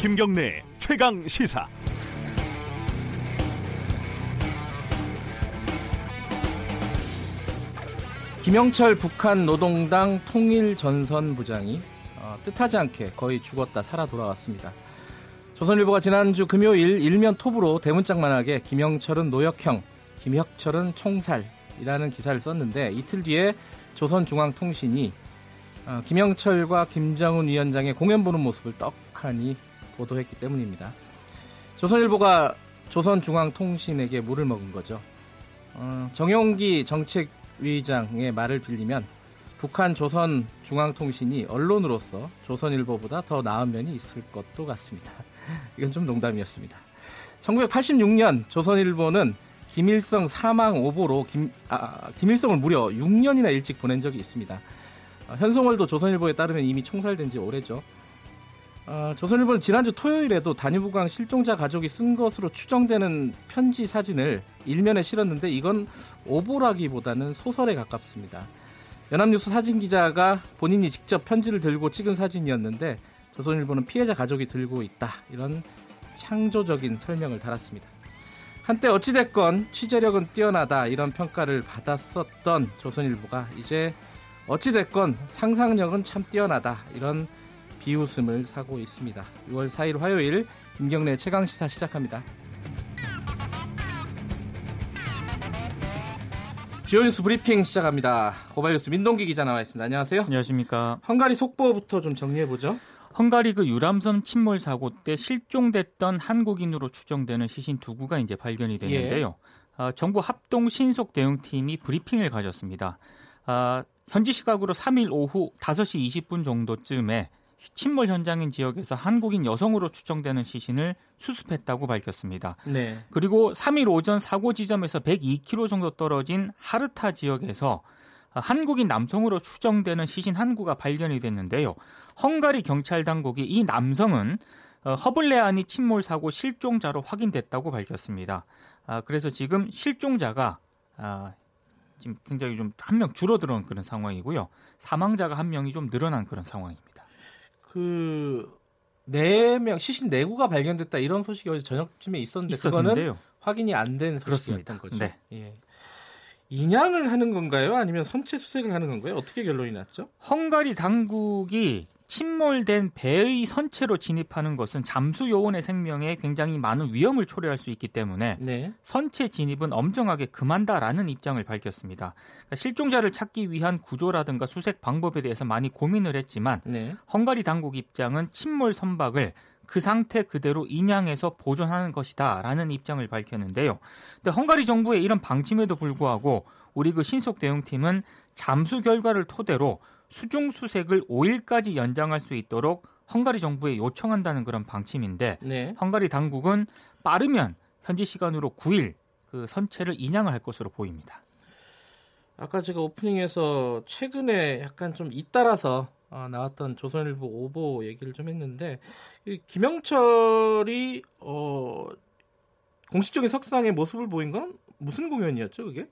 김경래 최강 시사. 김영철 북한 노동당 통일 전선 부장이 어, 뜻하지 않게 거의 죽었다 살아 돌아왔습니다. 조선일보가 지난주 금요일 일면 톱으로 대문짝만하게 김영철은 노역형, 김혁철은 총살이라는 기사를 썼는데 이틀 뒤에 조선중앙통신이 어, 김영철과 김정은 위원장의 공연 보는 모습을 떡하니 보도했기 때문입니다. 조선일보가 조선중앙통신에게 물을 먹은 거죠. 어, 정용기 정책위장의 말을 빌리면 북한 조선중앙통신이 언론으로서 조선일보보다 더 나은 면이 있을 것도 같습니다. 이건 좀 농담이었습니다. 1986년 조선일보는 김일성 사망 오보로 김, 아, 김일성을 무려 6년이나 일찍 보낸 적이 있습니다. 어, 현송월도 조선일보에 따르면 이미 총살된 지 오래죠. 어, 조선일보는 지난주 토요일에도 단유부강 실종자 가족이 쓴 것으로 추정되는 편지 사진을 일면에 실었는데 이건 오보라기보다는 소설에 가깝습니다. 연합뉴스 사진 기자가 본인이 직접 편지를 들고 찍은 사진이었는데 조선일보는 피해자 가족이 들고 있다 이런 창조적인 설명을 달았습니다. 한때 어찌됐건 취재력은 뛰어나다 이런 평가를 받았었던 조선일보가 이제 어찌됐건 상상력은 참 뛰어나다 이런 비웃음을 사고 있습니다. 6월 4일 화요일 김경래 최강 시사 시작합니다. 주요 뉴스 브리핑 시작합니다. 고발 뉴스 민동기 기자 나와 있습니다. 안녕하세요. 안녕하십니까. 헝가리 속보부터 좀 정리해 보죠. 헝가리 그 유람선 침몰 사고 때 실종됐던 한국인으로 추정되는 시신 두 구가 이제 발견이 됐는데요. 예. 어, 정부 합동 신속 대응팀이 브리핑을 가졌습니다. 어, 현지 시각으로 3일 오후 5시 20분 정도쯤에 침몰 현장인 지역에서 한국인 여성으로 추정되는 시신을 수습했다고 밝혔습니다. 네. 그리고 3일 오전 사고 지점에서 102km 정도 떨어진 하르타 지역에서 한국인 남성으로 추정되는 시신 한 구가 발견이 됐는데요. 헝가리 경찰 당국이 이 남성은 어, 허블레아니 침몰 사고 실종자로 확인됐다고 밝혔습니다. 아, 그래서 지금 실종자가 아, 지금 굉장히 좀 한 명 줄어드는 그런 상황이고요. 사망자가 한 명이 좀 늘어난 그런 상황입니다. 그, 네 명, 시신 네 구가 발견됐다 이런 소식이 어제 저녁쯤에 있었는데 있었는데요. 그거는 확인이 안된 소식이었던 거죠. 네. 예. 인양을 하는 건가요? 아니면 선체 수색을 하는 건가요? 어떻게 결론이 났죠? 헝가리 당국이 침몰된 배의 선체로 진입하는 것은 잠수 요원의 생명에 굉장히 많은 위험을 초래할 수 있기 때문에 네. 선체 진입은 엄정하게 금한다라는 입장을 밝혔습니다. 그러니까 실종자를 찾기 위한 구조라든가 수색 방법에 대해서 많이 고민을 했지만 네. 헝가리 당국 입장은 침몰 선박을 그 상태 그대로 인양해서 보존하는 것이다라는 입장을 밝혔는데요. 근데 헝가리 정부의 이런 방침에도 불구하고 우리 그 신속 대응팀은 잠수 결과를 토대로 수중 수색을 5일까지 연장할 수 있도록 헝가리 정부에 요청한다는 그런 방침인데 네. 헝가리 당국은 빠르면 현지 시간으로 9일 그 선체를 인양을 할 것으로 보입니다. 아까 제가 오프닝에서 최근에 약간 좀 잇따라서 어, 나왔던 조선일보 오보 얘기를 좀 했는데 김영철이 어, 공식적인 석상의 모습을 보인 건 무슨 공연이었죠, 그게?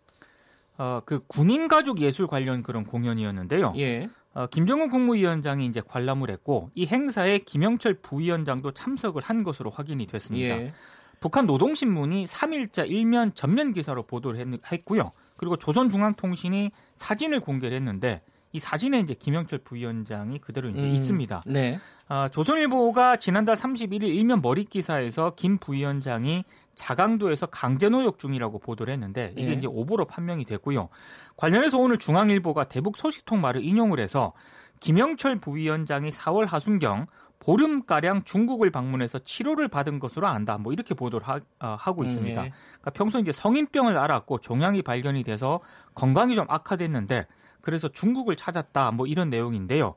어, 그 군인 가족 예술 관련 그런 공연이었는데요. 예. 어, 김정은 국무위원장이 이제 관람을 했고 이 행사에 김영철 부위원장도 참석을 한 것으로 확인이 됐습니다. 예. 북한 노동신문이 3일자 일면 전면 기사로 보도를 했, 고요 그리고 조선중앙통신이 사진을 공개를 했는데 이 사진에 이제 김영철 부위원장이 그대로 이제 음, 있습니다. 네. 아, 조선일보가 지난달 31일 일면 머릿 기사에서 김 부위원장이 자강도에서 강제노역 중이라고 보도를 했는데 이게 예. 이제 오보로 판명이 됐고요. 관련해서 오늘 중앙일보가 대북 소식통 말을 인용을 해서 김영철 부위원장이 4월 하순경 보름가량 중국을 방문해서 치료를 받은 것으로 안다. 뭐 이렇게 보도를 하, 어, 고 있습니다. 음, 예. 그러니까 평소 이제 성인병을 앓았고 종양이 발견이 돼서 건강이 좀 악화됐는데 그래서 중국을 찾았다. 뭐 이런 내용인데요.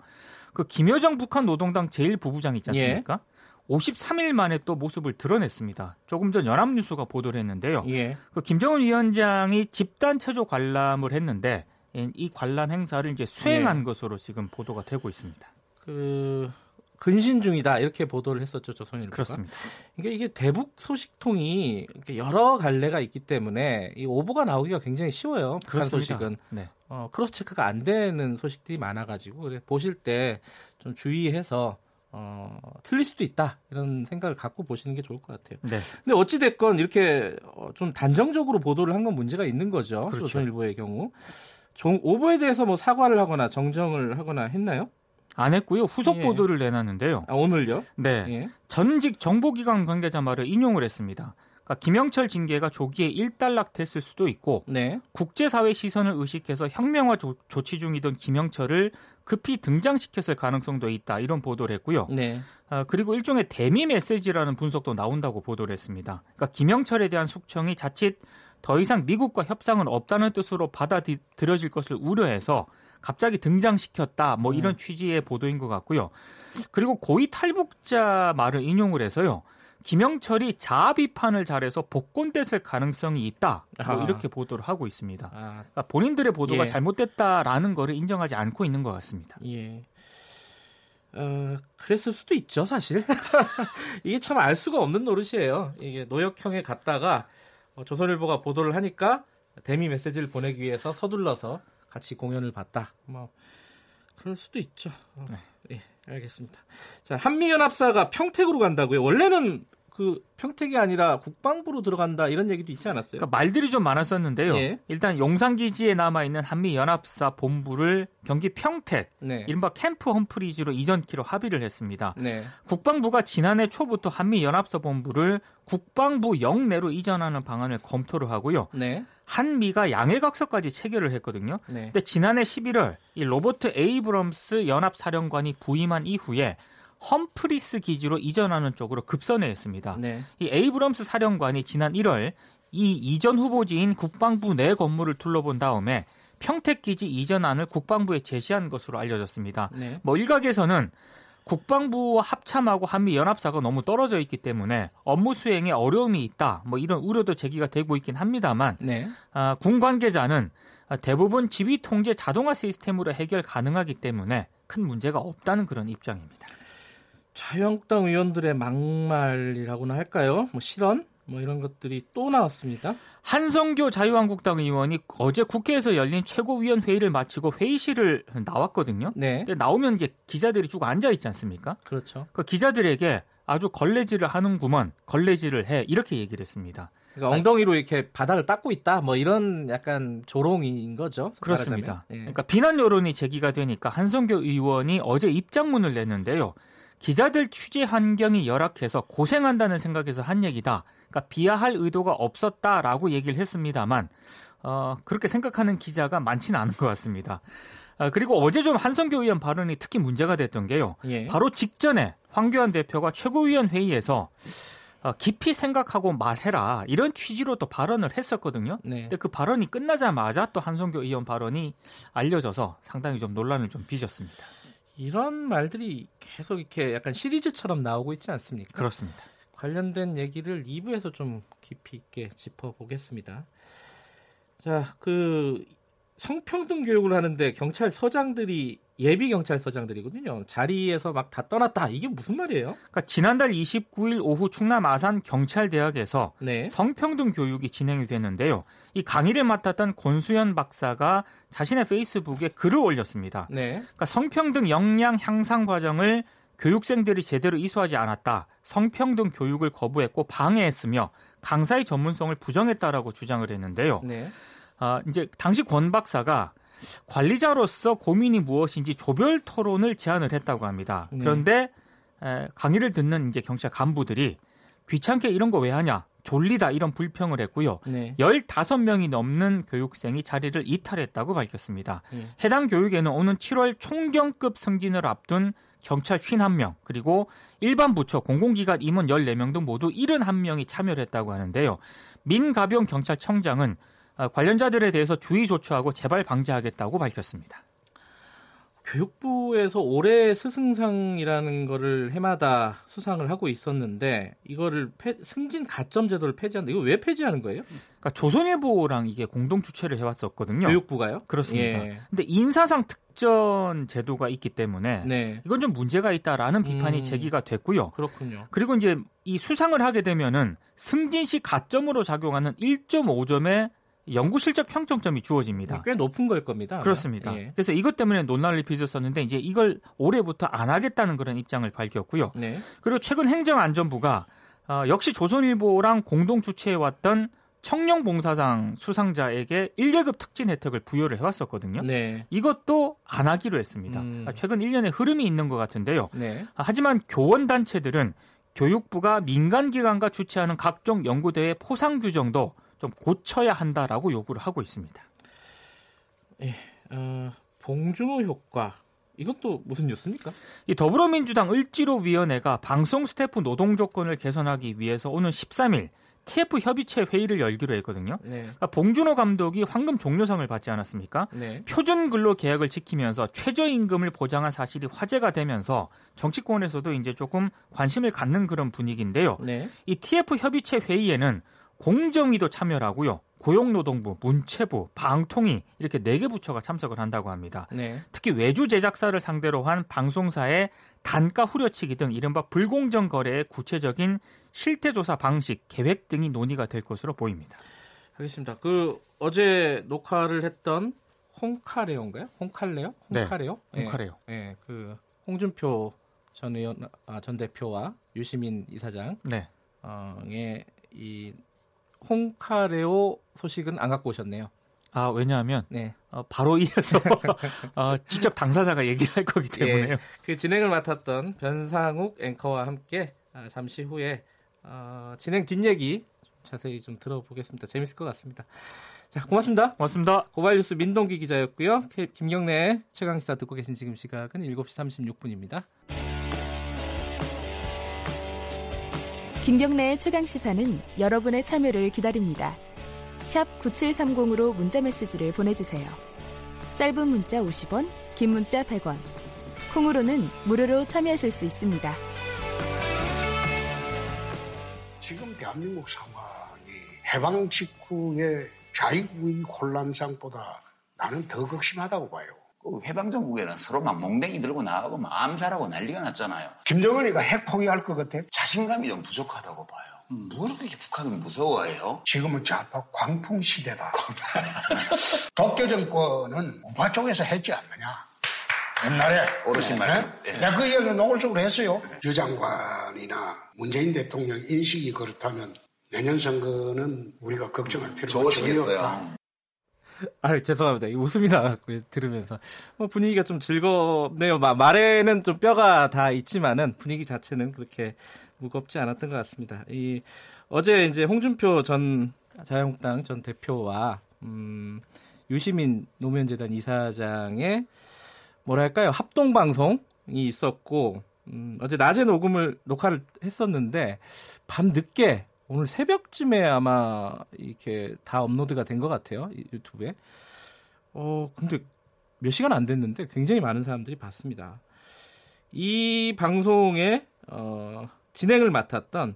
그 김여정 북한 노동당 제1부부장 있지 않습니까? 예. 53일 만에 또 모습을 드러냈습니다. 조금 전 연합뉴스가 보도를 했는데요. 예. 그 김정은 위원장이 집단 체조 관람을 했는데 이 관람 행사를 이제 수행한 예. 것으로 지금 보도가 되고 있습니다. 그 근신 중이다 이렇게 보도를 했었죠 조선일보가. 그렇습니다. 이게 이게 대북 소식통이 여러 갈래가 있기 때문에 이 오보가 나오기가 굉장히 쉬워요. 북한 소식은 네. 어, cross check가 안 되는 소식들이 많아가지고 그래 보실 때 좀 주의해서 어, 틀릴 수도 있다 이런 생각을 갖고 보시는 게 좋을 것 같아요. 네. 근데 어찌 됐건 이렇게 어, 좀 단정적으로 보도를 한 건 문제가 있는 거죠. 그렇죠. 조선일보의 경우. 종, 오보에 대해서 뭐 사과를 하거나 정정을 하거나 했나요? 안 했고요. 후속 예. 보도를 내놨는데요. 아, 오늘요? 네. 예. 전직 정보기관 관계자 말을 인용을 했습니다. 그러니까 김영철 징계가 조기에 일단락됐을 수도 있고 네. 국제사회 시선을 의식해서 혁명화 조, 치 중이던 김영철을 급히 등장시켰을 가능성도 있다 이런 보도를 했고요. 네. 아, 그리고 일종의 대미 메시지라는 분석도 나온다고 보도를 했습니다. 그러니까 김영철에 대한 숙청이 자칫 더 이상 미국과 협상은 없다는 뜻으로 받아들여질 것을 우려해서 갑자기 등장시켰다 뭐 이런 음. 취지의 보도인 것 같고요. 그리고 고위 탈북자 말을 인용을 해서요. 김영철이 자아 비판을 잘해서 복권됐을 가능성이 있다. 뭐 이렇게 보도를 하고 있습니다. 아. 그러니까 본인들의 보도가 예. 잘못됐다라는 거를 인정하지 않고 있는 것 같습니다. 예. 어, 그랬을 수도 있죠, 사실. 이게 참 알 수가 없는 노릇이에요. 이게 노역형에 갔다가 어, 조선일보가 보도를 하니까 대미 메시지를 보내기 위해서 서둘러서 같이 공연을 봤다. 뭐 그럴 수도 있죠. 어, 네. 예, 알겠습니다. 자, 한미연합사가 평택으로 간다고요. 원래는 그 평택이 아니라 국방부로 들어간다 이런 얘기도 있지 않았어요? 그러니까 말들이 좀 많았었는데요. 예. 일단 용산 기지에 남아 있는 한미 연합사 본부를 경기 평택, 네. 이른바 캠프 험프리즈로 이전키로 합의를 했습니다. 네. 국방부가 지난해 초부터 한미 연합사 본부를 국방부 영내로 이전하는 방안을 검토를 하고요. 네. 한미가 양해각서까지 체결을 했거든요. 네. 근데 지난해 11월 이 로버트 에이브럼스 연합사령관이 부임한 이후에 험프리스 기지로 이전하는 쪽으로 급선회 했습니다. 네. 이 에이브럼스 사령관이 지난 1월 이 이전 후보지인 국방부 내 건물을 둘러본 다음에 평택 기지 이전안을 국방부에 제시한 것으로 알려졌습니다. 네. 뭐 일각에서는 국방부와 합참하고 한미 연합사가 너무 떨어져 있기 때문에 업무 수행에 어려움이 있다. 뭐 이런 우려도 제기가 되고 있긴 합니다만 네. 아, 군 관계자는 대부분 지휘 통제 자동화 시스템으로 해결 가능하기 때문에 큰 문제가 없다는 그런 입장입니다. 자유한국당 의원들의 막말이라고나 할까요? 뭐 실언? 뭐 이런 것들이 또 나왔습니다. 한성교 자유한국당 의원이 어제 국회에서 열린 최고위원 회의를 마치고 회의실을 나왔거든요. 네. 나오면 이제 기자들이 쭉 앉아 있지 않습니까? 그렇죠. 그 기자들에게 아주 걸레질을 하는구먼, 걸레질을 해 이렇게 얘기를 했습니다. 그러니까 엉덩이로 이렇게 바닥을 닦고 있다, 뭐 이런 약간 조롱인 거죠. 그렇습니다. 예. 그러니까 비난 여론이 제기가 되니까 한성교 의원이 어제 입장문을 냈는데요. 기자들 취재 환경이 열악해서 고생한다는 생각에서 한 얘기다. 그러니까 비하할 의도가 없었다라고 얘기를 했습니다만 어, 그렇게 생각하는 기자가 많지는 않은 것 같습니다. 어, 그리고 어제 좀 한성교 의원 발언이 특히 문제가 됐던 게요. 예. 바로 직전에 황교안 대표가 최고위원 회의에서 어, 깊이 생각하고 말해라 이런 취지로 또 발언을 했었거든요. 네. 근데 그 발언이 끝나자마자 또 한성교 의원 발언이 알려져서 상당히 좀 논란을 좀 빚었습니다. 이런 말들이 계속 이렇게 약간 시리즈처럼 나오고 있지 않습니까? 그렇습니다. 관련된 얘기를 2부에서 좀 깊이 있게 짚어보겠습니다. 자, 그 성평등 교육을 하는데 경찰서장들이 예비 경찰서장들이거든요. 자리에서 막 다 떠났다. 이게 무슨 말이에요? 그러니까 지난달 29일 오후 충남 아산 경찰대학에서 네. 성평등 교육이 진행이 됐는데요. 이 강의를 맡았던 권수현 박사가 자신의 페이스북에 글을 올렸습니다. 네. 그러니까 성평등 역량 향상 과정을 교육생들이 제대로 이수하지 않았다. 성평등 교육을 거부했고 방해했으며 강사의 전문성을 부정했다라고 주장을 했는데요. 네. 아, 이제 당시 권 박사가 관리자로서 고민이 무엇인지 조별 토론을 제안을 했다고 합니다. 네. 그런데 에, 강의를 듣는 이제 경찰 간부들이 귀찮게 이런 거 왜 하냐? 졸리다 이런 불평을 했고요. 네. 15명이 넘는 교육생이 자리를 이탈했다고 밝혔습니다. 네. 해당 교육에는 오는 7월 총경급 승진을 앞둔 경찰 51명, 그리고 일반 부처, 공공기관 임원 14명 등 모두 71명이 참여를 했다고 하는데요. 민가병 경찰청장은 어, 관련자들에 대해서 주의 조처하고 재발 방지하겠다고 밝혔습니다. 교육부에서 올해 스승상이라는 거를 해마다 수상을 하고 있었는데 이거를 폐, 승진 가점 제도를 폐지한다. 이거 왜 폐지하는 거예요? 그러니까 조선일보랑 이게 공동 주최를 해왔었거든요. 교육부가요? 그렇습니다. 예. 근데 인사상 특전 제도가 있기 때문에 네. 이건 좀 문제가 있다라는 비판이 음, 제기가 됐고요. 그렇군요. 그리고 이제 이 수상을 하게 되면은 승진 시 가점으로 작용하는 1.5점의 연구 실적 평점점이 주어집니다. 꽤 높은 걸 겁니다. 그렇습니다. 예. 그래서 이것 때문에 논란을 빚었었는데 이제 이걸 올해부터 안 하겠다는 그런 입장을 밝혔고요. 네. 그리고 최근 행정안전부가 어, 역시 조선일보랑 공동 주최해왔던 청룡봉사상 수상자에게 1계급 특진 혜택을 부여를 해왔었거든요. 네. 이것도 안 하기로 했습니다. 음. 아, 최근 1년의 흐름이 있는 것 같은데요. 네. 아, 하지만 교원단체들은 교육부가 민간기관과 주최하는 각종 연구대회 포상 규정도 좀 고쳐야 한다라고 요구를 하고 있습니다. 예, 어, 봉준호 효과 이것도 무슨 뉴스입니까? 이 더불어민주당 을지로위원회가 방송 스태프 노동 조건을 개선하기 위해서 오는 13일 TF 협의체 회의를 열기로 했거든요. 네. 그러니까 봉준호 감독이 황금 종료상을 받지 않았습니까? 네. 표준 근로 계약을 지키면서 최저임금을 보장한 사실이 화제가 되면서 정치권에서도 이제 조금 관심을 갖는 그런 분위기인데요. 네. 이 TF 협의체 회의에는 공정위도 참여를 하고요. 고용노동부, 문체부, 방통위 이렇게 네 개 부처가 참석을 한다고 합니다. 네. 특히 외주 제작사를 상대로 한 방송사의 단가 후려치기 등 이른바 불공정 거래의 구체적인 실태 조사 방식, 계획 등이 논의가 될 것으로 보입니다. 알겠습니다. 그 어제 녹화를 했던 홍카레오인가요? 홍칼레오? 홍카레오? 네. 홍카레오. 예. 네. 그 홍준표 전 의원 아, 전 대표와 유시민 이사장 네. 어, 이 홍카레오 소식은 안 갖고 오셨네요. 아 왜냐하면 네. 어, 바로 이어서 어, 직접 당사자가 얘기를 할 거기 때문에요. 예, 그 진행을 맡았던 변상욱 앵커와 함께 아, 잠시 후에 어, 진행 뒷얘기 자세히 좀 들어보겠습니다. 재밌을 것 같습니다. 자, 고맙습니다. 고맙습니다. 고발뉴스 민동기 기자였고요. 김경래 최강시사 듣고 계신 지금 시각은 7시 36분입니다. 김경래의 최강 시사는 여러분의 참여를 기다립니다. 9730으로 문자 메시지를 보내주세요. 짧은 문자 50원, 긴 문자 100원. 콩으로는 무료로 참여하실 수 있습니다. 지금 대한민국 상황이 해방 직후의 자위국의 혼란상보다 나는 더 극심하다고 봐요. 그 해방정국에는 서로 막 몽댕이 들고 나가고 막 암살하고 난리가 났잖아요. 김정은이가 핵 포기할 것 같아? 자신감이 좀 부족하다고 봐요. 음. 뭘 그렇게 북한은 무서워해요? 지금은 좌파 광풍 시대다. 독교 정권은 우파 쪽에서 했지 않느냐. 옛날에 어르신 네? 말씀. 네? 내가 그 이야기를 노골적으로 했어요. 유 장관이나 문재인 대통령 인식이 그렇다면 내년 선거는 우리가 걱정할 필요가 전혀 없다. 아 죄송합니다. 웃음이 나갖고 들으면서 뭐 분위기가 좀 즐겁네요. 말에는 좀 뼈가 다 있지만은 분위기 자체는 그렇게 무겁지 않았던 것 같습니다. 이 어제 이제 홍준표 전 자유한국당 전 대표와 음, 유시민 노무현재단 이사장의 뭐랄까요 합동 방송이 있었고 음, 어제 낮에 녹음을 녹화를 했었는데 밤 늦게 오늘 새벽쯤에 아마 이렇게 다 업로드가 된 것 같아요 유튜브에. 어 근데 몇 시간 안 됐는데 굉장히 많은 사람들이 봤습니다. 이 방송에 어, 진행을 맡았던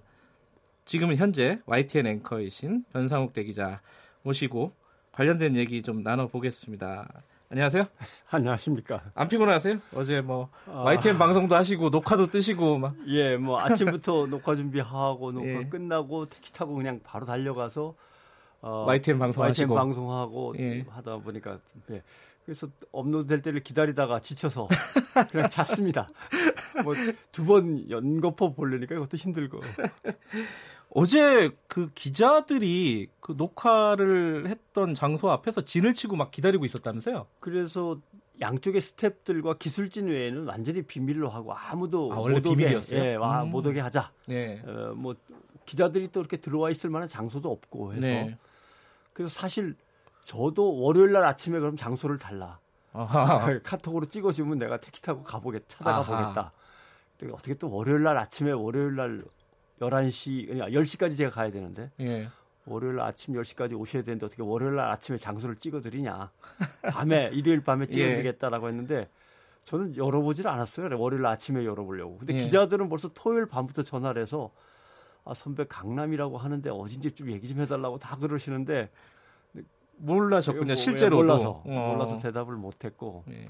지금은 현재 YTN 앵커이신 변상욱 대기자 모시고 관련된 얘기 좀 나눠보겠습니다. 안녕하세요. 안녕하십니까. 안 피곤하세요? 어제 뭐 아... YTN 방송도 하시고 녹화도 뜨시고 막. 예, 뭐 아침부터 녹화 준비하고 녹화 예. 끝나고 택시 타고 그냥 바로 달려가서 어, YTN 방송 YTN 하시고. 방송하고 예. 하다 보니까 예. 그래서 업로드 될 때를 기다리다가 지쳐서 그냥 잤습니다. 뭐 두 번 연거푸 보려니까 이것도 힘들고. 어제 그 기자들이 그 녹화를 했던 장소 앞에서 진을 치고 막 기다리고 있었다면서요? 그래서 양쪽의 스탭들과 기술진 외에는 완전히 비밀로 하고 아무도 아, 원래 못 비밀이었어요? 오게, 예, 와, 음. 못 오게 하자. 네. 어, 뭐 기자들이 또 이렇게 들어와 있을 만한 장소도 없고 해서 네. 그래서 사실 저도 월요일 날 아침에 그럼 장소를 달라. 아하. 카톡으로 찍어주면 내가 택시 타고 가보겠 찾아가. 보겠다. 어떻게 또 월요일 날 아침에 월요일 날 11시, 아니 10시까지 제가 가야 되는데. 예. 월요일 아침 10시까지 오셔야 되는데 어떻게 월요일 날 아침에 장소를 찍어드리냐. 밤에, 일요일 밤에 예. 찍어드리겠다라고 했는데 저는 열어보질 않았어요. 월요일 아침에 열어보려고. 근데 예. 기자들은 벌써 토요일 밤부터 전화를 해서 아, 선배 강남이라고 하는데 어딘지 좀 얘기 좀 해달라고 다 그러시는데 몰라셨군요. 뭐, 실제로 몰라서 어. 몰라서 대답을 못했고 예.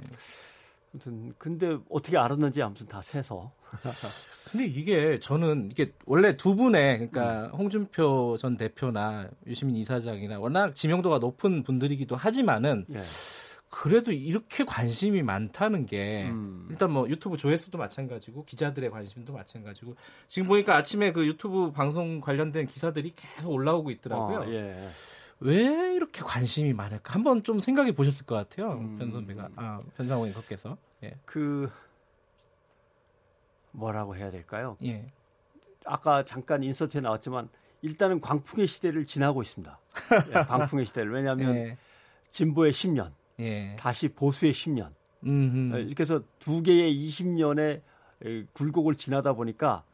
아무튼 근데 어떻게 알았는지 아무튼 다 세서. 근데 이게 저는 이게 원래 두 분의 그러니까 음. 홍준표 전 대표나 유시민 이사장이나 워낙 지명도가 높은 분들이기도 하지만은 예. 그래도 이렇게 관심이 많다는 게 음. 일단 뭐 유튜브 조회수도 마찬가지고 기자들의 관심도 마찬가지고 지금 보니까 아침에 그 유튜브 방송 관련된 기사들이 계속 올라오고 있더라고요. 어, 예. 왜 이렇게 관심이 많을까? 한번 좀 생각해 보셨을 것 같아요. 음. 변 선배가 아, 변상호 앵커께서 예. 그 뭐라고 해야 될까요? 예. 아까 잠깐 인서트에 나왔지만 일단은 광풍의 시대를 지나고 있습니다. 예, 광풍의 시대를 왜냐하면 예. 진보의 10년, 예. 다시 보수의 10년. 음흠. 이렇게 해서 두 개의 20년의 굴곡을 지나다 보니까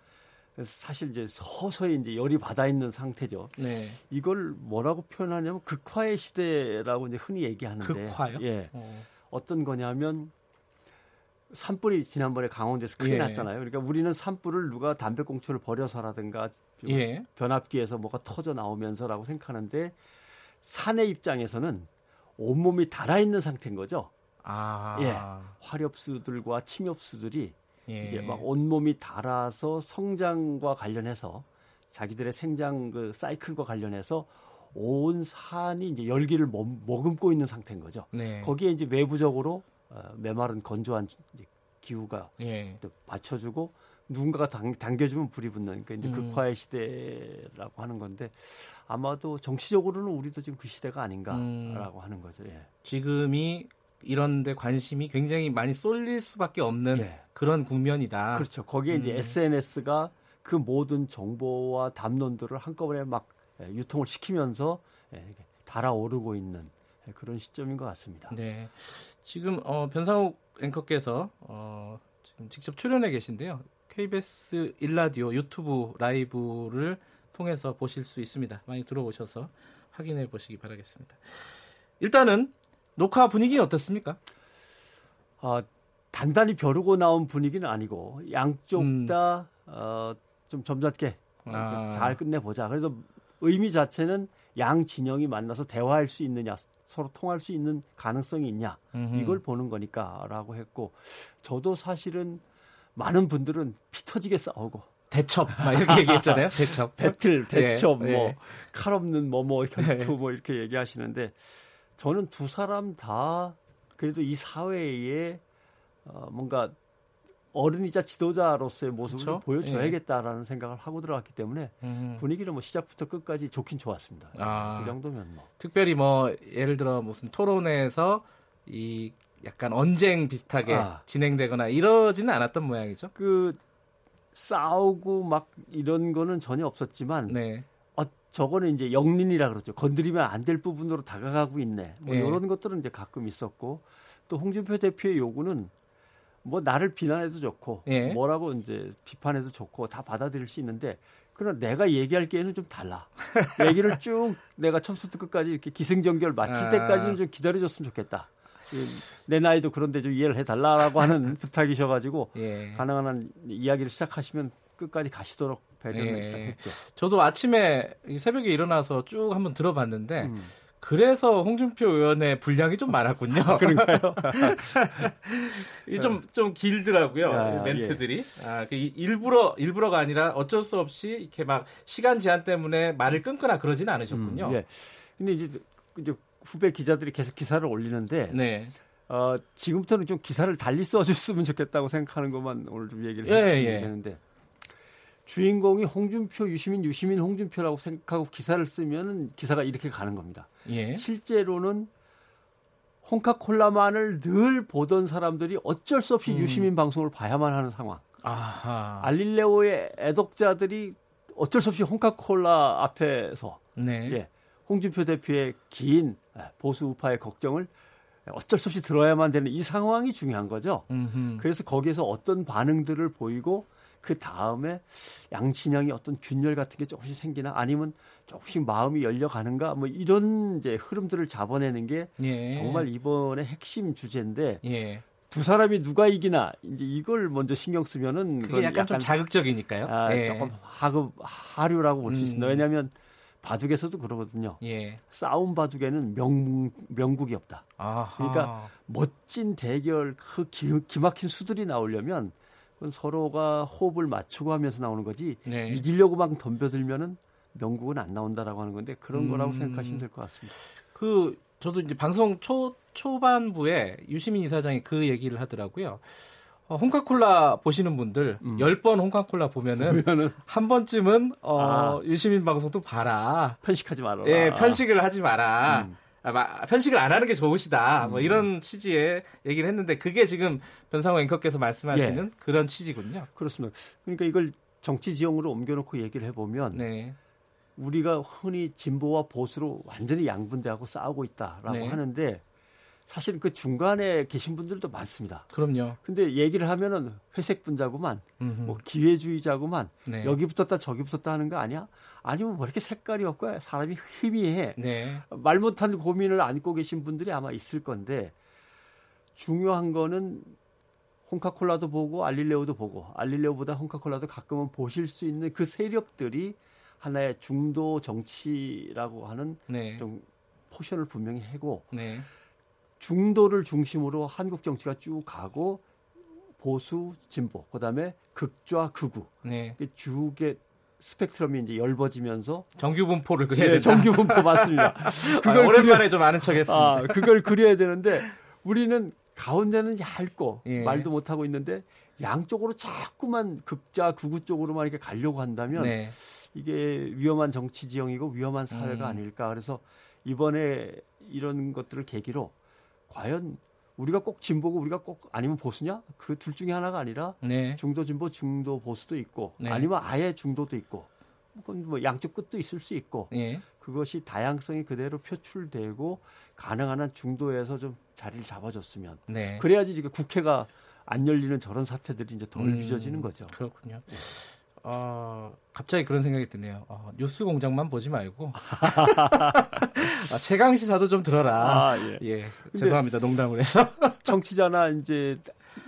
사실 이제 서서히 이제 열이 받아 있는 상태죠. 네. 이걸 뭐라고 표현하냐면 극화의 시대라고 이제 흔히 얘기하는데. 극화요? 예. 어. 어떤 거냐면 산불이 지난번에 강원도에서 크게 예. 났잖아요. 그러니까 우리는 산불을 누가 담배꽁초를 버려서라든가 예. 변압기에서 뭐가 터져 나오면서라고 생각하는데 산의 입장에서는 온몸이 달아 있는 상태인 거죠. 아. 예. 화렵수들과 침엽수들이 예. 이제 막 온몸이 달아서 성장과 관련해서 자기들의 생장 그 사이클과 관련해서 온 산이 이제 열기를 머금고 있는 상태인 거죠. 네. 거기에 이제 외부적으로 어, 메마른 건조한 기후가 예. 받쳐주고 누군가가 당, 당겨주면 불이 붙는 그러니까 이제 음. 극화의 시대라고 하는 건데 아마도 정치적으로는 우리도 지금 그 시대가 아닌가라고 음. 하는 거죠. 예. 지금이 이런데 관심이 굉장히 많이 쏠릴 수밖에 없는 예. 그런 국면이다. 그렇죠. 거기에 음. 이제 SNS가 그 모든 정보와 담론들을 한꺼번에 막 예, 유통을 시키면서 예, 달아오르고 있는 그런 시점인 것 같습니다. 네. 지금 어, 변상욱 앵커께서 어, 지금 직접 출연해 계신데요. KBS 일라디오 유튜브 라이브를 통해서 보실 수 있습니다. 많이 들어오셔서 확인해 보시기 바라겠습니다. 일단은 녹화 분위기는 어떻습니까? 어, 단단히 벼르고 나온 분위기는 아니고 양쪽 음. 다좀 어, 점잖게 아. 잘 끝내보자. 그래서 의미 자체는 양 진영이 만나서 대화할 수 있느냐, 서로 통할 수 있는 가능성이 있냐, 음흠. 이걸 보는 거니까라고 했고, 저도 사실은 많은 분들은 피 터지게 싸우고 대첩 막 이렇게 얘기했잖아요. 대첩, 배틀, 대첩, 예, 뭐 예. 칼 없는 뭐뭐 결투 뭐 이렇게 얘기하시는데 저는 두 사람 다 그래도 이 사회에 어, 뭔가 어른이자 지도자로서의 모습을 그렇죠? 보여줘야겠다라는 예. 생각을 하고 들어갔기 때문에 음. 분위기는 뭐 시작부터 끝까지 좋긴 좋았습니다. 아, 그 정도면 뭐. 특별히 뭐 예를 들어 무슨 토론회에서 이 약간 언쟁 비슷하게 아. 진행되거나 이러지는 않았던 모양이죠. 그 싸우고 막 이런 거는 전혀 없었지만 네. 저거는 이제 영린이라 그러죠. 건드리면 안 될 부분으로 다가가고 있네. 뭐 예. 이런 것들은 이제 가끔 있었고 또 홍준표 대표의 요구는 뭐 나를 비난해도 좋고 예. 뭐라고 이제 비판해도 좋고 다 받아들일 수 있는데 그러나 내가 얘기할 게에는 좀 달라. 얘기를 쭉 내가 처음부터 끝까지 이렇게 기승전결 마칠 아. 때까지는 좀 기다려줬으면 좋겠다. 내 나이도 그런데 좀 이해를 해달라라고 하는 부탁이셔가지고 예. 가능한 한 이야기를 시작하시면 끝까지 가시도록 배려를 예. 했죠. 저도 아침에 새벽에 일어나서 쭉 한번 들어봤는데 음. 그래서 홍준표 의원의 분량이 좀 많았군요. 그런가요? 좀, 좀 길더라고요. 아, 멘트들이. 예. 아, 그 일부러, 일부러가 아니라 어쩔 수 없이 이렇게 막 시간 제한 때문에 말을 끊거나 그러지는 않으셨군요. 음, 예. 근데 이제, 이제 후배 기자들이 계속 기사를 올리는데. 네. 어, 지금부터는 좀 기사를 달리 써줬으면 좋겠다고 생각하는 것만 오늘 좀 얘기를 예, 해주시면 예. 되는데. 주인공이 홍준표, 유시민, 유시민, 홍준표라고 생각하고 기사를 쓰면 기사가 이렇게 가는 겁니다. 예. 실제로는 홍카콜라만을 늘 보던 사람들이 어쩔 수 없이 음. 유시민 방송을 봐야만 하는 상황. 아하. 알릴레오의 애독자들이 어쩔 수 없이 홍카콜라 앞에서 네. 예, 홍준표 대표의 긴 보수 우파의 걱정을 어쩔 수 없이 들어야만 되는 이 상황이 중요한 거죠. 음흠. 그래서 거기에서 어떤 반응들을 보이고 그 다음에 양친형이 어떤 균열 같은 게 조금씩 생기나 아니면 조금씩 마음이 열려가는가 뭐 이런 이제 흐름들을 잡아내는 게 예. 정말 이번에 핵심 주제인데 예. 두 사람이 누가 이기나 이제 이걸 먼저 신경 쓰면은 그게 약간, 약간 좀 자극적이니까요. 아, 예. 조금 하급 하류라고 볼수 있습니다. 음. 왜냐하면 바둑에서도 그러거든요. 예. 싸움 바둑에는 명, 명국이 없다. 아하. 그러니까 멋진 대결 그 기, 기막힌 수들이 나오려면 그건 서로가 호흡을 맞추고 하면서 나오는 거지 네. 이기려고 막 덤벼들면은 명국은 안 나온다라고 하는 건데 그런 음... 거라고 생각하시면 될 것 같습니다. 그 저도 이제 방송 초 초반부에 유시민 이사장이 그 얘기를 하더라고요. 어, 홍카콜라 보시는 분들 음. 10번 홍카콜라 보면은, 보면은, 한 번쯤은 어, 아. 유시민 방송도 봐라. 편식하지 마라. 예, 편식을 하지 마라. 음. 아, 편식을 안 하는 게 좋으시다. 뭐 음. 뭐 이런 취지의 얘기를 했는데 그게 지금 변상호 앵커께서 말씀하시는 예. 그런 취지군요. 그렇습니다. 그러니까 이걸 정치 지형으로 옮겨놓고 얘기를 해보면 네. 우리가 흔히 진보와 보수로 완전히 양분되하고 싸우고 있다라고 네. 하는데 사실 그 중간에 계신 분들도 많습니다. 그럼요. 근데 얘기를 하면은 회색 분자구만, 음흠. 뭐 기회주의자구만, 네. 여기 붙었다 저기 붙었다 하는 거 아니야? 아니면 뭐 이렇게 색깔이 없고 사람이 희미해. 네. 말 못한 고민을 안고 계신 분들이 아마 있을 건데 중요한 거는 홍카콜라도 보고 알릴레오도 보고 알릴레오보다 홍카콜라도 가끔은 보실 수 있는 그 세력들이 하나의 중도 정치라고 하는 네. 좀 포션을 분명히 하고 네. 중도를 중심으로 한국 정치가 쭉 가고 보수 진보 그다음에 극좌 극우 네. 주의 스펙트럼이 이제 넓어지면서 정규 분포를 그려야 네, 정규 분포 맞습니다. 그걸 아, 오랜만에 그려, 좀 아는 척했습니다. 아, 그걸 그려야 되는데 우리는 가운데는 얇고 예. 말도 못 하고 있는데 양쪽으로 자꾸만 극자 극우 쪽으로만 이렇게 가려고 한다면 네. 이게 위험한 정치 지형이고 위험한 사회가 음. 아닐까. 그래서 이번에 이런 것들을 계기로 과연 우리가 꼭 진보고 우리가 꼭 아니면 보수냐? 그 둘 중에 하나가 아니라 네. 중도 진보, 중도 보수도 있고 네. 아니면 아예 중도도 있고 뭐 양쪽 끝도 있을 수 있고 네. 그것이 다양성이 그대로 표출되고 가능한 한 중도에서 좀 자리를 잡아줬으면 네. 그래야지 지금 국회가 안 열리는 저런 사태들이 이제 덜 음, 빚어지는 거죠. 그렇군요. 어, 갑자기 그런 생각이 드네요. 어, 뉴스 공장만 보지 말고 아, 최강 시사도 좀 들어라. 아, 예. 예. 죄송합니다. 농담을 해서. 정치자나 이제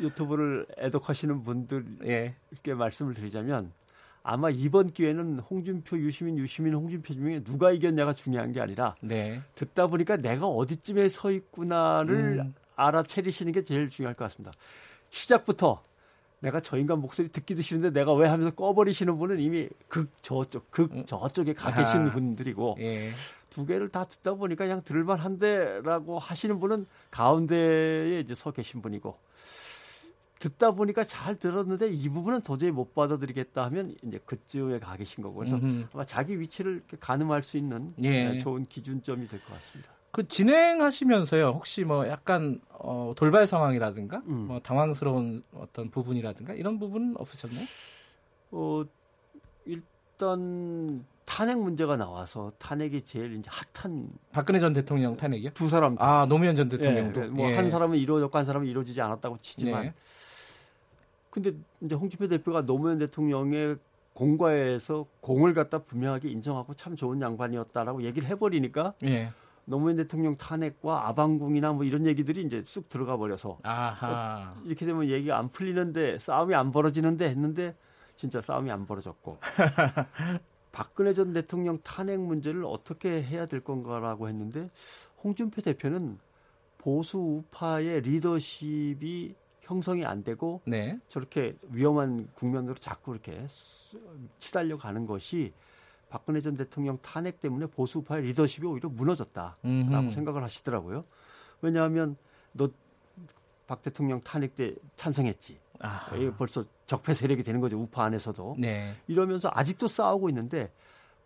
유튜브를 애독하시는 분들께 예. 말씀을 드리자면 아마 이번 기회는 홍준표, 유시민, 유시민, 홍준표 중에 누가 이겼냐가 중요한 게 아니라 네. 듣다 보니까 내가 어디쯤에 서 있구나를 음. 알아채리시는 게 제일 중요할 것 같습니다. 시작부터 내가 저 인간 목소리 듣기도 싫은데 내가 왜 하면서 꺼버리시는 분은 이미 극 저쪽 극 음. 저쪽에 가 계신 분들이고 예. 두 개를 다 듣다 보니까 그냥 들을만 한데라고 하시는 분은 가운데에 이제 서 계신 분이고 듣다 보니까 잘 들었는데 이 부분은 도저히 못 받아들이겠다 하면 이제 그쯤에 가 계신 거고 그래서 음흠. 아마 자기 위치를 가늠할 수 있는 예. 좋은 기준점이 될 것 같습니다. 그 진행하시면서요 혹시 뭐 약간 어, 돌발 상황이라든가 음. 뭐 당황스러운 어떤 부분이라든가 이런 부분은 없으셨나요? 어 일단 탄핵 문제가 나와서 탄핵이 제일 이제 핫한 박근혜 전 대통령 탄핵이요? 두 사람 아 노무현 전 대통령도 예, 뭐한 예. 사람은 이루어졌고 한 사람은 이루어지지 않았다고 치지만 네. 근데 이제 홍준표 대표가 노무현 대통령의 공과에서 공을 갖다 분명하게 인정하고 참 좋은 양반이었다라고 얘기를 해버리니까 예. 노무현 대통령 탄핵과 아방궁이나 뭐 이런 얘기들이 이제 쑥 들어가 버려서 아하. 어, 이렇게 되면 얘기가 안 풀리는데 싸움이 안 벌어지는데 했는데 진짜 싸움이 안 벌어졌고 박근혜 전 대통령 탄핵 문제를 어떻게 해야 될 건가라고 했는데 홍준표 대표는 보수 우파의 리더십이 형성이 안 되고 네. 저렇게 위험한 국면으로 자꾸 이렇게 치달려 가는 것이 박근혜 전 대통령 탄핵 때문에 보수파의 리더십이 오히려 무너졌다라고 음흠. 생각을 하시더라고요. 왜냐하면 너 박 대통령 탄핵 때 찬성했지. 아. 벌써 적폐 세력이 되는 거죠. 우파 안에서도. 네. 이러면서 아직도 싸우고 있는데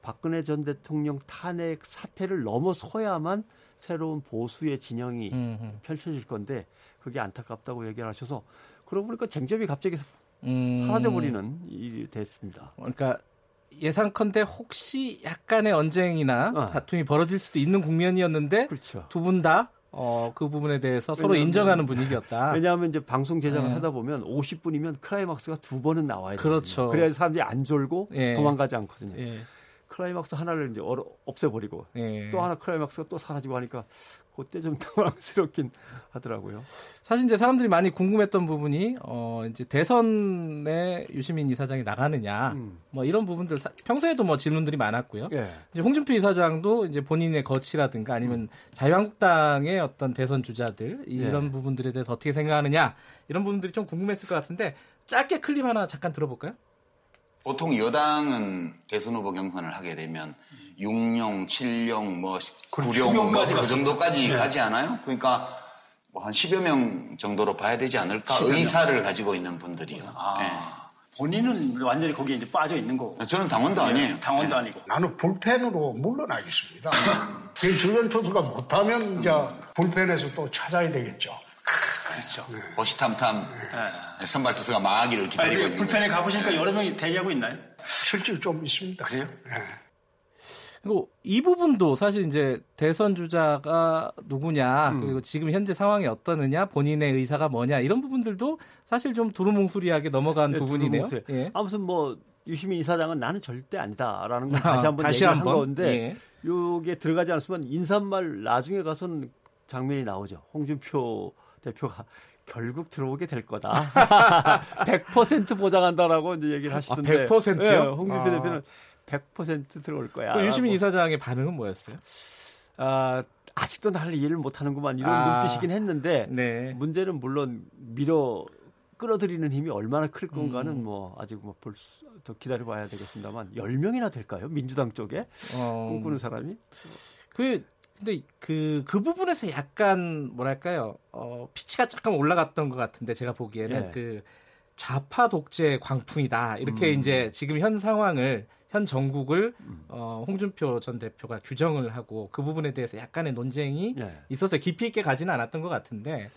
박근혜 전 대통령 탄핵 사태를 넘어서야만 새로운 보수의 진영이 음흠. 펼쳐질 건데 그게 안타깝다고 얘기를 하셔서 그러고 보니까 쟁점이 갑자기 음. 사라져버리는 일이 됐습니다. 그러니까 예상컨대 혹시 약간의 언쟁이나 어. 다툼이 벌어질 수도 있는 국면이었는데 그렇죠. 두분 다 어, 그 부분에 대해서 서로 인정하는 분위기였다. 왜냐하면 이제 방송 제작을 네. 하다 보면 50분이면 클라이막스가 두 번은 나와야 돼요. 그렇죠. 그래야 사람들이 안 졸고 예. 도망가지 않거든요. 예. 클라이막스 하나를 이제 없애버리고 예. 또 하나 클라이막스가 또 사라지고 하니까 그때 좀 당황스럽긴 하더라고요. 사실 이제 사람들이 많이 궁금했던 부분이 어 이제 대선에 유시민 이사장이 나가느냐 음. 뭐 이런 부분들 사, 평소에도 뭐 질문들이 많았고요. 예. 이제 홍준표 이사장도 이제 본인의 거치라든가 아니면 음. 자유한국당의 어떤 대선 주자들 이런 예. 부분들에 대해서 어떻게 생각하느냐 이런 부분들이 좀 궁금했을 것 같은데 짧게 클립 하나 잠깐 들어볼까요? 보통 여당은 대선 후보 경선을 하게 되면 6용, 7용, 뭐 9용 뭐, 그 정도까지 네. 가지 않아요? 그러니까 뭐 한 10여 명 정도로 봐야 되지 않을까? 의사를 가지고 있는 분들이요. 아. 네. 본인은 완전히 거기에 이제 빠져 있는 거고. 저는 당원도 네, 아니에요. 당원도 네. 아니고. 나는 불펜으로 물러나겠습니다. 그 주변 투수가 못하면 이제 불펜에서 또 찾아야 되겠죠. 그렇죠. 네. 호시탐탐 네. 선발 투수가 망하기를 기다리고 있는 불펜에 가보시니까 여러 명이 대기하고 있나요? 실제로 좀 있습니다. 그래요? 네. 그리고 이 부분도 사실 이제 대선 주자가 누구냐 음. 그리고 지금 현재 상황이 어떠느냐 본인의 의사가 뭐냐 이런 부분들도 사실 좀 두루뭉술이하게 넘어간 네, 부분이네요. 예. 아무튼 뭐 유시민 이사장은 나는 절대 아니다라는 걸 다시 한번 다시 얘기한 번? 건데 예. 요게 들어가지 않았으면 인사말 나중에 가서는 장면이 나오죠. 홍준표 대표가 결국 들어오게 될 거다. 100% 보장한다라고 이제 얘기를 하시던데. 아, 100%요? 네, 홍준표 아. 대표는 100% 들어올 거야. 유시민 이사장의 반응은 뭐였어요? 아, 아직도 나를 이해를 못하는구만 이런 아, 눈빛이긴 했는데 네. 문제는 물론 밀어 끌어들이는 힘이 얼마나 클 건가는 음. 뭐 아직 뭐볼더 기다려봐야 되겠습니다만 10명이나 될까요? 민주당 쪽에 어, 꿈꾸는 사람이? 그 근데 그, 그 부분에서 약간 뭐랄까요, 어, 피치가 조금 올라갔던 것 같은데 제가 보기에는 네. 그 좌파 독재 광풍이다. 이렇게 음. 이제 지금 현 상황을 현 정국을 음. 어, 홍준표 전 대표가 규정을 하고 그 부분에 대해서 약간의 논쟁이 네. 있어서 깊이 있게 가지는 않았던 것 같은데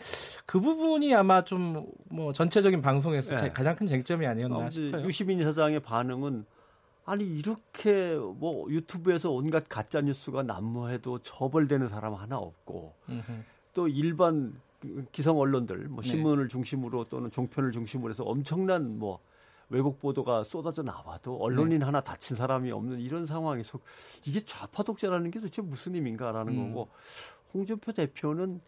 그 부분이 아마 좀 뭐 전체적인 방송에서 네. 가장 큰 쟁점이 아니었나 싶어요. 유시민 이사장의 반응은 아니 이렇게 뭐 유튜브에서 온갖 가짜 뉴스가 난무해도 처벌되는 사람 하나 없고 음흠. 또 일반 기성 언론들 뭐 네. 신문을 네. 중심으로 또는 종편을 중심으로 해서 엄청난 뭐 외국 보도가 쏟아져 나와도 언론인 네. 하나 다친 사람이 없는 이런 상황에서 이게 좌파 독재라는 게 도대체 무슨 의미인가라는 음. 거고 홍준표 대표는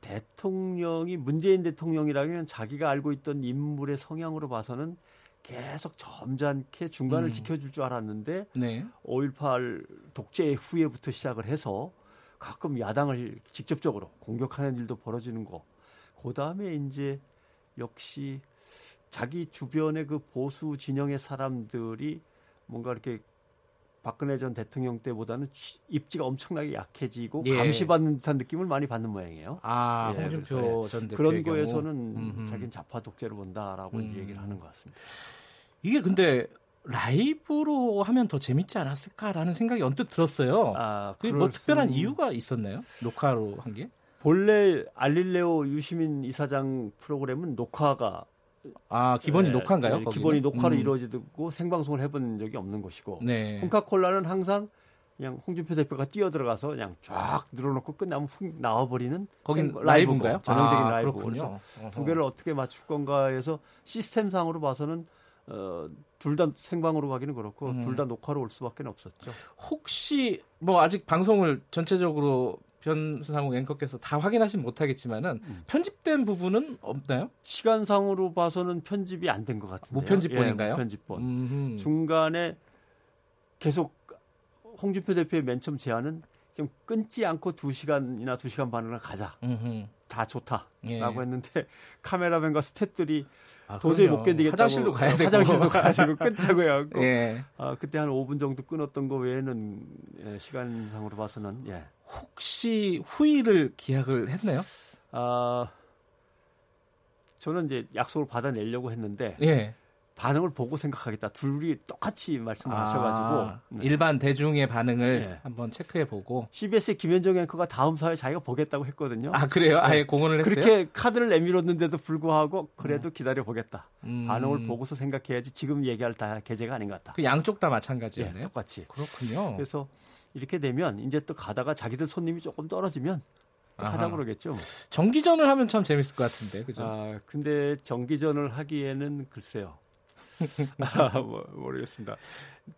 대통령이 문재인 대통령이라면 자기가 알고 있던 인물의 성향으로 봐서는 계속 점잖게 중간을 음. 지켜줄 줄 알았는데 네. 5.18 독재 후에부터 시작을 해서 가끔 야당을 직접적으로 공격하는 일도 벌어지는 거. 그 다음에 이제 역시 자기 주변의 그 보수 진영의 사람들이 뭔가 이렇게 박근혜 전 대통령 때보다는 입지가 엄청나게 약해지고 예. 감시받는 듯한 느낌을 많이 받는 모양이에요. 아, 예, 홍준표 전 대표 그런 거에서는 음흠. 자기는 좌파 독재를 본다라고 음. 얘기를 하는 것 같습니다. 이게 근데 라이브로 하면 더 재밌지 않았을까라는 생각이 언뜻 들었어요. 아, 그게 뭐 특별한 이유가 있었나요? 녹화로 한 게? 본래 알릴레오 유시민 이사장 프로그램은 녹화가 아 기본이 네, 녹화인가요? 네, 기본이 녹화로 음. 이루어지고 생방송을 해본 적이 없는 것이고 네. 콩카콜라는 항상 그냥 홍준표 대표가 뛰어 들어가서 그냥 쫙 늘어놓고 끝나면 훅 나와버리는 거긴 라이브인가요? 전형적인 아, 라이브. 그래서 두 개를 어떻게 맞출 건가 해서 시스템상으로 봐서는 어, 둘 다 생방으로 가기는 그렇고 음. 둘다 녹화로 올 수밖에 없었죠. 혹시 뭐 아직 방송을 전체적으로 변상욱 앵커께서 다 확인하진 못하겠지만은 음. 편집된 부분은 없나요? 시간상으로 봐서는 편집이 안 된 것 같은데요. 무편집본인가요? 예, 무편집본. 음흠. 중간에 계속 홍준표 대표의 맨 처음 제안은 좀 끊지 않고 2시간이나 2시간 반을 가자. 음흠. 다 좋다라고 예. 했는데 카메라맨과 스탭들이 아, 도저히 못 견디겠다고 화장실도 가야 되고 화장실도 가야 되고 끊자고 해갖고 예. 아, 그때 한 5분 정도 끊었던 거 외에는 예, 시간상으로 봐서는 예. 혹시 후위를 기약을 했나요? 아 저는 이제 약속을 받아내려고 했는데 예. 반응을 보고 생각하겠다. 둘이 똑같이 말씀을 아, 하셔가지고 네. 일반 대중의 반응을 네. 한번 체크해 보고 CBS의 김현정 앵커가 다음 사회 자기가 보겠다고 했거든요. 아 그래요? 아예 네. 공언을 했어요. 그렇게 카드를 내밀었는데도 불구하고 그래도 음. 기다려 보겠다. 음. 반응을 보고서 생각해야지 지금 얘기할 다 계제가 아닌 것 같다. 그 양쪽 다 마찬가지였네요. 네, 똑같이. 그렇군요. 그래서 이렇게 되면 이제 또 가다가 자기들 손님이 조금 떨어지면 하자 그러겠죠. 정기전을 하면 참 재밌을 것 같은데, 그죠? 아, 근데 정기전을 하기에는 글쎄요. 아, 뭐, 모르겠습니다.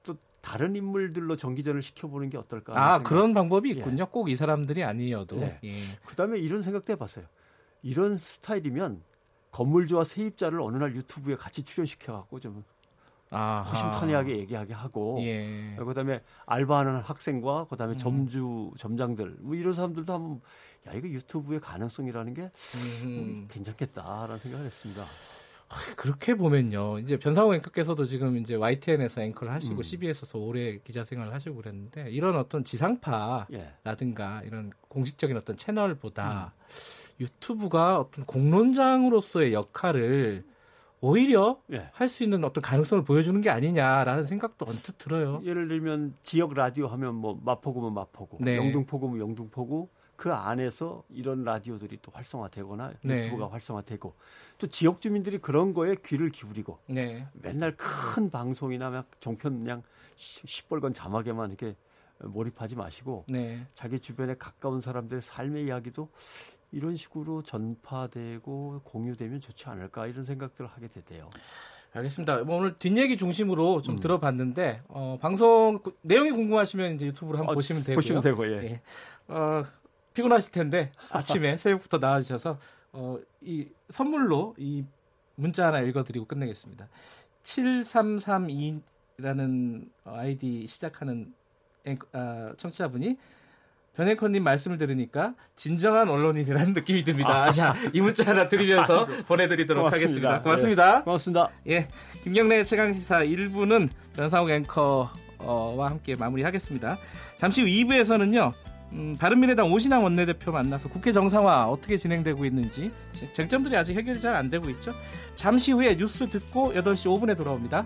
또 다른 인물들로 정기전을 시켜보는 게 어떨까? 아 생각. 그런 방법이 있군요. 예. 꼭이 사람들이 아니어도. 네. 예. 그 다음에 이런 생각도 해봤어요. 이런 스타일이면 건물주와 세입자를 어느 날 유튜브에 같이 출연시켜갖고 좀 아하. 허심탄회하게 얘기하게 하고 예. 그다음에 알바하는 학생과 그다음에 음. 점주 점장들 뭐 이런 사람들도 한번 야 이거 유튜브의 가능성이라는 게 음. 괜찮겠다라는 생각을 했습니다. 그렇게 보면요. 이제 변상호 앵커께서도 지금 이제 YTN에서 앵커를 하시고 음. CBS에서 오래 기자 생활을 하시고 그랬는데 이런 어떤 지상파라든가 예. 이런 공식적인 어떤 채널보다 음. 유튜브가 어떤 공론장으로서의 역할을 오히려 예. 할수 있는 어떤 가능성을 보여주는 게 아니냐라는 생각도 언뜻 들어요. 예를 들면 지역 라디오 하면 뭐 마포구면 마포구, 네. 영등포구면 영등포구, 그 안에서 이런 라디오들이 또 활성화되거나 네. 유튜브가 활성화되고 또 지역 주민들이 그런 거에 귀를 기울이고 네. 맨날 큰 방송이나 막 종편 그냥 시뻘건 자막에만 이렇게 몰입하지 마시고 네. 자기 주변에 가까운 사람들의 삶의 이야기도 이런 식으로 전파되고 공유되면 좋지 않을까 이런 생각들을 하게 되대요. 알겠습니다. 뭐 오늘 뒷얘기 중심으로 좀 음. 들어봤는데 어, 방송 내용이 궁금하시면 이제 유튜브로 한번 어, 보시면 되고요. 보시면 되고 예. 예. 어, 피곤하실 텐데 아침에 새벽부터 나와주셔서 어, 이 선물로 이 문자 하나 읽어드리고 끝내겠습니다. 7332라는 아이디 시작하는 아, 청취자분이 변혜커님 말씀을 들으니까 진정한 언론인이라는 느낌이 듭니다. 아. 자, 이 문자 하나 드리면서 보내드리도록 고맙습니다. 하겠습니다. 고맙습니다. 네, 고맙습니다. 예, 김경래 최강시사 1부는 변상욱 앵커와 함께 마무리하겠습니다. 잠시 후 2부에서는요. 음, 바른미래당 오신환 원내대표 만나서 국회 정상화 어떻게 진행되고 있는지 쟁점들이 아직 해결이 잘 안 되고 있죠. 잠시 후에 뉴스 듣고 8시 5분에 돌아옵니다.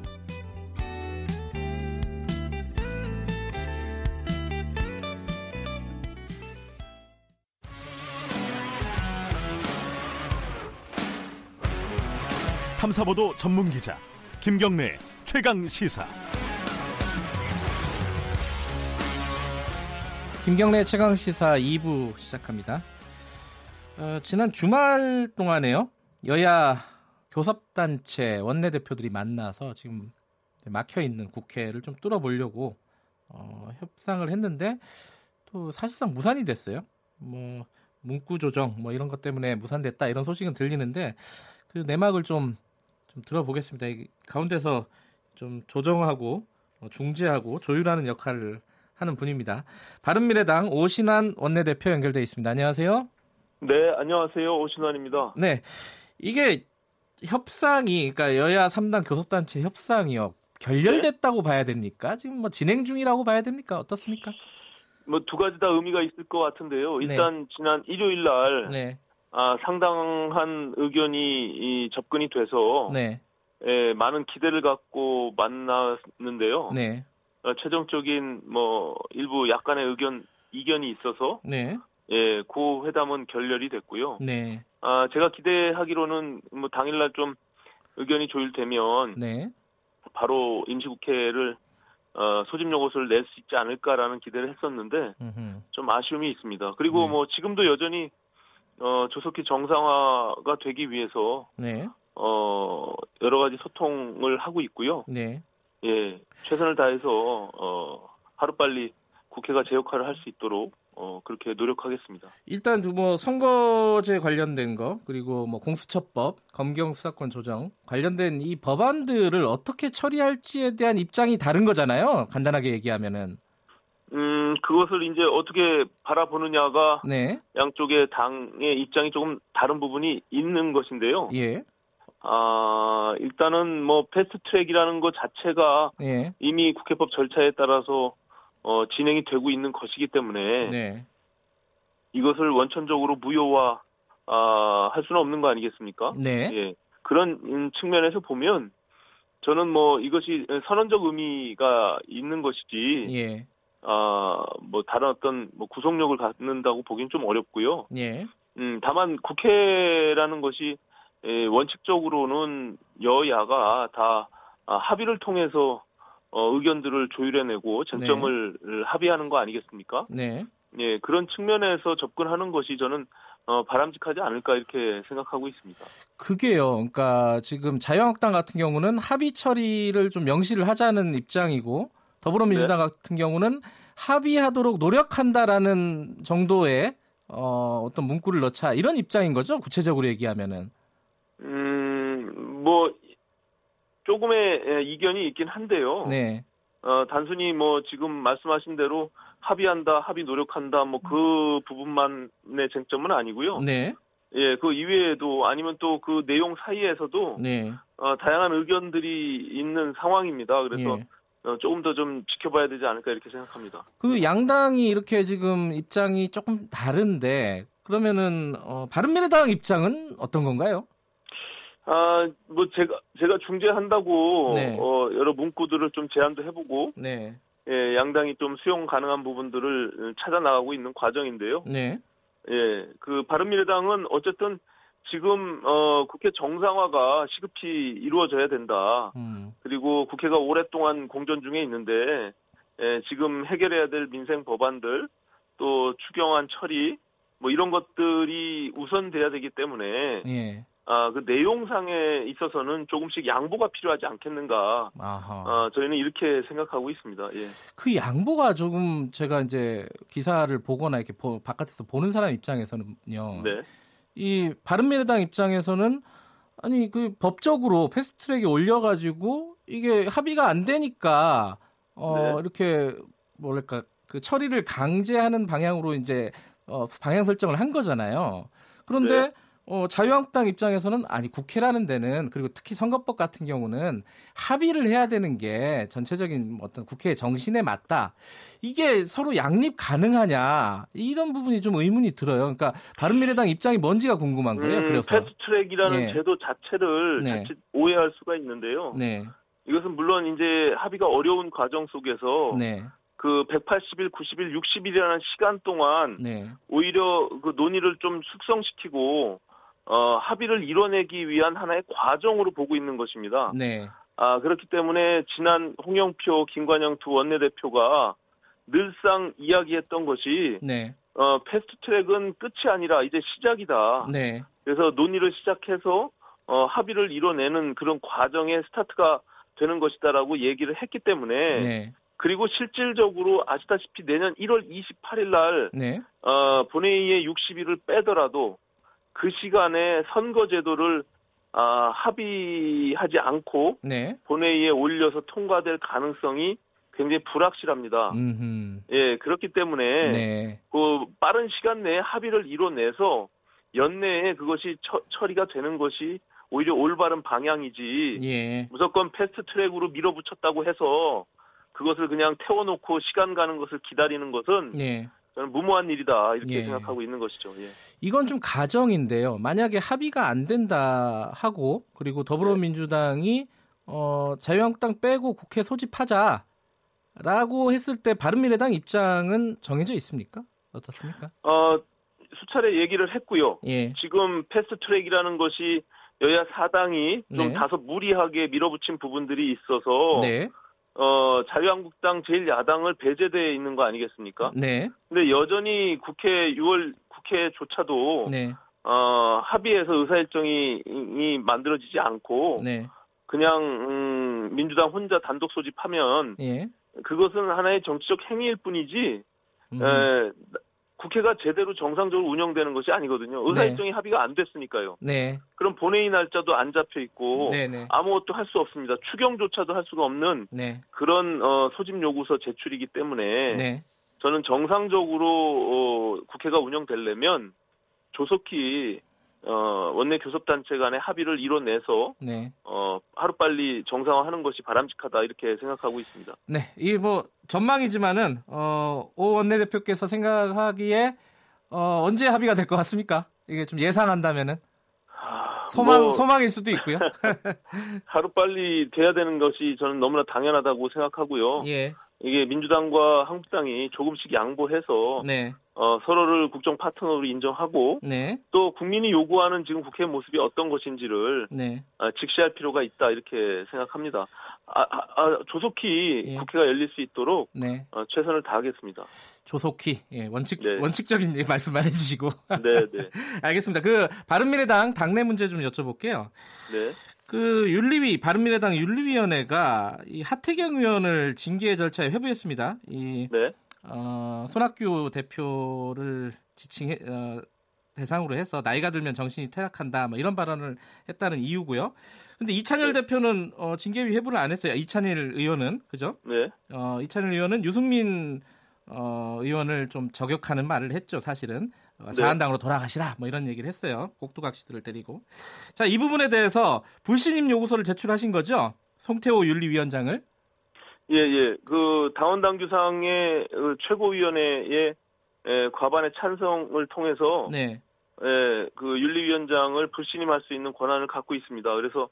탐사보도 전문 기자 김경래 최강 시사. 김경래 최강 시사 2부 시작합니다. 어, 지난 주말 동안에요. 여야 교섭단체 원내대표들이 만나서 지금 막혀 있는 국회를 좀 뚫어보려고 어, 협상을 했는데 또 사실상 무산이 됐어요. 뭐 문구 조정 뭐 이런 것 때문에 무산됐다 이런 소식은 들리는데 그 내막을 좀, 좀 들어보겠습니다. 가운데서 좀 조정하고 어, 중재하고 조율하는 역할을 하는 분입니다. 바른미래당 오신환 원내대표 연결돼 있습니다. 안녕하세요. 네, 안녕하세요. 오신환입니다. 네. 이게 협상이 그러니까 여야 3당 교섭단체 협상이요. 결렬됐다고 네? 봐야 됩니까? 지금 뭐 진행 중이라고 봐야 됩니까? 어떻습니까? 뭐 두 가지 다 의미가 있을 것 같은데요. 네. 일단 네. 지난 일요일 날 네. 아, 상당한 의견이 이, 접근이 돼서 네. 예, 많은 기대를 갖고 만났는데요. 네. 어, 최종적인 뭐 일부 약간의 의견 이견이 있어서 네. 예, 그 회담은 결렬이 됐고요. 네. 아, 제가 기대하기로는 뭐 당일날 좀 의견이 조율되면 네. 바로 임시국회를 어, 소집 요것을 낼 수 있지 않을까라는 기대를 했었는데 음흠. 좀 아쉬움이 있습니다. 그리고 네. 뭐 지금도 여전히 어, 조속히 정상화가 되기 위해서 네. 어, 여러 가지 소통을 하고 있고요. 네. 예, 최선을 다해서 어, 하루빨리 국회가 제 역할을 할 수 있도록 어, 그렇게 노력하겠습니다. 일단 뭐 선거제 관련된 거 그리고 뭐 공수처법, 검경 수사권 조정 관련된 이 법안들을 어떻게 처리할지에 대한 입장이 다른 거잖아요. 간단하게 얘기하면은. 음, 그것을 이제 어떻게 바라보느냐가 네. 양쪽의 당의 입장이 조금 다른 부분이 있는 것인데요. 예. 아, 일단은 뭐 패스트 트랙이라는 것 자체가 예. 이미 국회법 절차에 따라서 어, 진행이 되고 있는 것이기 때문에 네. 이것을 원천적으로 무효화 아, 할 수는 없는 거 아니겠습니까? 네. 예. 그런 측면에서 보면 저는 뭐 이것이 선언적 의미가 있는 것이지 예. 아, 뭐 다른 어떤 뭐 구속력을 갖는다고 보기는 좀 어렵고요. 예. 음, 다만 국회라는 것이 예, 원칙적으로는 여야가 다 아, 합의를 통해서 어, 의견들을 조율해내고 쟁점을 네. 합의하는 거 아니겠습니까? 네. 예, 그런 측면에서 접근하는 것이 저는 어, 바람직하지 않을까 이렇게 생각하고 있습니다. 그게요. 그러니까 지금 자유한국당 같은 경우는 합의 처리를 좀 명시를 하자는 입장이고 더불어민주당 네. 같은 경우는 합의하도록 노력한다라는 정도의 어, 어떤 문구를 넣자 이런 입장인 거죠. 구체적으로 얘기하면은. 음, 뭐 조금의 예, 이견이 있긴 한데요. 네. 어, 단순히 뭐 지금 말씀하신 대로 합의한다, 합의 노력한다, 뭐 그 부분만의 쟁점은 아니고요. 네. 예, 그 이외에도 아니면 또 그 내용 사이에서도 네. 어, 다양한 의견들이 있는 상황입니다. 그래서 예. 어, 조금 더 좀 지켜봐야 되지 않을까 이렇게 생각합니다. 그 양당이 이렇게 지금 입장이 조금 다른데 그러면은 어, 바른미래당 입장은 어떤 건가요? 아, 뭐 제가 제가 중재한다고 네. 어, 여러 문구들을 좀 제안도 해보고 네. 예, 양당이 좀 수용 가능한 부분들을 찾아 나가고 있는 과정인데요. 네. 예, 그 바른미래당은 어쨌든 지금 어 국회 정상화가 시급히 이루어져야 된다. 음. 그리고 국회가 오랫동안 공전 중에 있는데 예, 지금 해결해야 될 민생 법안들 또 추경안 처리 뭐 이런 것들이 우선돼야 되기 때문에 예. 아, 그 내용상에 있어서는 조금씩 양보가 필요하지 않겠는가. 아하. 아, 저희는 이렇게 생각하고 있습니다. 예. 그 양보가 조금 제가 이제 기사를 보거나 이렇게 보, 바깥에서 보는 사람 입장에서는요. 네. 이 바른미래당 입장에서는 아니 그 법적으로 패스트트랙에 올려가지고 이게 합의가 안 되니까 어 네. 이렇게 뭐랄까 그 처리를 강제하는 방향으로 이제 어 방향 설정을 한 거잖아요. 그런데 네. 어, 자유한국당 입장에서는 아니 국회라는 데는 그리고 특히 선거법 같은 경우는 합의를 해야 되는 게 전체적인 어떤 국회의 정신에 맞다. 이게 서로 양립 가능하냐 이런 부분이 좀 의문이 들어요. 그러니까 바른미래당 입장이 뭔지가 궁금한 거예요. 음, 그래서 패스트트랙이라는 예. 제도 자체를 네. 자칫 오해할 수가 있는데요. 네. 이것은 물론 이제 합의가 어려운 과정 속에서 네. 그 180일, 90일, 60일이라는 시간 동안 네. 오히려 그 논의를 좀 숙성시키고 어, 합의를 이뤄내기 위한 하나의 과정으로 보고 있는 것입니다. 네. 아, 그렇기 때문에 지난 홍영표, 김관영 두 원내대표가 늘상 이야기했던 것이 네. 어, 패스트 트랙은 끝이 아니라 이제 시작이다. 네. 그래서 논의를 시작해서 어, 합의를 이뤄내는 그런 과정의 스타트가 되는 것이다라고 얘기를 했기 때문에 네. 그리고 실질적으로 아시다시피 내년 1월 28일 날 네. 어, 본회의의 60일을 빼더라도 그 시간에 선거제도를 아, 합의하지 않고 네. 본회의에 올려서 통과될 가능성이 굉장히 불확실합니다. 음흠. 예, 그렇기 때문에 네. 그 빠른 시간 내에 합의를 이뤄내서 연내에 그것이 처, 처리가 되는 것이 오히려 올바른 방향이지. 예. 무조건 패스트 트랙으로 밀어붙였다고 해서 그것을 그냥 태워놓고 시간 가는 것을 기다리는 것은 예. 저는 무모한 일이다 이렇게 예. 생각하고 있는 것이죠. 예. 이건 좀 가정인데요. 만약에 합의가 안 된다 하고 그리고 더불어민주당이 어, 자유한국당 빼고 국회 소집하자라고 했을 때 바른미래당 입장은 정해져 있습니까? 어떻습니까? 어, 수차례 얘기를 했고요. 예. 지금 패스트트랙이라는 것이 여야 사당이 좀 네. 다소 무리하게 밀어붙인 부분들이 있어서 네. 어, 자유한국당 제1야당을 배제되어 있는 거 아니겠습니까? 네. 근데 여전히 국회 6월 국회조차도 네. 어, 합의해서 의사일정이 이, 만들어지지 않고 네. 그냥 음, 민주당 혼자 단독 소집하면 예. 그것은 하나의 정치적 행위일 뿐이지 음. 에, 국회가 제대로 정상적으로 운영되는 것이 아니거든요. 의사일정이 네. 합의가 안 됐으니까요. 네. 그럼 본회의 날짜도 안 잡혀 있고 네, 네. 아무것도 할 수 없습니다. 추경조차도 할 수가 없는 네. 그런 어, 소집 요구서 제출이기 때문에 네. 저는 정상적으로 어, 국회가 운영되려면 조속히 어, 원내 교섭단체 간의 합의를 이뤄내서 네. 어, 하루빨리 정상화하는 것이 바람직하다 이렇게 생각하고 있습니다. 네, 이 뭐 전망이지만은 어, 오 원내대표께서 생각하기에 어, 언제 합의가 될 것 같습니까? 이게 좀 예상한다면은 소망 뭐, 소망일 수도 있고요. 하루빨리 돼야 되는 것이 저는 너무나 당연하다고 생각하고요. 예. 이게 민주당과 한국당이 조금씩 양보해서 네. 어, 서로를 국정 파트너로 인정하고 네. 또 국민이 요구하는 지금 국회 모습이 어떤 것인지를 네. 어, 직시할 필요가 있다 이렇게 생각합니다. 아, 아, 아, 조속히 예. 국회가 열릴 수 있도록 네. 어, 최선을 다하겠습니다. 조속히 예, 원칙 네. 원칙적인 말씀만 해주시고. 네, 네. 알겠습니다. 그 바른미래당 당내 문제 좀 여쭤볼게요. 네. 그 윤리위 바른미래당 윤리위원회가 이 하태경 의원을 징계 절차에 회부했습니다. 이 네. 어, 손학규 대표를 지칭해 어, 대상으로 해서 나이가 들면 정신이 퇴락한다 뭐 이런 발언을 했다는 이유고요. 근데 이찬열 네. 대표는 어, 징계위 회부를 안 했어요. 이찬일 의원은 그죠? 네. 어, 이찬일 의원은 유승민 어, 의원을 좀 저격하는 말을 했죠. 사실은 어, 네. 자한당으로 돌아가시라 뭐 이런 얘기를 했어요. 꼭두각시들을 때리고. 자, 이 부분에 대해서 불신임 요구서를 제출하신 거죠? 송태호 윤리위원장을. 예, 예. 그 당원 당 규상의 그 최고위원회의 과반의 찬성을 통해서 네. 예, 그 윤리위원장을 불신임할 수 있는 권한을 갖고 있습니다. 그래서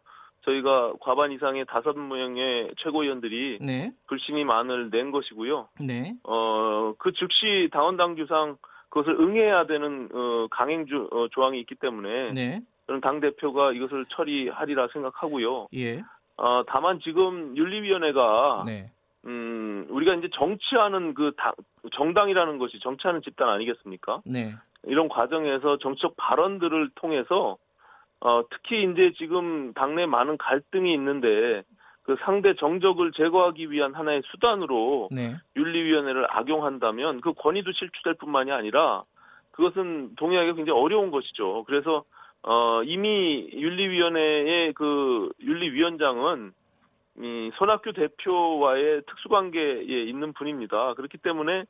저희가 과반 이상의 다섯 명의 최고위원들이 네. 불신임안을 낸 것이고요. 네. 어, 그 즉시 당원 당규상 그것을 응해야 되는 어, 강행 어, 조항이 있기 때문에 네. 저는 당 대표가 이것을 처리하리라 생각하고요. 예. 어, 다만 지금 윤리위원회가 네. 음, 우리가 이제 정치하는 그 당, 정당이라는 것이 정치하는 집단 아니겠습니까? 네. 이런 과정에서 정치적 발언들을 통해서 어, 특히 이제 지금 당내 많은 갈등이 있는데 그 상대 정적을 제거하기 위한 하나의 수단으로 네. 윤리위원회를 악용한다면 그 권위도 실추될 뿐만이 아니라 그것은 동의하기가 굉장히 어려운 것이죠. 그래서 어, 이미 윤리위원회의 그 윤리위원장은 이 손학규 대표와의 특수관계에 있는 분입니다. 그렇기 때문에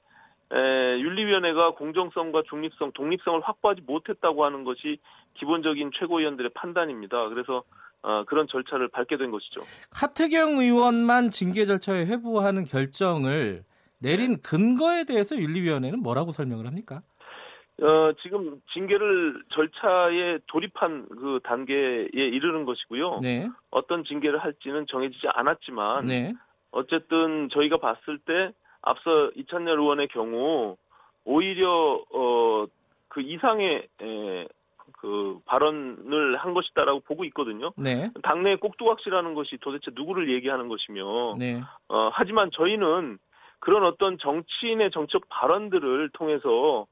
에, 윤리위원회가 공정성과 중립성, 독립성을 확보하지 못했다고 하는 것이 기본적인 최고위원들의 판단입니다. 그래서 어, 그런 절차를 밟게 된 것이죠. 하태경 의원만 징계 절차에 회부하는 결정을 내린 근거에 대해서 윤리위원회는 뭐라고 설명을 합니까? 어, 지금 징계를 절차에 돌입한 그 단계에 이르는 것이고요. 네. 어떤 징계를 할지는 정해지지 않았지만 네. 어쨌든 저희가 봤을 때 앞서 이찬열 의원의 경우 오히려 어, 그 이상의 에, 그 발언을 한 것이다라고 보고 있거든요. 네. 당내 꼭두각시라는 것이 도대체 누구를 얘기하는 것이며, 네. 어, 하지만 저희는 그런 어떤 정치인의 정책 발언들을 통해서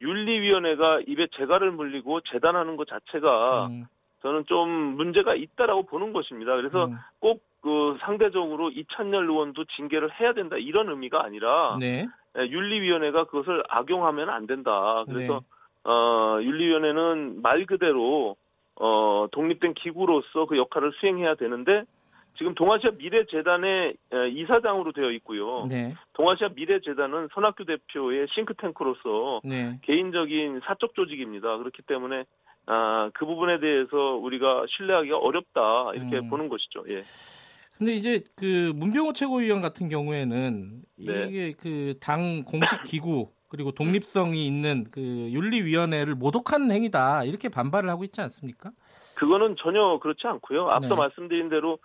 윤리위원회가 입에 재갈을 물리고 재단하는 것 자체가 음. 저는 좀 문제가 있다라고 보는 것입니다. 그래서 음. 꼭 그 상대적으로 이찬열 의원도 징계를 해야 된다 이런 의미가 아니라 네. 예, 윤리위원회가 그것을 악용하면 안 된다. 그래서 네. 어, 윤리위원회는 말 그대로 어, 독립된 기구로서 그 역할을 수행해야 되는데 지금 동아시아 미래재단의 이사장으로 되어 있고요. 네. 동아시아 미래재단은 손학규 대표의 싱크탱크로서 네. 개인적인 사적 조직입니다. 그렇기 때문에 아, 그 부분에 대해서 우리가 신뢰하기가 어렵다 이렇게 음. 보는 것이죠. 예. 근데 이제 그 문병호 최고위원 같은 경우에는 네. 이게 그 당 공식 기구 그리고 독립성이 있는 그 윤리위원회를 모독하는 행위다 이렇게 반발을 하고 있지 않습니까? 그거는 전혀 그렇지 않고요. 앞서 네. 말씀드린 대로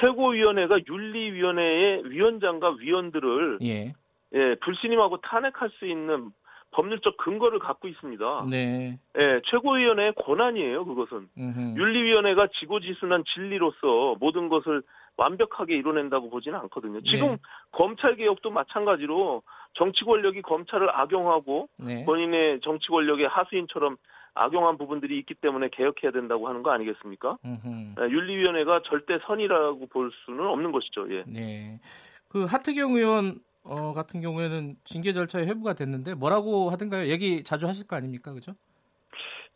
최고위원회가 윤리위원회의 위원장과 위원들을 예. 예, 불신임하고 탄핵할 수 있는 법률적 근거를 갖고 있습니다. 네. 예, 최고위원회의 권한이에요, 그것은. 음흠. 윤리위원회가 지고지순한 진리로서 모든 것을 완벽하게 이뤄낸다고 보지는 않거든요. 지금 네. 검찰 개혁도 마찬가지로 정치 권력이 검찰을 악용하고 네. 본인의 정치 권력의 하수인처럼 악용한 부분들이 있기 때문에 개혁해야 된다고 하는 거 아니겠습니까? 음흠. 예, 윤리위원회가 절대 선이라고 볼 수는 없는 것이죠. 예. 네. 그 하태경 의원 어, 같은 경우에는 징계 절차에 회부가 됐는데 뭐라고 하던가요? 얘기 자주 하실 거 아닙니까, 그죠?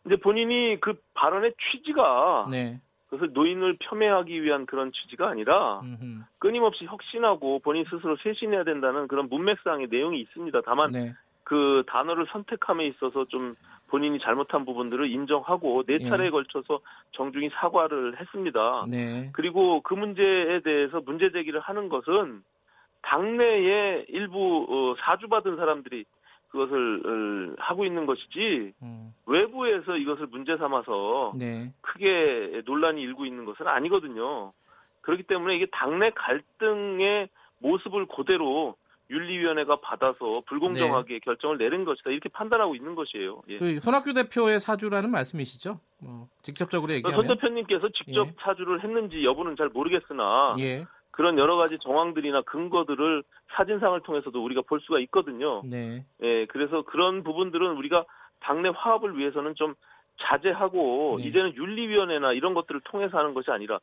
이제 본인이 그 발언의 취지가 네. 그래서 노인을 폄훼하기 위한 그런 취지가 아니라 음흠. 끊임없이 혁신하고 본인 스스로 쇄신해야 된다는 그런 문맥상의 내용이 있습니다. 다만 네. 그 단어를 선택함에 있어서 좀 본인이 잘못한 부분들을 인정하고 네 차례에 예. 걸쳐서 정중히 사과를 했습니다. 네. 그리고 그 문제에 대해서 문제 제기를 하는 것은 당내에 일부 어, 사주받은 사람들이 그것을 어, 하고 있는 것이지 음. 외부에서 이것을 문제 삼아서 네. 크게 논란이 일고 있는 것은 아니거든요. 그렇기 때문에 이게 당내 갈등의 모습을 그대로 윤리위원회가 받아서 불공정하게 네. 결정을 내린 것이다 이렇게 판단하고 있는 것이에요. 예. 그 손학규 대표의 사주라는 말씀이시죠? 뭐 직접적으로 얘기하면 손 대표님께서 직접 예. 사주를 했는지 여부는 잘 모르겠으나 예. 그런 여러 가지 정황들이나 근거들을 사진상을 통해서도 우리가 볼 수가 있거든요. 네. 예, 그래서 그런 부분들은 우리가 당내 화합을 위해서는 좀 자제하고 네. 이제는 윤리위원회나 이런 것들을 통해서 하는 것이 아니라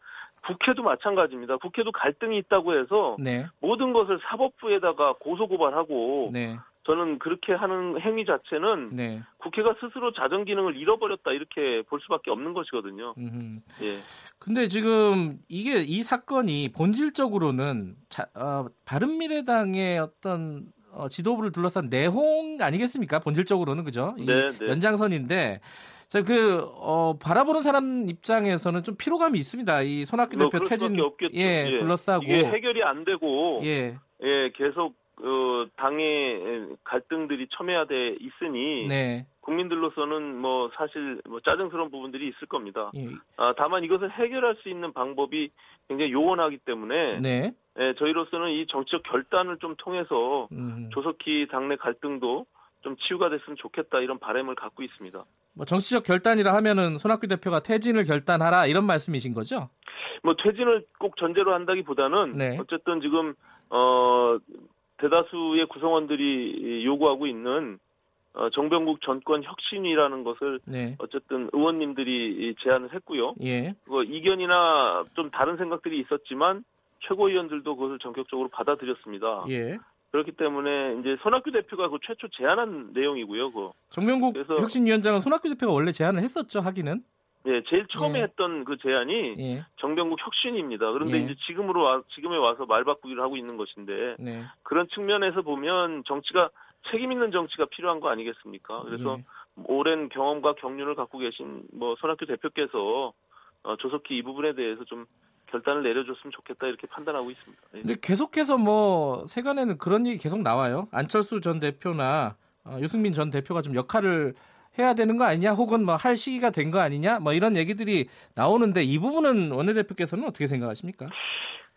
국회도 마찬가지입니다. 국회도 갈등이 있다고 해서 네. 모든 것을 사법부에다가 고소고발하고 네. 저는 그렇게 하는 행위 자체는 네. 국회가 스스로 자정 기능을 잃어버렸다 이렇게 볼 수밖에 없는 것이거든요. 음흠. 예. 근데 지금 이게 이 사건이 본질적으로는 자, 어, 바른미래당의 어떤 어, 지도부를 둘러싼 내홍 아니겠습니까? 본질적으로는 그죠? 네, 네. 연장선인데 자, 그, 어, 바라보는 사람 입장에서는 좀 피로감이 있습니다. 이 손학규 뭐 대표 퇴진. 예, 예, 둘러싸고. 이게 해결이 안 되고. 예. 예, 계속, 어, 당의 갈등들이 첨예화돼 있으니. 네. 국민들로서는 뭐 사실 뭐 짜증스러운 부분들이 있을 겁니다. 예. 아, 다만 이것을 해결할 수 있는 방법이 굉장히 요원하기 때문에. 네. 예, 저희로서는 이 정치적 결단을 좀 통해서 음. 조속히 당내 갈등도 좀 치유가 됐으면 좋겠다 이런 바람을 갖고 있습니다. 뭐 정치적 결단이라 하면은 손학규 대표가 퇴진을 결단하라 이런 말씀이신 거죠? 뭐 퇴진을 꼭 전제로 한다기보다는 네. 어쨌든 지금 어 대다수의 구성원들이 요구하고 있는 어, 정병국 정권 혁신이라는 것을 네. 어쨌든 의원님들이 제안을 했고요. 예. 뭐 이견이나 좀 다른 생각들이 있었지만 최고위원들도 그것을 전격적으로 받아들였습니다. 예. 그렇기 때문에 이제 손학규 대표가 그 최초 제안한 내용이고요. 그 정명국 혁신위원장은 손학규 대표가 원래 제안을 했었죠. 하기는. 예, 제일 처음에 예. 했던 그 제안이 예. 정병국 혁신입니다. 그런데 예. 이제 지금으로 와, 지금에 와서 말 바꾸기를 하고 있는 것인데 네. 그런 측면에서 보면 정치가 책임 있는 정치가 필요한 거 아니겠습니까? 그래서 예. 오랜 경험과 경륜을 갖고 계신 뭐 손학규 대표께서 어, 조속히 이 부분에 대해서 좀 결단을 내려줬으면 좋겠다 이렇게 판단하고 있습니다. 예. 근데 계속해서 뭐 세간에는 그런 얘기 계속 나와요. 안철수 전 대표나 어, 유승민 전 대표가 좀 역할을 해야 되는 거 아니냐, 혹은 뭐 할 시기가 된 거 아니냐, 뭐 이런 얘기들이 나오는데 이 부분은 원내대표께서는 어떻게 생각하십니까?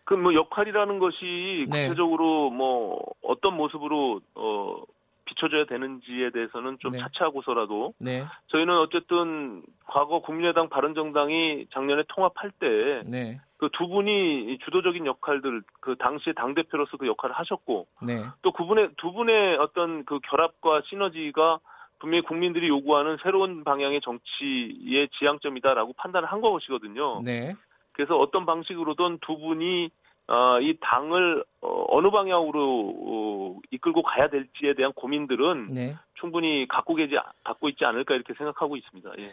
그 뭐 역할이라는 것이 네. 구체적으로 뭐 어떤 모습으로 어 비춰져야 되는지에 대해서는 좀 네. 차치하고서라도 네. 저희는 어쨌든 과거 국민의당 바른정당이 작년에 통합할 때 네. 그두 분이 주도적인 역할들 그 당시에 당 대표로서 그 역할을 하셨고 네. 또 그분의 두 분의 어떤 그 결합과 시너지가 분명히 국민들이 요구하는 새로운 방향의 정치의 지향점이다라고 판단을 한 것이거든요. 네. 그래서 어떤 방식으로든 두 분이 어, 이 당을 어, 어느 방향으로 어, 이끌고 가야 될지에 대한 고민들은 네. 충분히 갖고 계지 갖고 있지 않을까 이렇게 생각하고 있습니다. 예.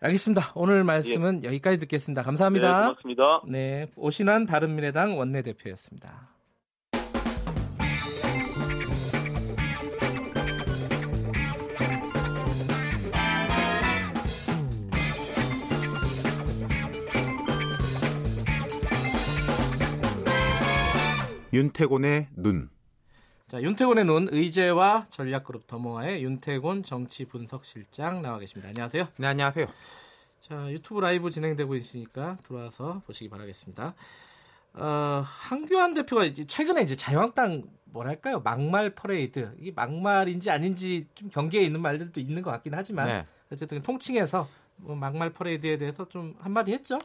알겠습니다. 오늘 말씀은 예. 여기까지 듣겠습니다. 감사합니다. 네, 고맙습니다. 네, 오신환 바른미래당 원내대표였습니다. 윤태곤의 눈. 자, 윤태곤의 눈 의제와 전략그룹 더모아의 윤태곤 정치 분석 실장 나와 계십니다. 안녕하세요. 네, 안녕하세요. 자, 유튜브 라이브 진행되고 있으니까 들어와서 보시기 바라겠습니다. 어, 황교안 대표가 이제 최근에 이제 자유한국당 뭐랄까요 막말 퍼레이드 이게 막말인지 아닌지 좀 경계에 있는 말들도 있는 것 같긴 하지만 네. 어쨌든 통칭해서 뭐 막말 퍼레이드에 대해서 좀 한마디 했죠.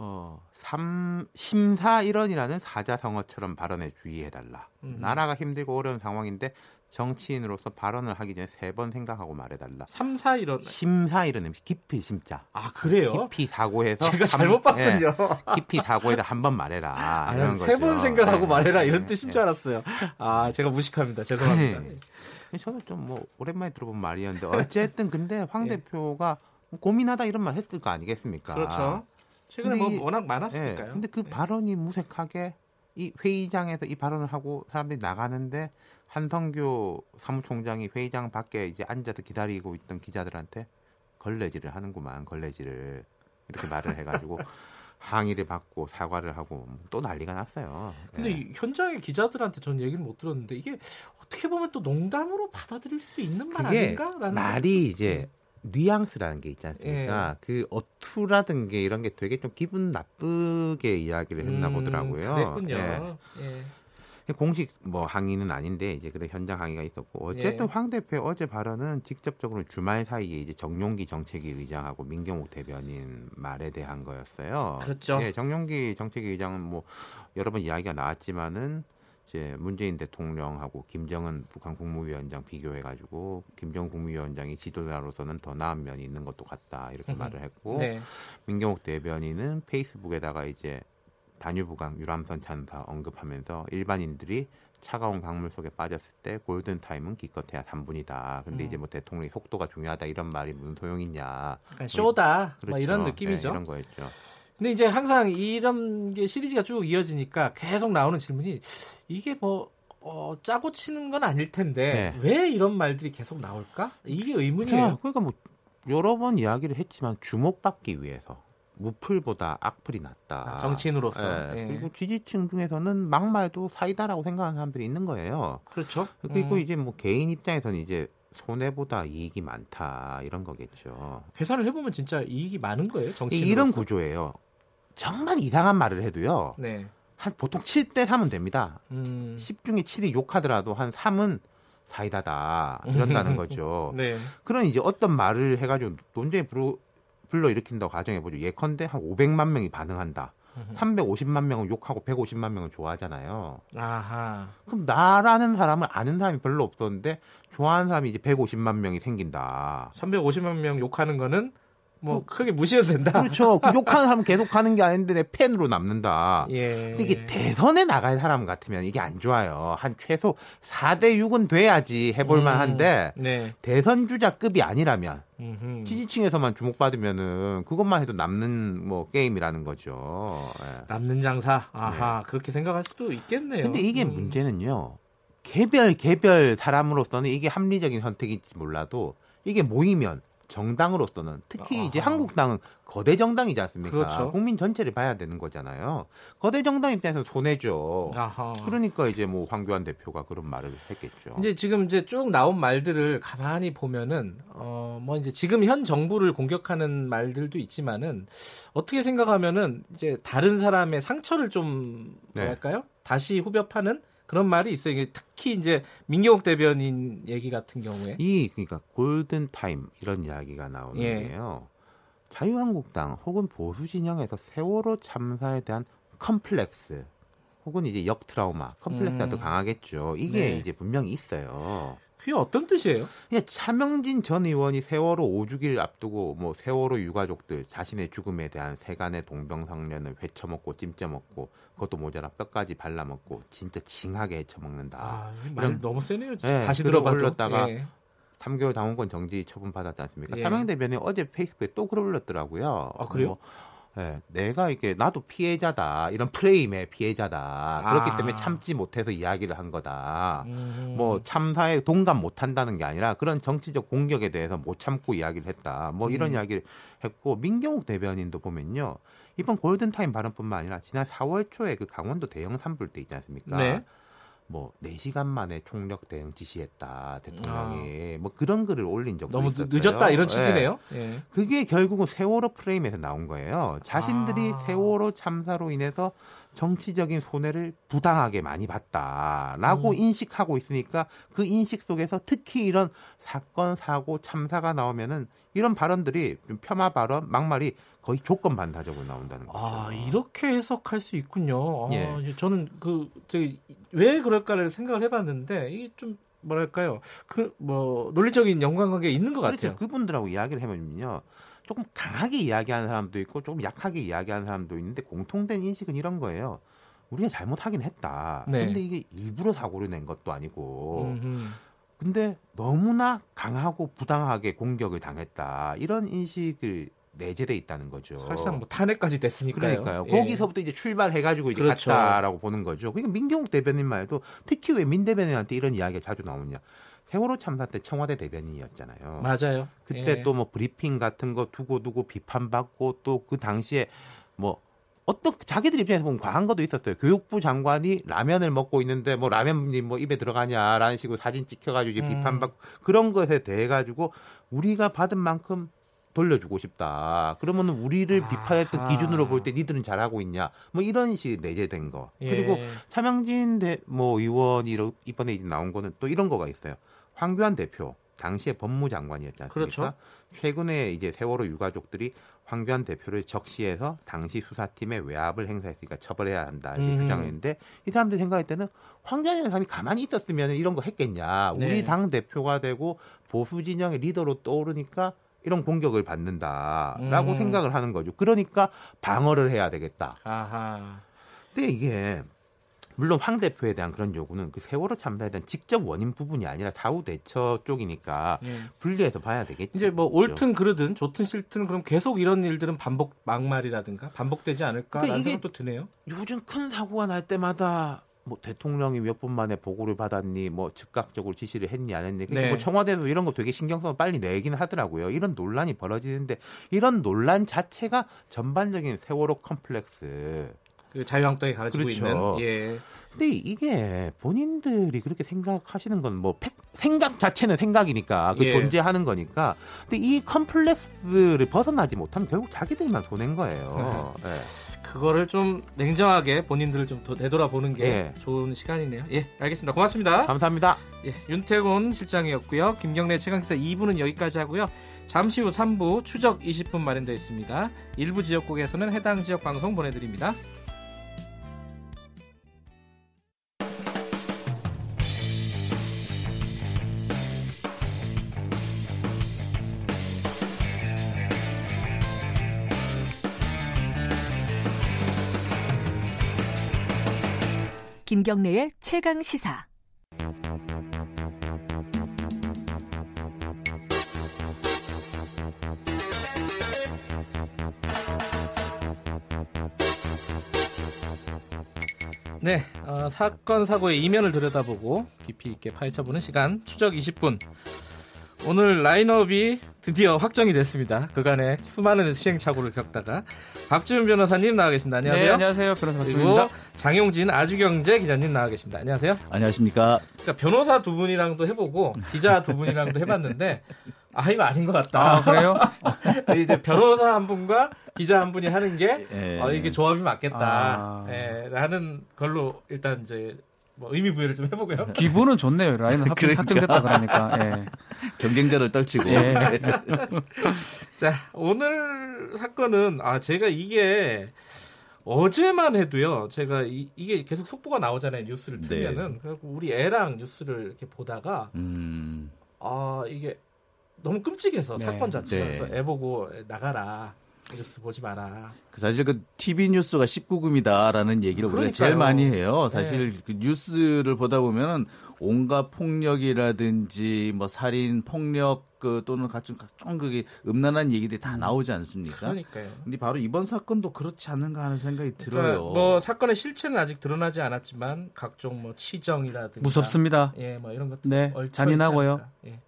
어, 삼, 심사 일원이라는 사자성어처럼 발언에 주의해달라. 음. 나라가 힘들고 어려운 상황인데 정치인으로서 발언을 하기 전에 세 번 생각하고 말해달라. 삼사 일원 심사 일원 깊이 심자. 아 그래요? 깊이 사고해서 제가 잘못 봤군요. 예, 깊이 사고해서 한 번 말해라. 아, 이런 세 번 생각하고 네, 말해라 이런 네, 뜻인 네. 줄 알았어요. 아 제가 무식합니다. 죄송합니다. 네. 저는 좀 뭐 오랜만에 들어본 말이었는데 어쨌든 근데 황 예. 대표가 고민하다 이런 말 했을 거 아니겠습니까? 그렇죠. 최근에 뭐 워낙 많았으니까요. 네, 근데 그 네. 발언이 무색하게 이 회의장에서 이 발언을 하고 사람들이 나가는데 한성규 사무총장이 회의장 밖에 이제 앉아서 기다리고 있던 기자들한테 걸레질을 하는구만 걸레질을 이렇게 말을 해가지고 항의를 받고 사과를 하고 또 난리가 났어요. 근데 예. 현장의 기자들한테 전 얘기를 못 들었는데 이게 어떻게 보면 또 농담으로 받아들일 수도 있는 말 아닌가라는 말이 이제 뉘앙스라는 게 있지 않습니까? 예. 그 어투라든 게 이런 게 되게 좀 기분 나쁘게 이야기를 했나 음, 보더라고요. 그랬군요. 예. 예. 공식 뭐 항의는 아닌데 이제 그래 현장 항의가 있었고 어쨌든 예. 황 대표 어제 발언은 직접적으로 주말 사이에 이제 정용기 정책위 의장하고 민경욱 대변인 말에 대한 거였어요. 그렇죠. 예, 정용기 정책위 의장은 뭐 여러 번 이야기가 나왔지만은 이제 문재인 대통령하고 김정은 북한 국무위원장 비교해가지고 김정은 국무위원장이 지도자로서는 더 나은 면이 있는 것도 같다 이렇게 말을 했고 네. 민경욱 대변인은 페이스북에다가 이제 단유부강 유람선 찬사 언급하면서 일반인들이 차가운 강물 속에 빠졌을 때 골든 타임은 기껏해야 3분이다. 근데 음. 이제 뭐 대통령이 속도가 중요하다 이런 말이 무슨 소용이냐. 그러니까 쇼다. 뭐 그렇죠. 뭐 이런 느낌이죠. 네, 이런 거였죠. 근데 이제 항상 이런 게 시리즈가 쭉 이어지니까 계속 나오는 질문이 이게 뭐 어, 짜고 치는 건 아닐 텐데 네. 왜 이런 말들이 계속 나올까? 이게 의문이에요. 그러니까 뭐 여러 번 이야기를 했지만 주목받기 위해서 무풀보다 악플이 낫다. 아, 정치인으로서. 예. 예. 그리고 지지층 중에서는 막말도 사이다라고 생각하는 사람들이 있는 거예요. 그렇죠. 그리고 음. 이제 뭐 개인 입장에서는 이제 손해보다 이익이 많다 이런 거겠죠. 계산을 해보면 진짜 이익이 많은 거예요. 정치 이런 구조예요. 정말 이상한 말을 해도요. 네. 한 보통 7대 3은 됩니다. 음. 10 중에 7이 욕하더라도 한 3은 사이다다 이런다는 거죠. 네. 그런 이제 어떤 말을 해가지고 논쟁이 불러, 불러 일으킨다고 가정해보죠. 예컨대 한 500만 명이 반응한다. 350만 명은 욕하고 150만 명은 좋아하잖아요. 아하. 그럼 나라는 사람을 아는 사람이 별로 없었는데 좋아하는 사람이 이제 150만 명이 생긴다. 350만 명 욕하는 거는 뭐 크게 무시해도 된다. 그렇죠. 그 욕하는 사람 계속 하는 게 아닌데 내 팬으로 남는다. 예. 근데 이게 대선에 나갈 사람 같으면 이게 안 좋아요. 한 최소 4대 6은 돼야지 해볼 음. 만한데 네. 대선 주자급이 아니라면 음흠. 지지층에서만 주목받으면은 그것만 해도 남는 뭐 게임이라는 거죠. 예. 남는 장사. 아하 네. 그렇게 생각할 수도 있겠네요. 근데 이게 음. 문제는요. 개별 개별 사람으로서는 이게 합리적인 선택일지 몰라도 이게 모이면 정당으로서는 특히 이제 한국당은 거대 정당이지 않습니까? 그렇죠. 국민 전체를 봐야 되는 거잖아요. 거대 정당 입장에서 손해죠. 아하. 그러니까 이제 뭐 황교안 대표가 그런 말을 했겠죠. 이제 지금 이제 쭉 나온 말들을 가만히 보면은 어 뭐 이제 지금 현 정부를 공격하는 말들도 있지만은 어떻게 생각하면은 이제 다른 사람의 상처를 좀 네. 뭐랄까요? 다시 후벼 파는 그런 말이 있어요. 특히 이제 민경욱 대변인 얘기 같은 경우에 이 그러니까 골든 타임 이런 이야기가 나오는데요. 예. 자유한국당 혹은 보수 진영에서 세월호 참사에 대한 컴플렉스 혹은 이제 역 트라우마 컴플렉스가 음. 더 강하겠죠. 이게 네. 이제 분명히 있어요. 그게 어떤 뜻이에요? 예, 차명진 전 의원이 세월호 5주기를 앞두고 뭐 세월호 유가족들 자신의 죽음에 대한 세간의 동병상련을 회쳐먹고 찜쪄먹고 그것도 모자라 뼈까지 발라먹고 진짜 징하게 헤쳐먹는다. 아, 말 너무 세네요. 예, 다시 들어봐도. 올렸다가 예. 3개월 당원권 정지 처분 받았지 않습니까? 예. 차명 대변인 어제 페이스북에 또 글을 올렸더라고요. 아 그래요? 뭐 네, 내가 이게 나도 피해자다 이런 프레임의 피해자다 그렇기 아. 때문에 참지 못해서 이야기를 한 거다. 음. 뭐 참사에 동감 못한다는 게 아니라 그런 정치적 공격에 대해서 못 참고 이야기를 했다. 뭐 이런 음. 이야기를 했고 민경욱 대변인도 보면요 이번 골든타임 발언뿐만 아니라 지난 4월 초에 그 강원도 대형 산불 때 있지 않습니까? 네. 뭐 4시간 만에 총력 대응 지시했다 대통령이 아. 뭐 그런 글을 올린 적도 너무 있었어요. 늦었다 이런 취지네요. 네. 예. 그게 결국은 세월호 프레임에서 나온 거예요. 자신들이 아. 세월호 참사로 인해서 정치적인 손해를 부당하게 많이 봤다라고 음. 인식하고 있으니까 그 인식 속에서 특히 이런 사건 사고 참사가 나오면은 이런 발언들이 폄하 발언 막말이 거의 조건 반사적으로 나온다는 거죠. 아 이렇게 해석할 수 있군요. 아, 예. 저는 그왜 그럴까를 생각을 해봤는데 이게 좀 뭐랄까요 그 뭐 논리적인 연관관계 있는 것 그렇죠. 같아요. 그분들하고 이야기를 해보면요. 조금 강하게 이야기하는 사람도 있고 조금 약하게 이야기하는 사람도 있는데 공통된 인식은 이런 거예요. 우리가 잘못하긴 했다. 네. 근데 이게 일부러 사고를 낸 것도 아니고. 음흠. 근데 너무나 강하고 부당하게 공격을 당했다. 이런 인식을 내재돼 있다는 거죠. 사실상 뭐 탄핵까지 됐으니까요. 그러니까요. 예. 거기서부터 이제 출발해가지고 이제 그렇죠. 갔다라고 보는 거죠. 그러니까 민경욱 대변인만 해도 특히 왜 민 대변인한테 이런 이야기가 자주 나오냐. 세월호 참사 때 청와대 대변인이었잖아요. 맞아요. 그때 예. 또뭐 브리핑 같은 거 두고 두고 비판받고 또 그 당시에 뭐 어떤 자기들 입장에서 보면 과한 것도 있었어요. 교육부 장관이 라면을 먹고 있는데 뭐 라면이 뭐 입에 들어가냐라는 식으로 사진 찍혀가지고 음. 비판받고 그런 것에 대해 가지고 우리가 받은 만큼 돌려주고 싶다. 그러면 우리를 아 비판했던 기준으로 볼 때 니들은 잘하고 있냐. 뭐 이런 식이 내재된 거. 예. 그리고 차명진 대, 뭐 의원이 이번에 이제 나온 거는 또 이런 거가 있어요. 황교안 대표 당시에 법무장관이었지 않습니까? 그렇죠. 최근에 이제 세월호 유가족들이 황교안 대표를 적시해서 당시 수사팀의 외압을 행사했으니까 처벌해야 한다 이렇게 음. 주장했는데 이 사람들이 생각할 때는 황교안이라는 사람이 가만히 있었으면 이런 거 했겠냐? 네. 우리 당 대표가 되고 보수 진영의 리더로 떠오르니까 이런 공격을 받는다라고 음. 생각을 하는 거죠. 그러니까 방어를 해야 되겠다. 아하. 근데 이게 물론 황 대표에 대한 그런 요구는 그 세월호 참사에 대한 직접 원인 부분이 아니라 사후 대처 쪽이니까 예. 분리해서 봐야 되겠죠. 이제 뭐 옳든 그르든 좋든 싫든 그럼 계속 이런 일들은 반복 막말이라든가 반복되지 않을까라는 그러니까 생각도 드네요. 요즘 큰 사고가 날 때마다 뭐 대통령이 몇 분 만에 보고를 받았니, 뭐 즉각적으로 지시를 했니 안 했니, 그러니까 네. 뭐 청와대도 이런 거 되게 신경성을 빨리 내기는 하더라고요. 이런 논란이 벌어지는데 이런 논란 자체가 전반적인 세월호 컴플렉스 그 자유한국당이 가르치고 그렇죠. 있는. 예. 근데 이게 본인들이 그렇게 생각하시는 건 뭐 생각 자체는 생각이니까 그 예. 존재하는 거니까. 근데 이 컴플렉스를 벗어나지 못하면 결국 자기들만 손해인 거예요. 네. 그거를 좀 냉정하게 본인들을 좀 되돌아보는 게 예. 좋은 시간이네요. 예, 알겠습니다. 고맙습니다. 감사합니다. 예, 윤태곤 실장이었고요. 김경래 최강기사 2부는 여기까지 하고요. 잠시 후 3부 추적 20분 마련되어 있습니다. 일부 지역국에서는 해당 지역 방송 보내드립니다. 김경래의 최강 시사. 네, 어, 사건 사고의 이면을 들여다보고 깊이 있게 파헤쳐보는 시간 추적 20분. 오늘 라인업이 드디어 확정이 됐습니다. 그간의 수많은 시행착오를 겪다가 박지훈 변호사님 나와 계십니다. 안녕하세요. 네, 안녕하세요. 변호사 박지훈입니다. 장용진 아주경제 기자님 나와 계십니다. 안녕하세요. 안녕하십니까. 그러니까 변호사 두 분이랑도 해보고 기자 두 분이랑도 해봤는데 아 이거 아닌 것 같다. 아, 그래요? 이제 변호사 한 분과 기자 한 분이 하는 게 예. 어, 이게 조합이 맞겠다. 아. 예, 라는 걸로 일단 이제 뭐 의미 부여를 좀 해보고요. 기분은 좋네요. 라인은 그러니까. 확정됐다 그러니까. 예. 경쟁자를 떨치고. 예. 자 오늘 사건은 아 제가 이게 어제만 해도요. 제가 이, 게 계속 속보가 나오잖아요. 뉴스를 네. 틀면은 네. 그래서 우리 애랑 뉴스를 이렇게 보다가 음. 아 이게 너무 끔찍해서 네. 사건 자체가 네. 그래서 애 보고 나가라. 뉴스 보지 마라. 그 사실 그 TV 뉴스가 19금이다라는 얘기를 우리가 제일 많이 해요. 사실 네. 그 뉴스를 보다 보면은 온갖 폭력이라든지 뭐 살인, 폭력 그 또는 각종 각종 그게 음란한 얘기들이 다 음. 나오지 않습니까? 그러니까요. 근데 바로 이번 사건도 그렇지 않은가 하는 생각이 그러니까 들어요. 뭐 사건의 실체는 아직 드러나지 않았지만 각종 뭐 치정이라든지 무섭습니다. 예, 뭐 이런 것들 네, 잔인하고요. 예.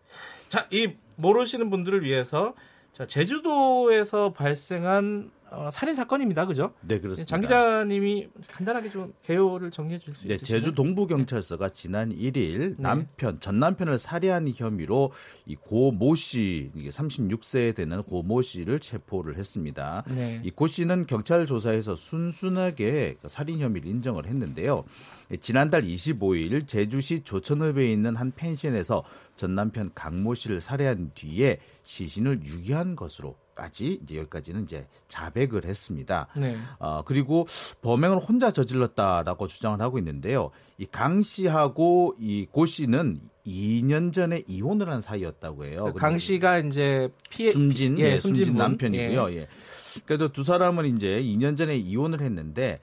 자, 이 모르시는 분들을 위해서 자, 제주도에서 발생한 어, 살인 사건입니다. 그죠? 네, 그렇습니다. 장 기자님이 간단하게 좀 개요를 정리해 줄수 네, 있으요 제주 동부 경찰서가 지난 1일 네. 남편 전 남편을 살해한 혐의로 이 고 모 씨, 이게 36세 되는 고 모 씨를 체포를 했습니다. 네. 이고 씨는 경찰 조사에서 순순하게 그 살인 혐의를 인정을 했는데요. 지난달 25일 제주시 조천읍에 있는 한 펜션에서 전 남편 강모 씨를 살해한 뒤에 시신을 유기한 것으로 까지 이제 여기까지는 이제 자백을 했습니다. 네. 어, 그리고 범행을 혼자 저질렀다라고 주장을 하고 있는데요. 이 강 씨하고 이 고 씨는 2년 전에 이혼을 한 사이였다고 해요. 강 씨가 이제 피해 숨진 예, 예 숨진, 숨진 남편이고요. 예. 예. 그래도 두 사람은 이제 2년 전에 이혼을 했는데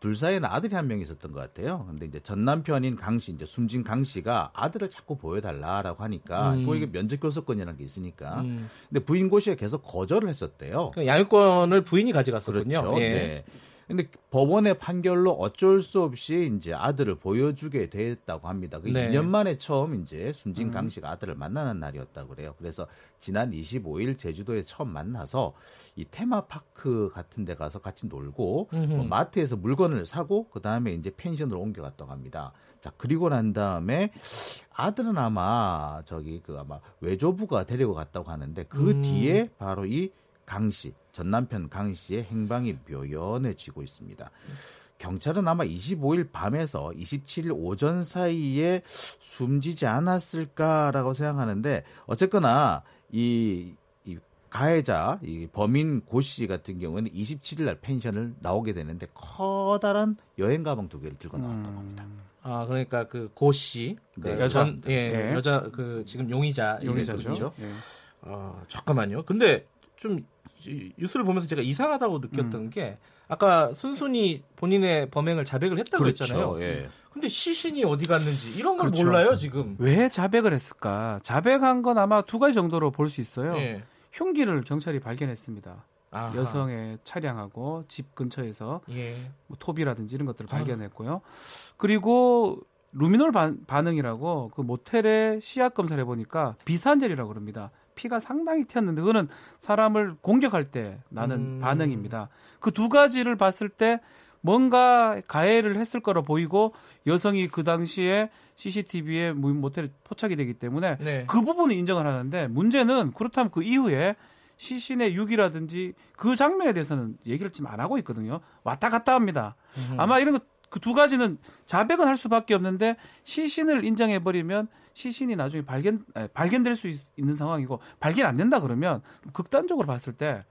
둘 사이에는 아들이 한 명 있었던 것 같아요. 근데 이제 전 남편인 강 씨, 이제 숨진 강 씨가 아들을 자꾸 보여달라라고 하니까 음. 그 이게 면접 교섭권이라는 게 있으니까. 음. 근데 부인 고 씨가 계속 거절을 했었대요. 그 양육권을 부인이 가져갔었군요. 그렇죠. 예. 네. 근데 법원의 판결로 어쩔 수 없이 이제 아들을 보여주게 됐다고 합니다. 그 네. 2년 만에 처음 이제 숨진 음. 강 씨가 아들을 만나는 날이었다고 그래요. 그래서 지난 25일 제주도에 처음 만나서 이 테마파크 같은 데 가서 같이 놀고 뭐 마트에서 물건을 사고 그다음에 이제 펜션으로 옮겨갔다고 합니다. 자, 그리고 난 다음에 아들은 아마 저기 그 아마 외조부가 데리고 갔다고 하는데 그 음. 뒤에 바로 이 강 씨, 전 남편 강 씨의 행방이 묘연해지고 있습니다. 경찰은 아마 25일 밤에서 27일 오전 사이에 숨지지 않았을까라고 생각하는데 어쨌거나 이, 이 가해자 이 범인 고 씨 같은 경우는 27일 날 펜션을 나오게 되는데 커다란 여행 가방 두 개를 들고 나왔다고 합니다. 아 그러니까 그 고 씨, 그 네. 여자 예, 네. 여자 그 지금 용의자 용의자죠. 네. 아 잠깐만요. 근데 좀 뉴스를 보면서 제가 이상하다고 느꼈던 음. 게 아까 순순히 본인의 범행을 자백을 했다고 그렇죠. 했잖아요. 예. 근데 시신이 어디 갔는지 이런 걸 그렇죠. 몰라요 지금. 왜 자백을 했을까? 자백한 건 아마 두 가지 정도로 볼 수 있어요. 예. 흉기를 경찰이 발견했습니다. 아하. 여성의 차량하고 집 근처에서 예. 뭐 톱이라든지 이런 것들을 아. 발견했고요. 그리고 루미놀 반, 반응이라고 그 모텔에 시약 검사를 해보니까 비산젤이라고 그럽니다. 피가 상당히 튀었는데 그거는 사람을 공격할 때 나는 음. 반응입니다. 그 두 가지를 봤을 때 뭔가 가해를 했을 거로 보이고 여성이 그 당시에 CCTV에 모텔에 포착이 되기 때문에 네. 그 부분은 인정을 하는데 문제는 그렇다면 그 이후에 시신의 유기라든지 그 장면에 대해서는 얘기를 지금 안 하고 있거든요. 왔다 갔다 합니다. 음. 아마 이런 거그두 가지는 자백은 할 수밖에 없는데 시신을 인정해 버리면 시신이 나중에 발견 발견될 수 있, 는 상황이고 발견 안 된다 그러면 극단적으로 봤을 때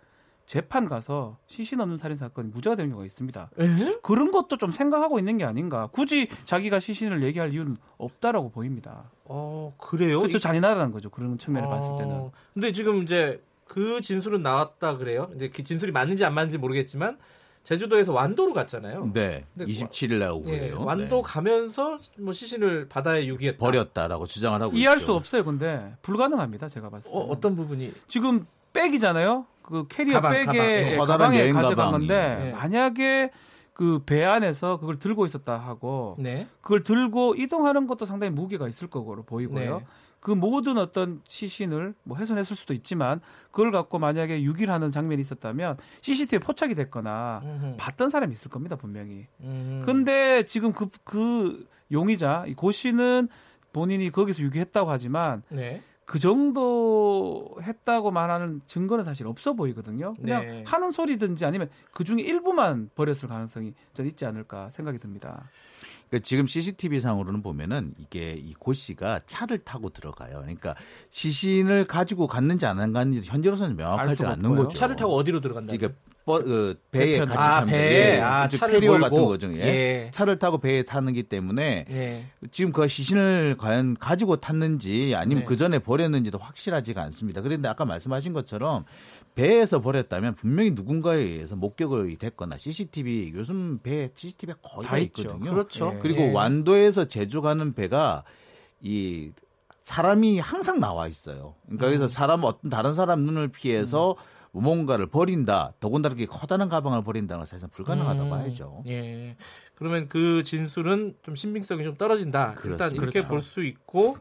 재판 가서 시신 없는 살인 사건이 무죄가 되는 경우가 있습니다. 에? 그런 것도 좀 생각하고 있는 게 아닌가. 굳이 자기가 시신을 얘기할 이유는 없다라고 보입니다. 어 그래요? 그렇죠 잔인하다는 거죠. 그런 측면을 어... 봤을 때는. 근데 지금 이제 그 진술은 나왔다 그래요. 이제 그 진술이 맞는지 안 맞는지 모르겠지만 제주도에서 완도로 갔잖아요. 네. 27일 날 오고요. 예, 완도 네. 가면서 뭐 시신을 바다에 유기했다. 버렸다라고 주장을 하고 이해할 있죠. 수 없어요. 근데 불가능합니다. 제가 봤을 때. 어, 어떤 부분이? 지금 백이잖아요. 그 캐리어 가방, 백에 가방. 예, 가방에 가져간 가방이. 건데 네. 만약에 그 배 안에서 그걸 들고 있었다 하고 네. 그걸 들고 이동하는 것도 상당히 무게가 있을 거로 보이고요. 네. 그 모든 어떤 시신을 뭐 훼손했을 수도 있지만 그걸 갖고 만약에 유기를 하는 장면이 있었다면 CCTV에 포착이 됐거나 음흠. 봤던 사람이 있을 겁니다 분명히. 음. 근데 지금 그, 그 용의자 이 고 씨는 본인이 거기서 유기했다고 하지만 네. 그 정도 했다고 말하는 증거는 사실 없어 보이거든요. 그냥 네. 하는 소리든지 아니면 그 중에 일부만 버렸을 가능성이 전 있지 않을까 생각이 듭니다. 그러니까 지금 CCTV 상으로는 보면은 이게 이고 씨가 차를 타고 들어가요. 그러니까 시신을 가지고 갔는지 안 갔는지 현재로서는 명확하지 않는 거죠. 차를 타고 어디로 들어간다? 그러니까 버, 그 배에 같이 아, 타면 배에 아, 차를 캐리어 같은 거죠. 예. 예. 차를 타고 배에 타는기 때문에 예. 지금 그 시신을 과연 가지고 탔는지 아니면 네. 그 전에 버렸는지도 확실하지가 않습니다. 그런데 아까 말씀하신 것처럼 배에서 버렸다면 분명히 누군가에 의해서 목격이 됐거나 CCTV 요즘 배 CCTV가 거의 다, 다 있거든요. 그렇죠. 예. 그리고 예. 완도에서 제주 가는 배가 이 사람이 항상 나와 있어요. 그러니까 음. 그래서 사람 어떤 다른 사람 눈을 피해서 음. 뭔가를 버린다. 더군다나 이렇게 커다란 가방을 버린다는 건 사실상 불가능하다고 음, 봐야죠. 예. 그러면 그 진술은 좀 신빙성이 좀 떨어진다. 그렇습니다. 일단 이렇게 그렇죠. 볼수 있고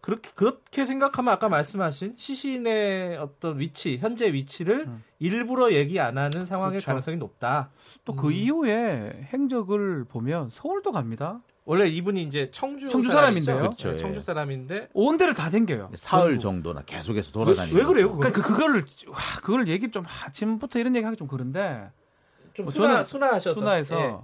그렇게 그렇게 생각하면 아까 말씀하신 시신의 어떤 위치, 현재 위치를 음. 일부러 얘기 안 하는 상황의 그렇죠. 가능성이 높다. 또그 음. 이후에 행적을 보면 서울도 갑니다. 원래 이분이 이제 청주, 청주 사람인데요. 그렇죠. 네, 청주 사람인데 온 데를 다 댕겨요. 사흘 정도나 계속해서 돌아다니고. 왜, 왜 그래요? 그러니까 그 그거를 와, 그걸 얘기 좀 아침부터 이런 얘기 하기 좀 그런데 좀 순화, 저는 순화하셔서 순화해서 예.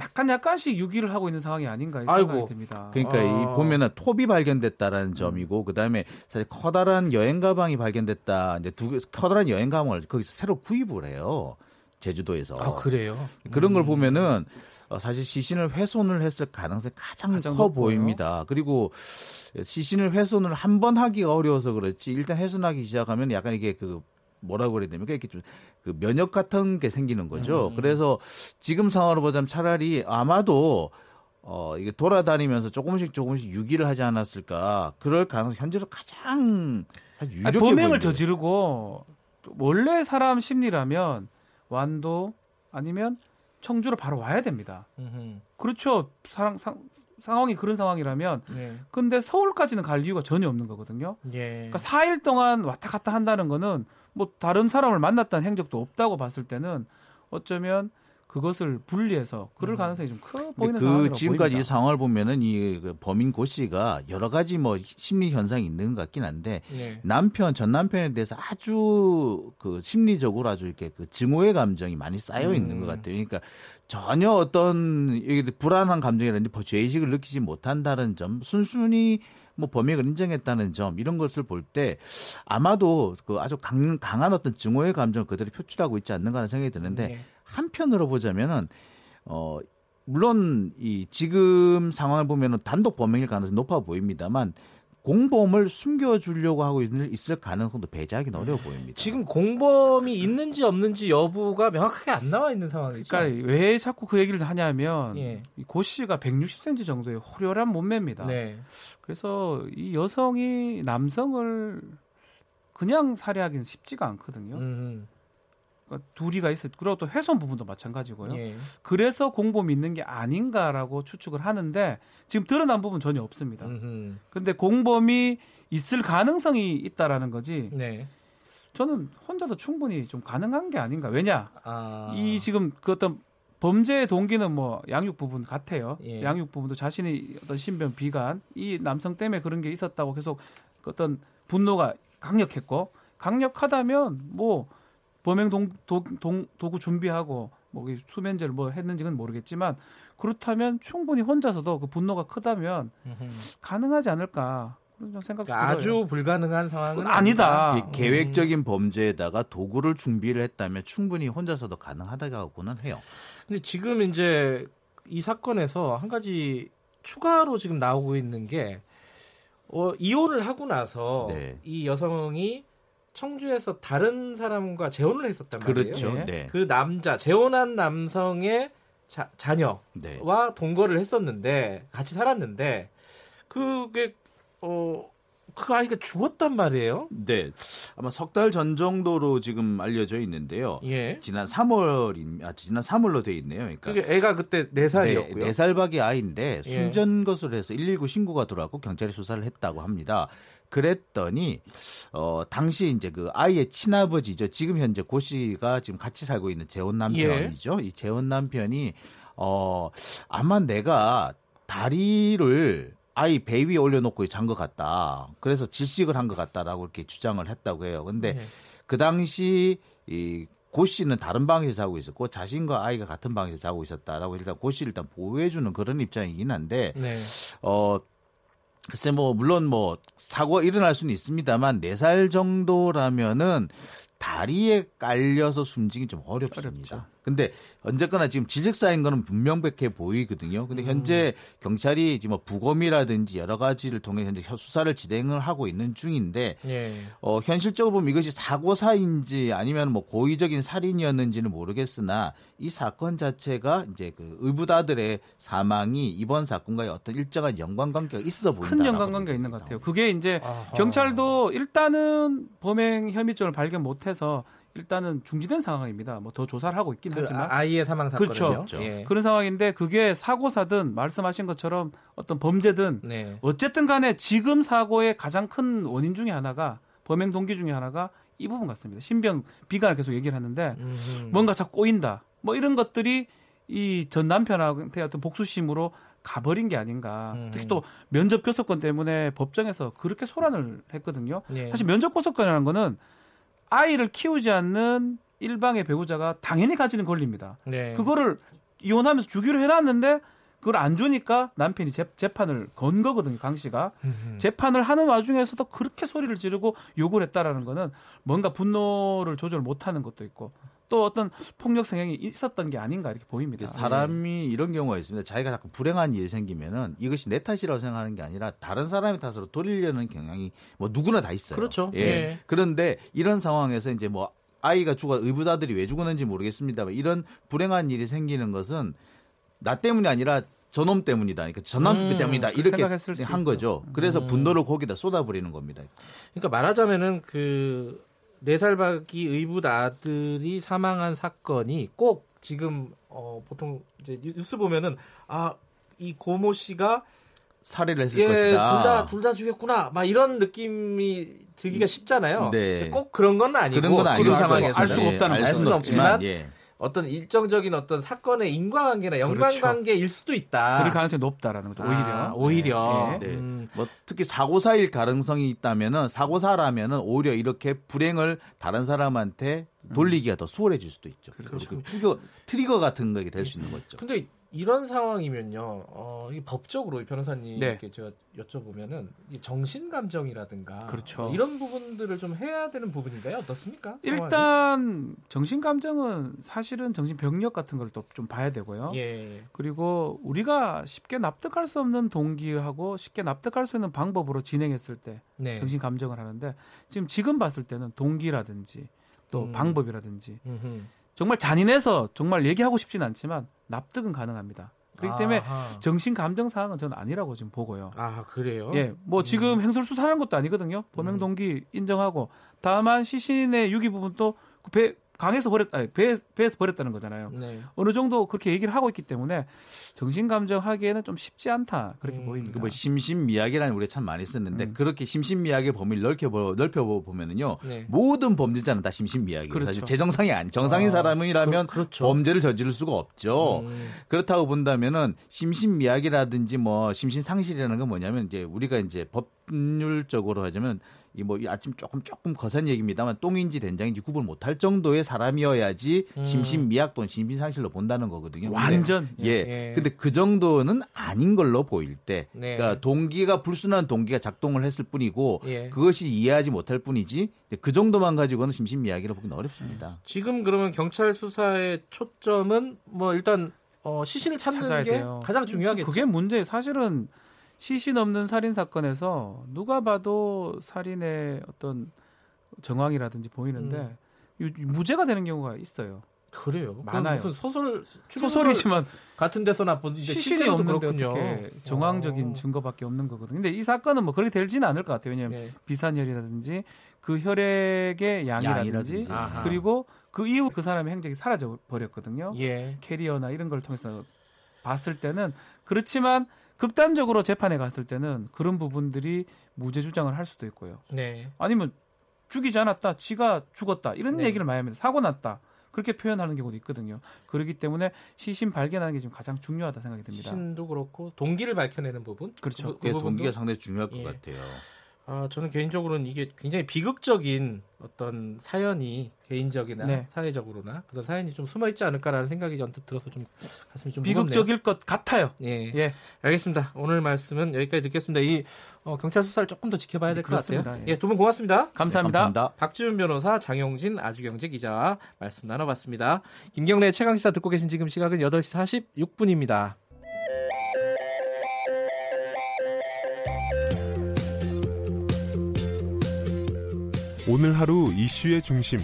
약간 약간씩 유기를 하고 있는 상황이 아닌가 생각이 듭니다. 그러니까 아. 이 보면은 톱이 발견됐다라는 음. 점이고 그다음에 사실 커다란 여행 가방이 발견됐다. 이제 두 커다란 여행 가방을 거기서 새로 구입을 해요. 제주도에서. 아, 그래요? 그런 걸 음. 보면은 어, 사실 시신을 훼손을 했을 가능성이 가장, 가장 커. 보입니다. 그리고 시신을 훼손을 한 번 하기가 어려워서 그렇지 일단 훼손하기 시작하면 약간 이게 그 뭐라고 그래야 됩니까? 이렇게 좀 그 면역 같은 게 생기는 거죠. 음. 그래서 지금 상황으로 보자면 차라리 아마도 어, 이게 돌아다니면서 조금씩 조금씩 유기를 하지 않았을까. 그럴 가능성 현재로 가장 유력해 아니, 범행을 보이는데. 저지르고 원래 사람 심리라면 완도 아니면 청주로 바로 와야 됩니다. 음흠. 그렇죠. 사랑, 상, 상황이 그런 상황이라면 네. 근데 서울까지는 갈 이유가 전혀 없는 거거든요. 예. 그러니까 4일 동안 왔다 갔다 한다는 거는 뭐 다른 사람을 만났다는 행적도 없다고 봤을 때는 어쩌면 그것을 분리해서 그럴 음. 가능성이 좀 커 보이는 그 지금까지 보입니다. 이 상황을 보면은 이그 범인 고 씨가 여러 가지 뭐 심리 현상이 있는 것 같긴 한데 네. 남편 전 남편에 대해서 아주 그 심리적으로 아주 이렇게 그 증오의 감정이 많이 쌓여 있는 음. 것 같아요. 그러니까 전혀 어떤 불안한 감정이라든지 죄의식을 느끼지 못한다는 점, 순순히 뭐 범행을 인정했다는 점 이런 것을 볼 때 아마도 그 아주 강, 강한 어떤 증오의 감정을 그대로 표출하고 있지 않는가 하는 생각이 드는데 네. 한편으로 보자면은 어 물론 이 지금 상황을 보면은 단독 범행일 가능성이 높아 보입니다만 공범을 숨겨주려고 하고 있을 가능성도 배제하기는 어려워 보입니다. 지금 공범이 있는지 없는지 여부가 명확하게 안 나와 있는 상황이죠. 그러니까 왜 자꾸 그 얘기를 하냐면 예. 고 씨가 160cm 정도의 호려한 몸매입니다. 네. 그래서 이 여성이 남성을 그냥 살해하기는 쉽지가 않거든요. 음. 그러니까 둘이가 있어. 그리고 또 훼손 부분도 마찬가지고요. 예. 그래서 공범이 있는 게 아닌가라고 추측을 하는데 지금 드러난 부분 전혀 없습니다. 그런데 공범이 있을 가능성이 있다라는 거지. 네. 저는 혼자도 충분히 좀 가능한 게 아닌가. 왜냐? 아. 이 지금 그 어떤 범죄의 동기는 뭐 양육 부분 같아요. 예. 양육 부분도 자신이 어떤 신변 비관 이 남성 때문에 그런 게 있었다고 계속 그 어떤 분노가 강력했고 강력하다면 뭐 범행 동, 도, 동, 도구 준비하고 뭐 수면제를 뭐 했는지는 모르겠지만 그렇다면 충분히 혼자서도 그 분노가 크다면 가능하지 않을까 그런 생각이 그러니까 아주 들어요. 불가능한 상황은 아니다. 아니다. 계획적인 범죄에다가 도구를 준비를 했다면 충분히 혼자서도 가능하다고는 해요. 근데 지금 이제 이 사건에서 한 가지 추가로 지금 나오고 있는 게 어, 이혼을 하고 나서 네. 이 여성이 청주에서 다른 사람과 재혼을 했었단 말이에요. 그렇죠. 네. 네. 그 남자 재혼한 남성의 자, 자녀와 네. 동거를 했었는데 같이 살았는데 그게 어. 그 아이가 죽었단 말이에요. 네, 아마 석 달 전 정도로 지금 알려져 있는데요. 예. 지난 3월, 아 지난 3월로 돼 있네요. 그러니까 애가 그때 4 살이었고요. 네, 4살 밖에 아이인데 예. 숨전 것으로 해서 119 신고가 들어왔고 경찰이 수사를 했다고 합니다. 그랬더니 어 당시 이제 그 아이의 친아버지죠. 지금 현재 고 씨가 지금 같이 살고 있는 재혼 남편이죠. 예. 이 재혼 남편이 어 아마 내가 다리를 아이 배 위에 올려놓고 잔 것 같다. 그래서 질식을 한 것 같다라고 이렇게 주장을 했다고 해요. 근데 네. 그 당시 이 고 씨는 다른 방에서 자고 있었고 자신과 아이가 같은 방에서 자고 있었다라고 일단 고 씨를 일단 보호해주는 그런 입장이긴 한데 네. 어 글쎄 뭐 물론 뭐 사고가 일어날 수는 있습니다만 4살 정도라면은 다리에 깔려서 숨지기 좀 어렵습니다. 어렵죠. 근데 언제거나 지금 질식 쌓인 거는 분명백해 보이거든요. 근데 음. 현재 음. 경찰이 지금 뭐 부검이라든지 여러 가지를 통해 현재 수사를 진행을 하고 있는 중인데 예. 어, 현실적으로 보면 이것이 사고사인지 아니면 뭐 고의적인 살인이었는지는 모르겠으나 이 사건 자체가 이제 그 의붓아들의 사망이 이번 사건과의 어떤 일정한 연관관계가 있어 보인다. 큰 연관관계가 있는 것 같아요. 그게 이제 아하. 경찰도 일단은 범행 혐의점을 발견 못해서 일단은 중지된 상황입니다. 뭐 더 조사를 하고 있긴 그 하지만 아이의 사망 사건이죠. 그렇죠. 예. 그런 상황인데 그게 사고사든 말씀하신 것처럼 어떤 범죄든 네. 어쨌든 간에 지금 사고의 가장 큰 원인 중에 하나가 범행 동기 중에 하나가 이 부분 같습니다. 신병 비관을 계속 얘기를 하는데 음흠. 뭔가 자꾸 꼬인다. 뭐 이런 것들이 이 전 남편한테 어떤 복수심으로 가버린 게 아닌가. 음. 특히 또 면접 교섭권 때문에 법정에서 그렇게 소란을 했거든요. 예. 사실 면접 교섭권이라는 거는 아이를 키우지 않는 일방의 배우자가 당연히 가지는 권리입니다. 네. 그거를 이혼하면서 주기로 해놨는데 그걸 안 주니까 남편이 재, 재판을 건 거거든요, 강 씨가. 음흠. 재판을 하는 와중에서도 그렇게 소리를 지르고 욕을 했다라는 거는 뭔가 분노를 조절 못 하는 것도 있고 또 어떤 폭력 성향이 있었던 게 아닌가 이렇게 보입니다. 사람이 네. 이런 경우가 있습니다. 자기가 자꾸 불행한 일이 생기면은 이것이 내 탓이라고 생각하는 게 아니라 다른 사람의 탓으로 돌리려는 경향이 뭐 누구나 다 있어요. 그렇죠. 예. 네. 그런데 이런 상황에서 이제 뭐 아이가 죽어 의붓아들이 왜 죽었는지 모르겠습니다만 이런 불행한 일이 생기는 것은 나 때문이 아니라 저놈 때문이다. 그러니까 전남 음, 때문이다. 이렇게 한 거죠. 그래서 음. 분노를 거기다 쏟아버리는 겁니다. 그러니까 말하자면은 그 네살박이 의붓 아들이 사망한 사건이 꼭 지금 어 보통 이제 뉴스 보면은 아 이 고모 씨가 살해를 했을 예, 것이다. 둘다 둘다 죽였구나. 막 이런 느낌이 들기가 쉽잖아요. 네. 꼭 그런 건 아니고 그런 건 지금 상황에서 알 수가 없다는 알 수는 없지만 예. 어떤 일정적인 어떤 사건의 인과관계나 연관관계일 그렇죠. 수도 있다. 그럴 가능성이 높다라는 거죠. 오히려. 아, 오히려. 네. 네. 음. 뭐 특히 사고사일 가능성이 있다면은 사고사라면은 오히려 이렇게 불행을 다른 사람한테 돌리기가 더 수월해질 수도 있죠. 그렇죠. 그 트리거, 트리거 같은 게될 수 있는 거죠. 근데 이런 상황이면요, 어, 이 법적으로 변호사님께 네. 제가 여쭤보면은 정신 감정이라든가 그렇죠. 이런 부분들을 좀 해야 되는 부분인가요? 어떻습니까? 일단 정신 감정은 사실은 정신 병력 같은 걸 또 좀 봐야 되고요. 예. 그리고 우리가 쉽게 납득할 수 없는 동기하고 쉽게 납득할 수 있는 방법으로 진행했을 때 네. 정신 감정을 하는데 지금 지금 봤을 때는 동기라든지 또 음. 방법이라든지 음흠. 정말 잔인해서 정말 얘기하고 싶진 않지만 납득은 가능합니다. 그렇기 때문에 아하. 정신 감정 사항은 저는 아니라고 지금 보고요. 아 그래요? 예, 뭐 음. 지금 행설수사하는 것도 아니거든요. 범행 동기 인정하고 다만 시신의 유기 부분도 배 강에서 버렸, 아니, 배, 배에서 버렸다는 거잖아요. 네. 어느 정도 그렇게 얘기를 하고 있기 때문에 정신 감정 하기에는 좀 쉽지 않다. 그렇게 음. 보입니다. 뭐 심신미약이라는 우리 참 많이 썼는데 음. 그렇게 심신미약의 범위를 넓혀, 넓혀 보면은요. 네. 모든 범죄자는 다 심신미약이에요. 그렇죠. 사실 제정상이 아니, 정상인 아, 사람이라면 그, 렇죠 범죄를 저지를 수가 없죠. 음. 그렇다고 본다면은 심신미약이라든지 뭐 심신상실이라는 건 뭐냐면 이제 우리가 이제 법률적으로 하자면 이뭐 아침 조금 조금 거센 얘기입니다만 똥인지 된장인지 구분 못할 정도의 사람이어야지 음. 심신 미약 또는 심신 상실로 본다는 거거든요. 완전 예. 예. 근데 그 정도는 아닌 걸로 보일 때, 네. 그러니까 동기가 불순한 동기가 작동을 했을 뿐이고 예. 그것이 이해하지 못할 뿐이지 그 정도만 가지고는 심신 미약이라 보기는 어렵습니다. 지금 그러면 경찰 수사의 초점은 뭐 일단 어, 시신을 찾는 게 돼요. 가장 중요하겠죠. 그게 문제. 사실은 시신 없는 살인 사건에서 누가 봐도 살인의 어떤 정황이라든지 보이는데 음. 무죄가 되는 경우가 있어요. 그래요. 많아요. 무슨 소설 소설이지만 같은 데서나 본데 시신이 없는데 어떻게 정황적인 어. 증거밖에 없는 거거든요. 근데 이 사건은 뭐 그렇게 되지는 않을 것 같아요. 왜냐하면 네. 비산혈이라든지 그 혈액의 양이라든지, 양이라든지. 그리고 그 이후 그 사람의 행적이 사라져 버렸거든요. 예. 캐리어나 이런 걸 통해서 봤을 때는 그렇지만 극단적으로 재판에 갔을 때는 그런 부분들이 무죄 주장을 할 수도 있고요. 네. 아니면 죽이지 않았다, 지가 죽었다 이런 네. 얘기를 많이 합니다. 사고 났다. 그렇게 표현하는 경우도 있거든요. 그렇기 때문에 시신 발견하는 게 지금 가장 중요하다 생각이 듭니다. 시신도 그렇고 동기를 밝혀내는 부분, 그렇죠. 그, 그 동기가 상당히 중요할 것 예. 같아요. 아, 저는 개인적으로는 이게 굉장히 비극적인 어떤 사연이 개인적이나 네. 사회적으로나 그런 사연이 좀 숨어 있지 않을까라는 생각이 언뜻 들어서 좀 가슴이 좀 비극적일 무겁네요. 것 같아요. 예, 예, 알겠습니다. 오늘 말씀은 여기까지 듣겠습니다. 이 어, 경찰 수사를 조금 더 지켜봐야 될 것 같아요. 예, 예 두 분 고맙습니다. 감사합니다. 네, 감사합니다. 박지훈 변호사, 장용진 아주경제 기자 말씀 나눠봤습니다. 김경래 최강 시사 듣고 계신 지금 시각은 8시 46분입니다. 오늘 하루 이슈의 중심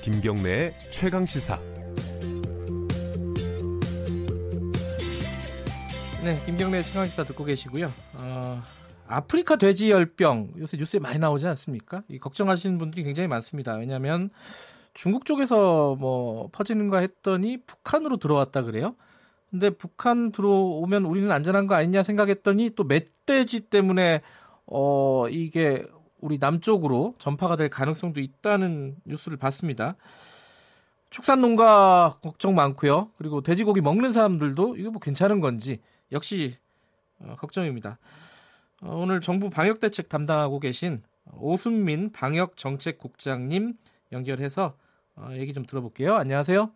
김경래의 최강 시사. 네 김경래의 최강 시사 듣고 계시고요. 어, 아프리카 돼지 열병 요새 뉴스에 많이 나오지 않습니까? 이 걱정하시는 분들이 굉장히 많습니다. 왜냐하면 중국 쪽에서 뭐 퍼지는가 했더니 북한으로 들어왔다 그래요. 근데 북한 들어오면 우리는 안전한 거 아니냐 생각했더니 또 멧돼지 때문에 어 이게 우리 남쪽으로 전파가 될 가능성도 있다는 뉴스를 봤습니다. 축산 농가 걱정 많고요. 그리고 돼지고기 먹는 사람들도 이게 뭐 괜찮은 건지 역시 어, 걱정입니다. 어, 오늘 정부 방역 대책 담당하고 계신 오순민 방역 정책국장님 연결해서 어, 얘기 좀 들어볼게요. 안녕하세요.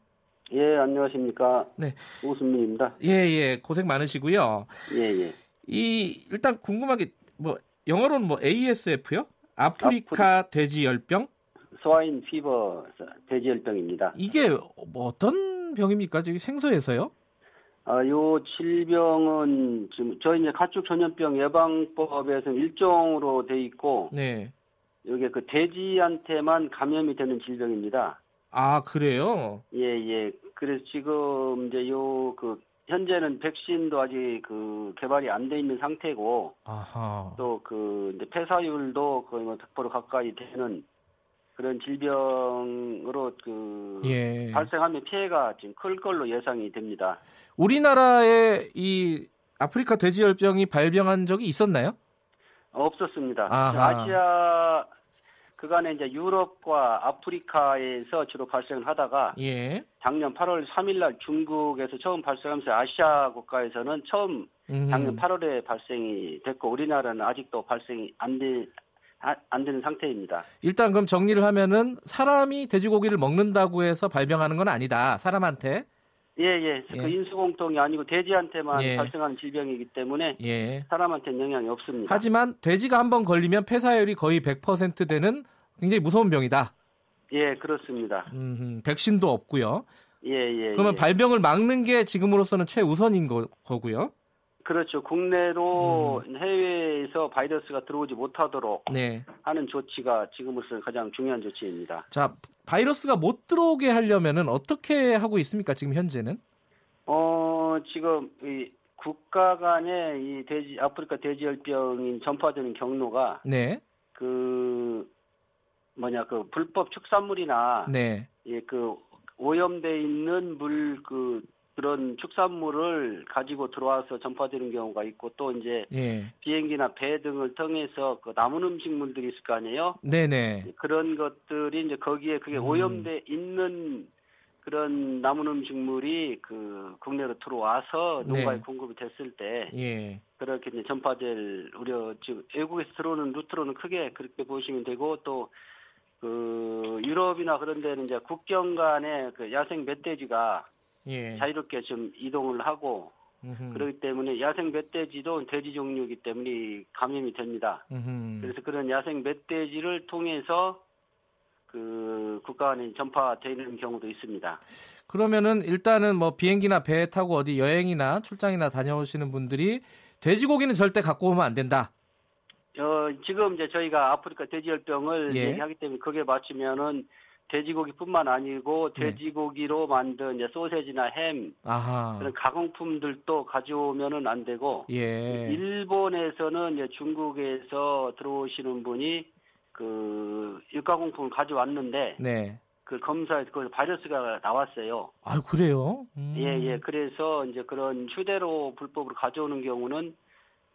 예, 안녕하십니까. 네. 오순민입니다. 예, 예. 고생 많으시고요. 예, 예. 이 일단 궁금한 게 뭐 영어로는 뭐 ASF요? 아프리카 아프리... 돼지 열병? Swine Fever 돼지 열병입니다. 이게 뭐 어떤 병입니까? 저기 생소해서요? 아, 요 질병은 지금 저희 이제 가축 전염병 예방법에서 일종으로 돼 있고, 네. 여기 그 돼지한테만 감염이 되는 질병입니다. 아 그래요? 예 예. 그래서 지금 이제 요 그 현재는 백신도 아직 그 개발이 안 돼 있는 상태고 또 그 이제 폐사율도 거의 뭐 100% 가까이 되는 그런 질병으로 그 예. 발생하면 피해가 지금 클 걸로 예상이 됩니다. 우리나라에 이 아프리카 돼지열병이 발병한 적이 있었나요? 없었습니다. 아하. 아시아 그간에 이제 유럽과 아프리카에서 주로 발생을 하다가 예. 작년 8월 3일 날 중국에서 처음 발생하면서 아시아 국가에서는 처음 음흠. 작년 8월에 발생이 됐고 우리나라는 아직도 발생이 안, 되, 안 되는 상태입니다. 일단 그럼 정리를 하면은 사람이 돼지고기를 먹는다고 해서 발병하는 건 아니다. 사람한테. 예, 예. 예. 그 인수공통이 아니고 돼지한테만 예. 발생하는 질병이기 때문에 예. 사람한테는 영향이 없습니다. 하지만 돼지가 한 번 걸리면 폐사율이 거의 100% 되는 굉장히 무서운 병이다. 예, 그렇습니다. 음, 백신도 없고요. 예, 예. 그러면 예. 발병을 막는 게 지금으로서는 최우선인 거, 고요 그렇죠. 국내로 음. 해외에서 바이러스가 들어오지 못하도록 네. 하는 조치가 지금으로서 가장 중요한 조치입니다. 자, 바이러스가 못 들어오게 하려면은 어떻게 하고 있습니까? 지금 현재는? 어, 지금 이 국가 간의 이 돼지 아프리카 돼지열병이 전파되는 경로가 네. 그 뭐냐 그 불법 축산물이나 네. 예, 그 오염돼 있는 물 그 그런 축산물을 가지고 들어와서 전파되는 경우가 있고 또 이제 예. 비행기나 배 등을 통해서 그 남은 음식물들이 있을 거 아니에요. 네네. 그런 것들이 이제 거기에 그게 음. 오염돼 있는 그런 남은 음식물이 그 국내로 들어와서 농가에 네. 공급이 됐을 때 예. 그렇게 이제 전파될 우려 지금 외국에서 들어오는 루트로는 크게 그렇게 보시면 되고 또 그 유럽이나 그런 데는 이제 국경 간에 그 야생 멧돼지가 예. 자유롭게 좀 이동을 하고 음흠. 그렇기 때문에 야생 멧돼지도 돼지 종류이기 때문에 감염이 됩니다. 음흠. 그래서 그런 야생 멧돼지를 통해서 그 국가 간에 전파되는 경우도 있습니다. 그러면은 일단은 뭐 비행기나 배 타고 어디 여행이나 출장이나 다녀오시는 분들이 돼지고기는 절대 갖고 오면 안 된다. 어, 지금 이제 저희가 아프리카 돼지열병을 예. 얘기하기 때문에 그게 맞추면은 돼지고기뿐만 아니고 네. 돼지고기로 만든 이제 소세지나 햄 아하. 그런 가공품들도 가져오면은 안 되고 예. 일본에서는 이제 중국에서 들어오시는 분이 그 육가공품을 가져왔는데 네. 그 검사에서 그 바이러스가 나왔어요. 아 그래요? 음. 예, 예. 그래서 이제 그런 휴대로 불법으로 가져오는 경우는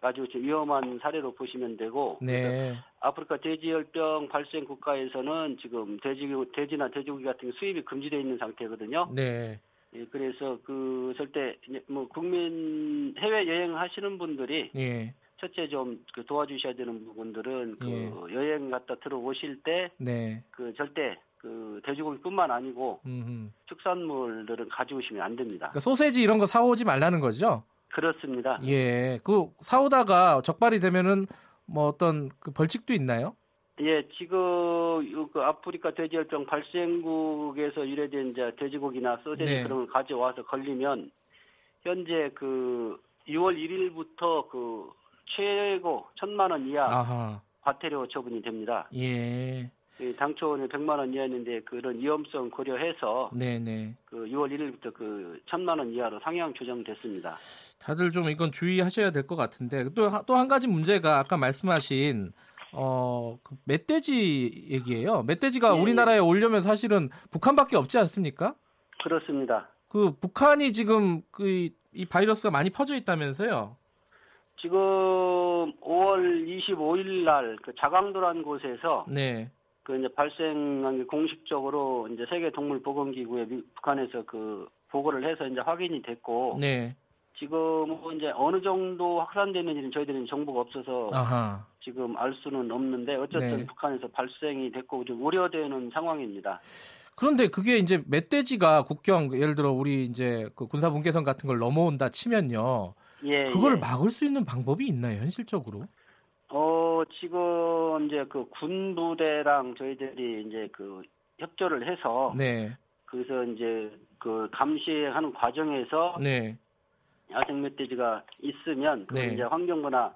아주 위험한 사례로 보시면 되고 네. 아프리카 돼지열병 발생 국가에서는 지금 돼지 돼지나 돼지고기 같은 수입이 금지되어 있는 상태거든요. 네. 예, 그래서 그 절대 뭐 국민 해외 여행 하시는 분들이 예. 첫째 좀 그 도와주셔야 되는 부분들은 그 예. 여행 갔다 들어오실 때그 네. 절대 그 돼지고기뿐만 아니고 음흠. 축산물들은 가져오시면 안 됩니다. 그러니까 소세지 이런 거 사오지 말라는 거죠? 그렇습니다. 예, 그 사오다가 적발이 되면은 뭐 어떤 그 벌칙도 있나요? 예, 지금 그 아프리카 돼지열병 발생국에서 유래된 이제 돼지고기나 소세지 네. 그런 걸 가져와서 걸리면 현재 그 6월 1일부터 그 최고 천만 원 이하 아하. 과태료 처분이 됩니다. 예. 당초는 100만 원 이하였는데 그런 위험성 고려해서 네네. 그 6월 1일부터 그 1000만 원 이하로 상향 조정됐습니다. 다들 좀 이건 주의하셔야 될 것 같은데 또 또 한 가지 문제가 아까 말씀하신 어, 그 멧돼지 얘기예요. 멧돼지가 네. 우리나라에 오려면 사실은 북한밖에 없지 않습니까? 그렇습니다. 그 북한이 지금 그 이 바이러스가 많이 퍼져 있다면서요? 지금 5월 25일 날 그 자강도라는 곳에서 네. 그 이제 발생한 게 공식적으로 이제 세계 동물 보건 기구에 북한에서 그 보고를 해서 이제 확인이 됐고 네. 지금 이제 어느 정도 확산되는지는 저희들은 정보가 없어서 아하. 지금 알 수는 없는데 어쨌든 네. 북한에서 발생이 됐고 좀 우려되는 상황입니다. 그런데 그게 이제 멧돼지가 국경 예를 들어 우리 이제 그 군사 분계선 같은 걸 넘어온다 치면요. 예, 그걸 예. 막을 수 있는 방법이 있나요 현실적으로? 어, 지금 이제 그 군부대랑 저희들이 이제 그 협조를 해서 네. 그래서 이제 그 감시하는 과정에서 네. 야생 멧돼지가 있으면 그 네. 이제 환경부나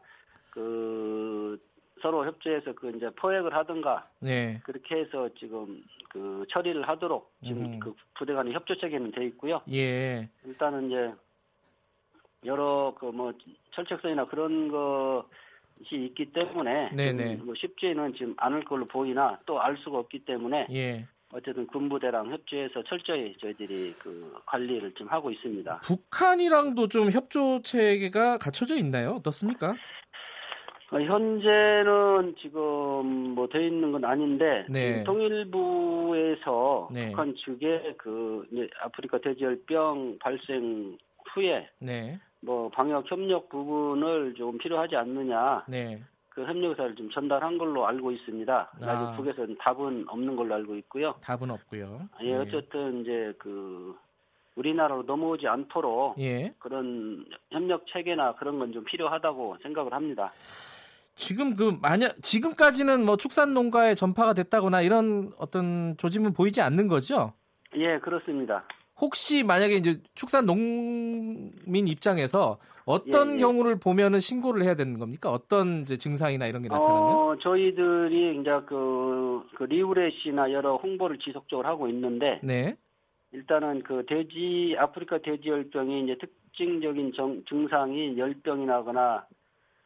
그 서로 협조해서 그 이제 포획을 하든가 네. 그렇게 해서 지금 그 처리를 하도록 지금 음. 그 부대 간의 협조 체계는 돼 있고요. 예. 일단은 이제 여러 그 뭐 철책선이나 그런 거 있기 때문에 네네. 뭐 쉽지는 지금 않을 걸로 보이나 또 알 수가 없기 때문에 예. 어쨌든 군부대랑 협조해서 철저히 저희들이 그 관리를 좀 하고 있습니다. 북한이랑도 좀 협조 체계가 갖춰져 있나요? 어떻습니까? 어, 현재는 지금 뭐 돼 있는 건 아닌데 네. 통일부에서 네. 북한 측에 그 아프리카 돼지열병 발생 후에 네. 뭐 방역 협력 부분을 좀 필요하지 않느냐. 네. 그 협력사를 좀 전달한 걸로 알고 있습니다. 아. 북에서는 답은 없는 걸로 알고 있고요. 답은 없고요. 예, 네. 어쨌든 이제 그 우리나라로 넘어오지 않도록 예. 그런 협력 체계나 그런 건 좀 필요하다고 생각을 합니다. 지금 그 만약 지금까지는 뭐 축산 농가에 전파가 됐다거나 이런 어떤 조짐은 보이지 않는 거죠? 예, 그렇습니다. 혹시 만약에 이제 축산 농민 입장에서 어떤 예, 예. 경우를 보면은 신고를 해야 되는 겁니까? 어떤 이제 증상이나 이런 게 나타나면? 어, 저희들이 이제 그, 그 리우렛이나 여러 홍보를 지속적으로 하고 있는데, 네. 일단은 그 돼지 아프리카 돼지 열병이 이제 특징적인 정, 증상이 열병이 나거나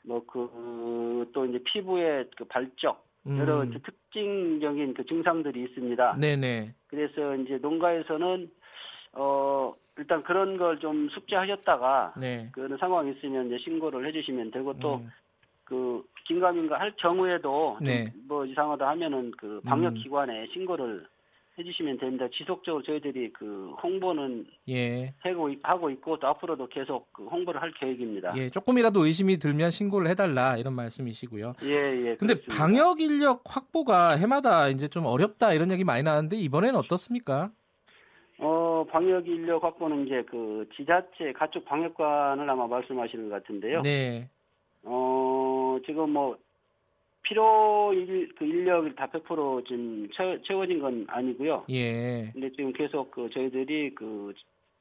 뭐 그 또 이제 피부에 그 발적 여러 음. 특징적인 그 증상들이 있습니다. 네네. 그래서 이제 농가에서는 어 일단 그런 걸 좀 숙지하셨다가 네. 그런 상황이 있으면 이제 신고를 해주시면 되고 또그 음. 그 긴가민가 할 경우에도 네. 뭐 이상하다 하면은 그 방역 음. 기관에 신고를 해주시면 됩니다. 지속적으로 저희들이 그 홍보는 예. 하고, 하고 있고 또 앞으로도 계속 그 홍보를 할 계획입니다. 예, 조금이라도 의심이 들면 신고를 해달라 이런 말씀이시고요. 예, 예. 근데 그렇습니다. 방역 인력 확보가 해마다 이제 좀 어렵다 이런 얘기 많이 나왔는데 이번에는 어떻습니까? 어, 방역 인력 확보는 이제 그 지자체 가축 방역관을 아마 말씀하시는 것 같은데요. 네. 어, 지금 뭐 필요 일, 그 인력이 다 100% 지금 채워, 진 건 아니고요. 예. 근데 지금 계속 그 저희들이 그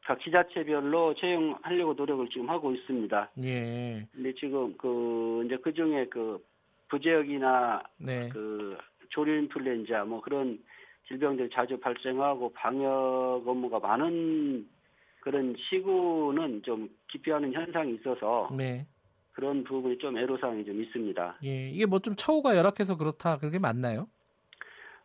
각 지자체별로 채용하려고 노력을 지금 하고 있습니다. 예. 근데 지금 그 이제 그 중에 그 부지역이나 네. 그 조류 인플루엔자 뭐 그런 질병들이 자주 발생하고 방역 업무가 많은 그런 시구는 좀 기피하는 현상이 있어서 네. 그런 부분이 좀 애로사항이 좀 있습니다. 예, 이게 뭐 좀 처우가 열악해서 그렇다 그렇게 맞나요?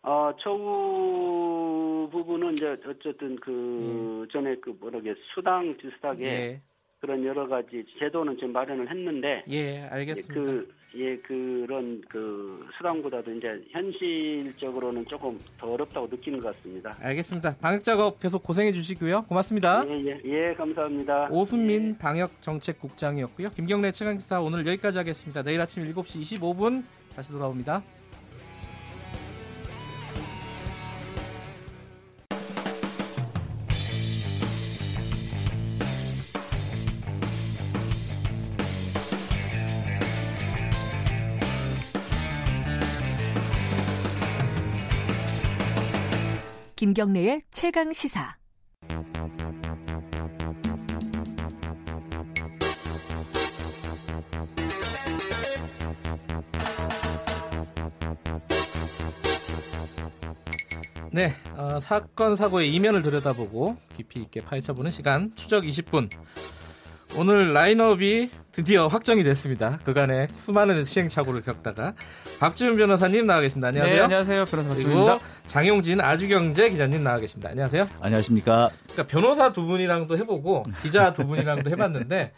어, 처우 부분은 이제 어쨌든 그 예. 전에 그 뭐라게 수당 비슷하게 예. 그런 여러 가지 제도는 좀 마련을 했는데 예, 알겠습니다. 그 예, 그런 그 수당보다도 이제 현실적으로는 조금 더 어렵다고 느끼는 것 같습니다. 알겠습니다. 방역 작업 계속 고생해 주시고요. 고맙습니다. 예, 예, 예 감사합니다. 오순민 예. 방역 정책국장이었고요. 김경래 최강기사 오늘 여기까지 하겠습니다. 내일 아침 7시 25분 다시 돌아옵니다. 김경래의 최강 시사. 네, 어, 사건 사고의 이면을 들여다보고 깊이 있게 파헤쳐보는 시간 추적 20분. 오늘 라인업이 드디어 확정이 됐습니다. 그간의 수많은 시행착오를 겪다가 박지훈 변호사님 나와 계십니다. 안녕하세요. 네, 안녕하세요. 변호사 그리고 장용진 아주경제 기자님 나와 계십니다. 안녕하세요. 안녕하십니까. 그러니까 변호사 두 분이랑도 해보고 기자 두 분이랑도 해봤는데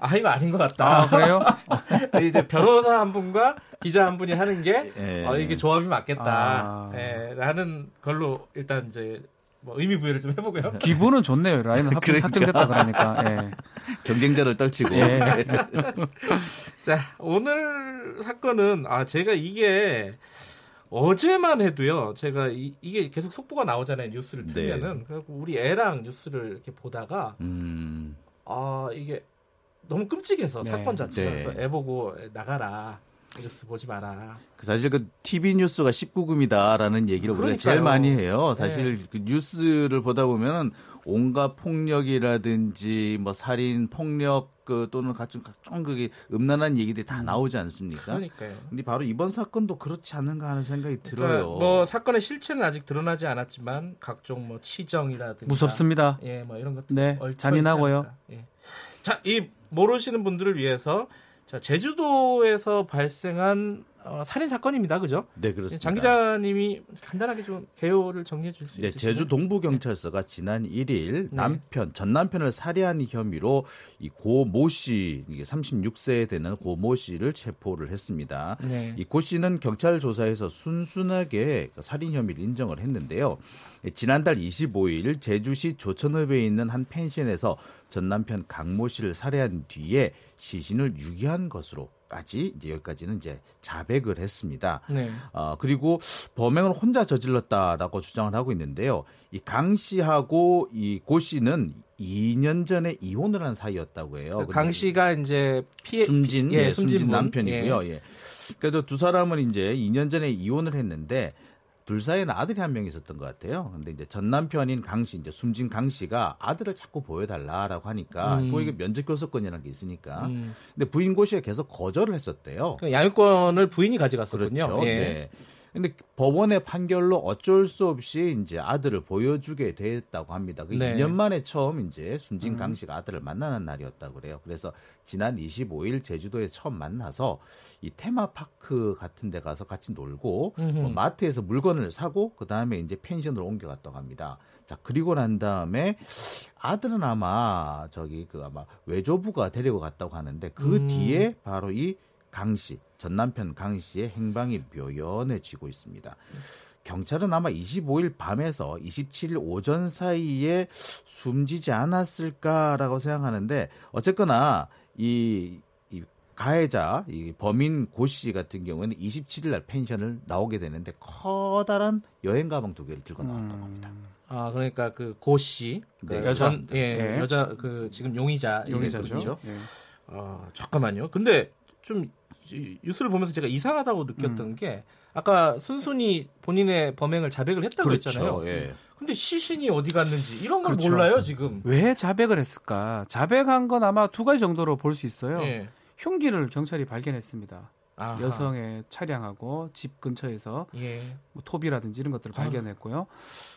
아 이거 아닌 것 같다. 아, 그래요? 이제 변호사 한 분과 기자 한 분이 하는 게 예. 어, 이게 조합이 맞겠다. 아. 예, 라는 걸로 일단 이제 뭐 의미 부여를 좀 해보고요. 기분은 좋네요. 라인은 그러니까. 확정됐다 그러니까. 예. 경쟁자를 떨치고. 예. 자 오늘 사건은 아 제가 이게 어제만 해도요. 제가 이, 게 계속 속보가 나오잖아요. 뉴스를 네. 틀면은 네. 그래서 우리 애랑 뉴스를 이렇게 보다가 음. 아 이게 너무 끔찍해서 네. 사건 자체가 네. 애 보고 나가라. 뉴스 보지 마라. 그 사실 그 TV 뉴스가 19금이다라는 얘기를 우리가 제일 많이 해요. 사실 네. 그 뉴스를 보다 보면은 온갖 폭력이라든지 뭐 살인, 폭력 그 또는 각종 각종 그게 음란한 얘기들이 다 음. 나오지 않습니까? 그러니까요. 근데 바로 이번 사건도 그렇지 않은가 하는 생각이 그러니까 들어요. 뭐 사건의 실체는 아직 드러나지 않았지만 각종 뭐 치정이라든지 무섭습니다. 예, 뭐 이런 것들 네, 잔인하고요. 예. 자, 이 모르시는 분들을 위해서 자, 제주도에서 발생한 어, 살인 사건입니다, 그죠? 네, 그렇습니다. 장 기자님이 간단하게 좀 개요를 정리해 줄수 네, 있으신가요? 제주 동부 경찰서가 지난 1일 네. 남편 전 남편을 살해한 혐의로 이 고 모 씨, 이게 36세 되는 고 모 씨를 체포를 했습니다. 네. 이고 씨는 경찰 조사에서 순순하게 그 살인 혐의를 인정을 했는데요. 지난달 25일 제주시 조천읍에 있는 한 펜션에서 전 남편 강 모 씨를 살해한 뒤에 시신을 유기한 것으로 까지 이제 여기까지는 이제 자백을 했습니다. 네. 어, 그리고 범행을 혼자 저질렀다라고 주장을 하고 있는데요. 이 강 씨하고 이 고 씨는 2년 전에 이혼을 한 사이였다고 해요. 강 씨가 이제 피해 숨진 예, 숨진, 숨진 남편이고요. 예. 예. 그래도 두 사람은 이제 2년 전에 이혼을 했는데 둘 사이에는 아들이 한 명 있었던 것 같아요. 근데 이제 전 남편인 강 씨, 이제 숨진 강 씨가 아들을 자꾸 보여달라라고 하니까 음. 또 이게 면접 교섭권이라는 게 있으니까. 음. 근데 부인 고 씨가 계속 거절을 했었대요. 그 양육권을 부인이 가져갔었군요. 그렇죠. 예. 네. 근데 법원의 판결로 어쩔 수 없이 이제 아들을 보여주게 됐다고 합니다. 그 네. 2년 만에 처음 이제 숨진 음. 강 씨가 아들을 만나는 날이었다고 그래요. 그래서 지난 25일 제주도에 처음 만나서 이 테마파크 같은 데 가서 같이 놀고 뭐 마트에서 물건을 사고 그다음에 이제 펜션으로 옮겨 갔다고 합니다. 자, 그리고 난 다음에 아들은 아마 저기 그 아마 외조부가 데리고 갔다고 하는데 그 음. 뒤에 바로 이 강 씨, 전 남편 강 씨의 행방이 묘연해지고 있습니다. 경찰은 아마 25일 밤에서 27일 오전 사이에 숨지지 않았을까라고 생각하는데 어쨌거나 이 가해자 이 범인 고 씨 같은 경우에는 27일 날 펜션을 나오게 되는데 커다란 여행 가방 두 개를 들고 나왔다고 음. 합니다. 아 그러니까 그 고 씨, 그 네. 여자, 예, 네. 여자 그 지금 용의자 용의자죠. 예. 아 잠깐만요. 근데 좀 뉴스를 보면서 제가 이상하다고 느꼈던 음. 게 아까 순순히 본인의 범행을 자백을 했다고 그렇죠. 했잖아요. 예. 근데 시신이 어디 갔는지 이런 걸 그렇죠. 몰라요 지금. 왜 자백을 했을까? 자백한 건 아마 두 가지 정도로 볼 수 있어요. 예. 흉기를 경찰이 발견했습니다. 아하. 여성의 차량하고 집 근처에서 예. 뭐 톱이라든지 이런 것들을 아. 발견했고요.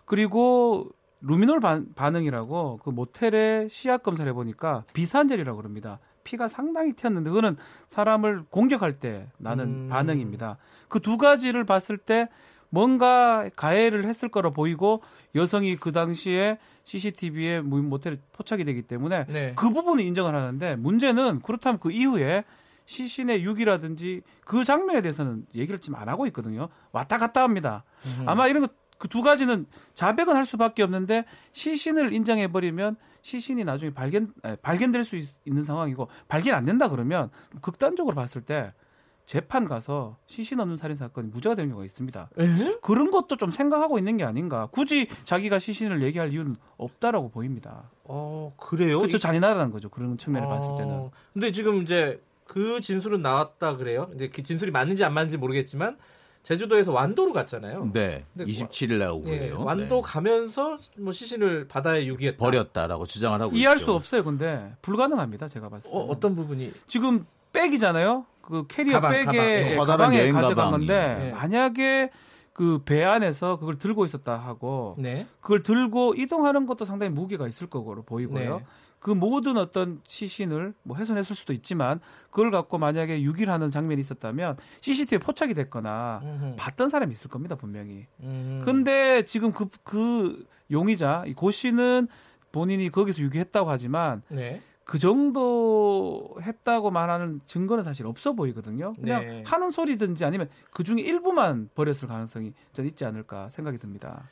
그리고 루미놀 반, 반응이라고 그 모텔의 시약 검사를 해보니까 비산젤이라고 그럽니다. 피가 상당히 튀었는데 그거는 사람을 공격할 때 나는 음. 반응입니다. 그 두 가지를 봤을 때 뭔가 가해를 했을 거로 보이고 여성이 그 당시에 CCTV에 모텔에 포착이 되기 때문에 네. 그 부분은 인정을 하는데 문제는 그렇다면 그 이후에 시신의 유기라든지 그 장면에 대해서는 얘기를 지금 안 하고 있거든요. 왔다 갔다 합니다. 음. 아마 이런 거그두 가지는 자백은 할 수밖에 없는데 시신을 인정해 버리면 시신이 나중에 발견 발견될 수 있, 는 상황이고 발견 안 된다 그러면 극단적으로 봤을 때 재판 가서 시신 없는 살인 사건이 무죄가 되는 경우가 있습니다. 에? 그런 것도 좀 생각하고 있는 게 아닌가. 굳이 자기가 시신을 얘기할 이유는 없다라고 보입니다. 어 그래요? 그렇죠 잔인하다는 거죠. 그런 측면을 어... 봤을 때는. 근데 지금 이제 그 진술은 나왔다 그래요. 근데 그 진술이 맞는지 안 맞는지 모르겠지만 제주도에서 완도로 갔잖아요. 네. 27일 날 오고요. 예, 완도 네. 가면서 뭐 시신을 바다에 유기했다. 버렸다라고 주장을 하고 이해할 있죠. 수 없어요. 근데 불가능합니다. 제가 봤을 때. 어, 어떤 부분이? 지금 백이잖아요. 그 캐리어 가방, 백에 가방. 가방에 가져간 건데 네. 만약에 그 배 안에서 그걸 들고 있었다 하고 네. 그걸 들고 이동하는 것도 상당히 무게가 있을 거로 보이고요. 네. 그 모든 어떤 시신을 뭐 훼손했을 수도 있지만 그걸 갖고 만약에 유기를 하는 장면이 있었다면 CCTV에 포착이 됐거나 음흠. 봤던 사람이 있을 겁니다 분명히. 음. 근데 지금 그, 그 용의자 고 씨는 본인이 거기서 유기했다고 하지만 네. 그 정도 했다고 말하는 증거는 사실 없어 보이거든요. 그냥 네. 하는 소리든지 아니면 그 중에 일부만 버렸을 가능성이 전 있지 않을까 생각이 듭니다.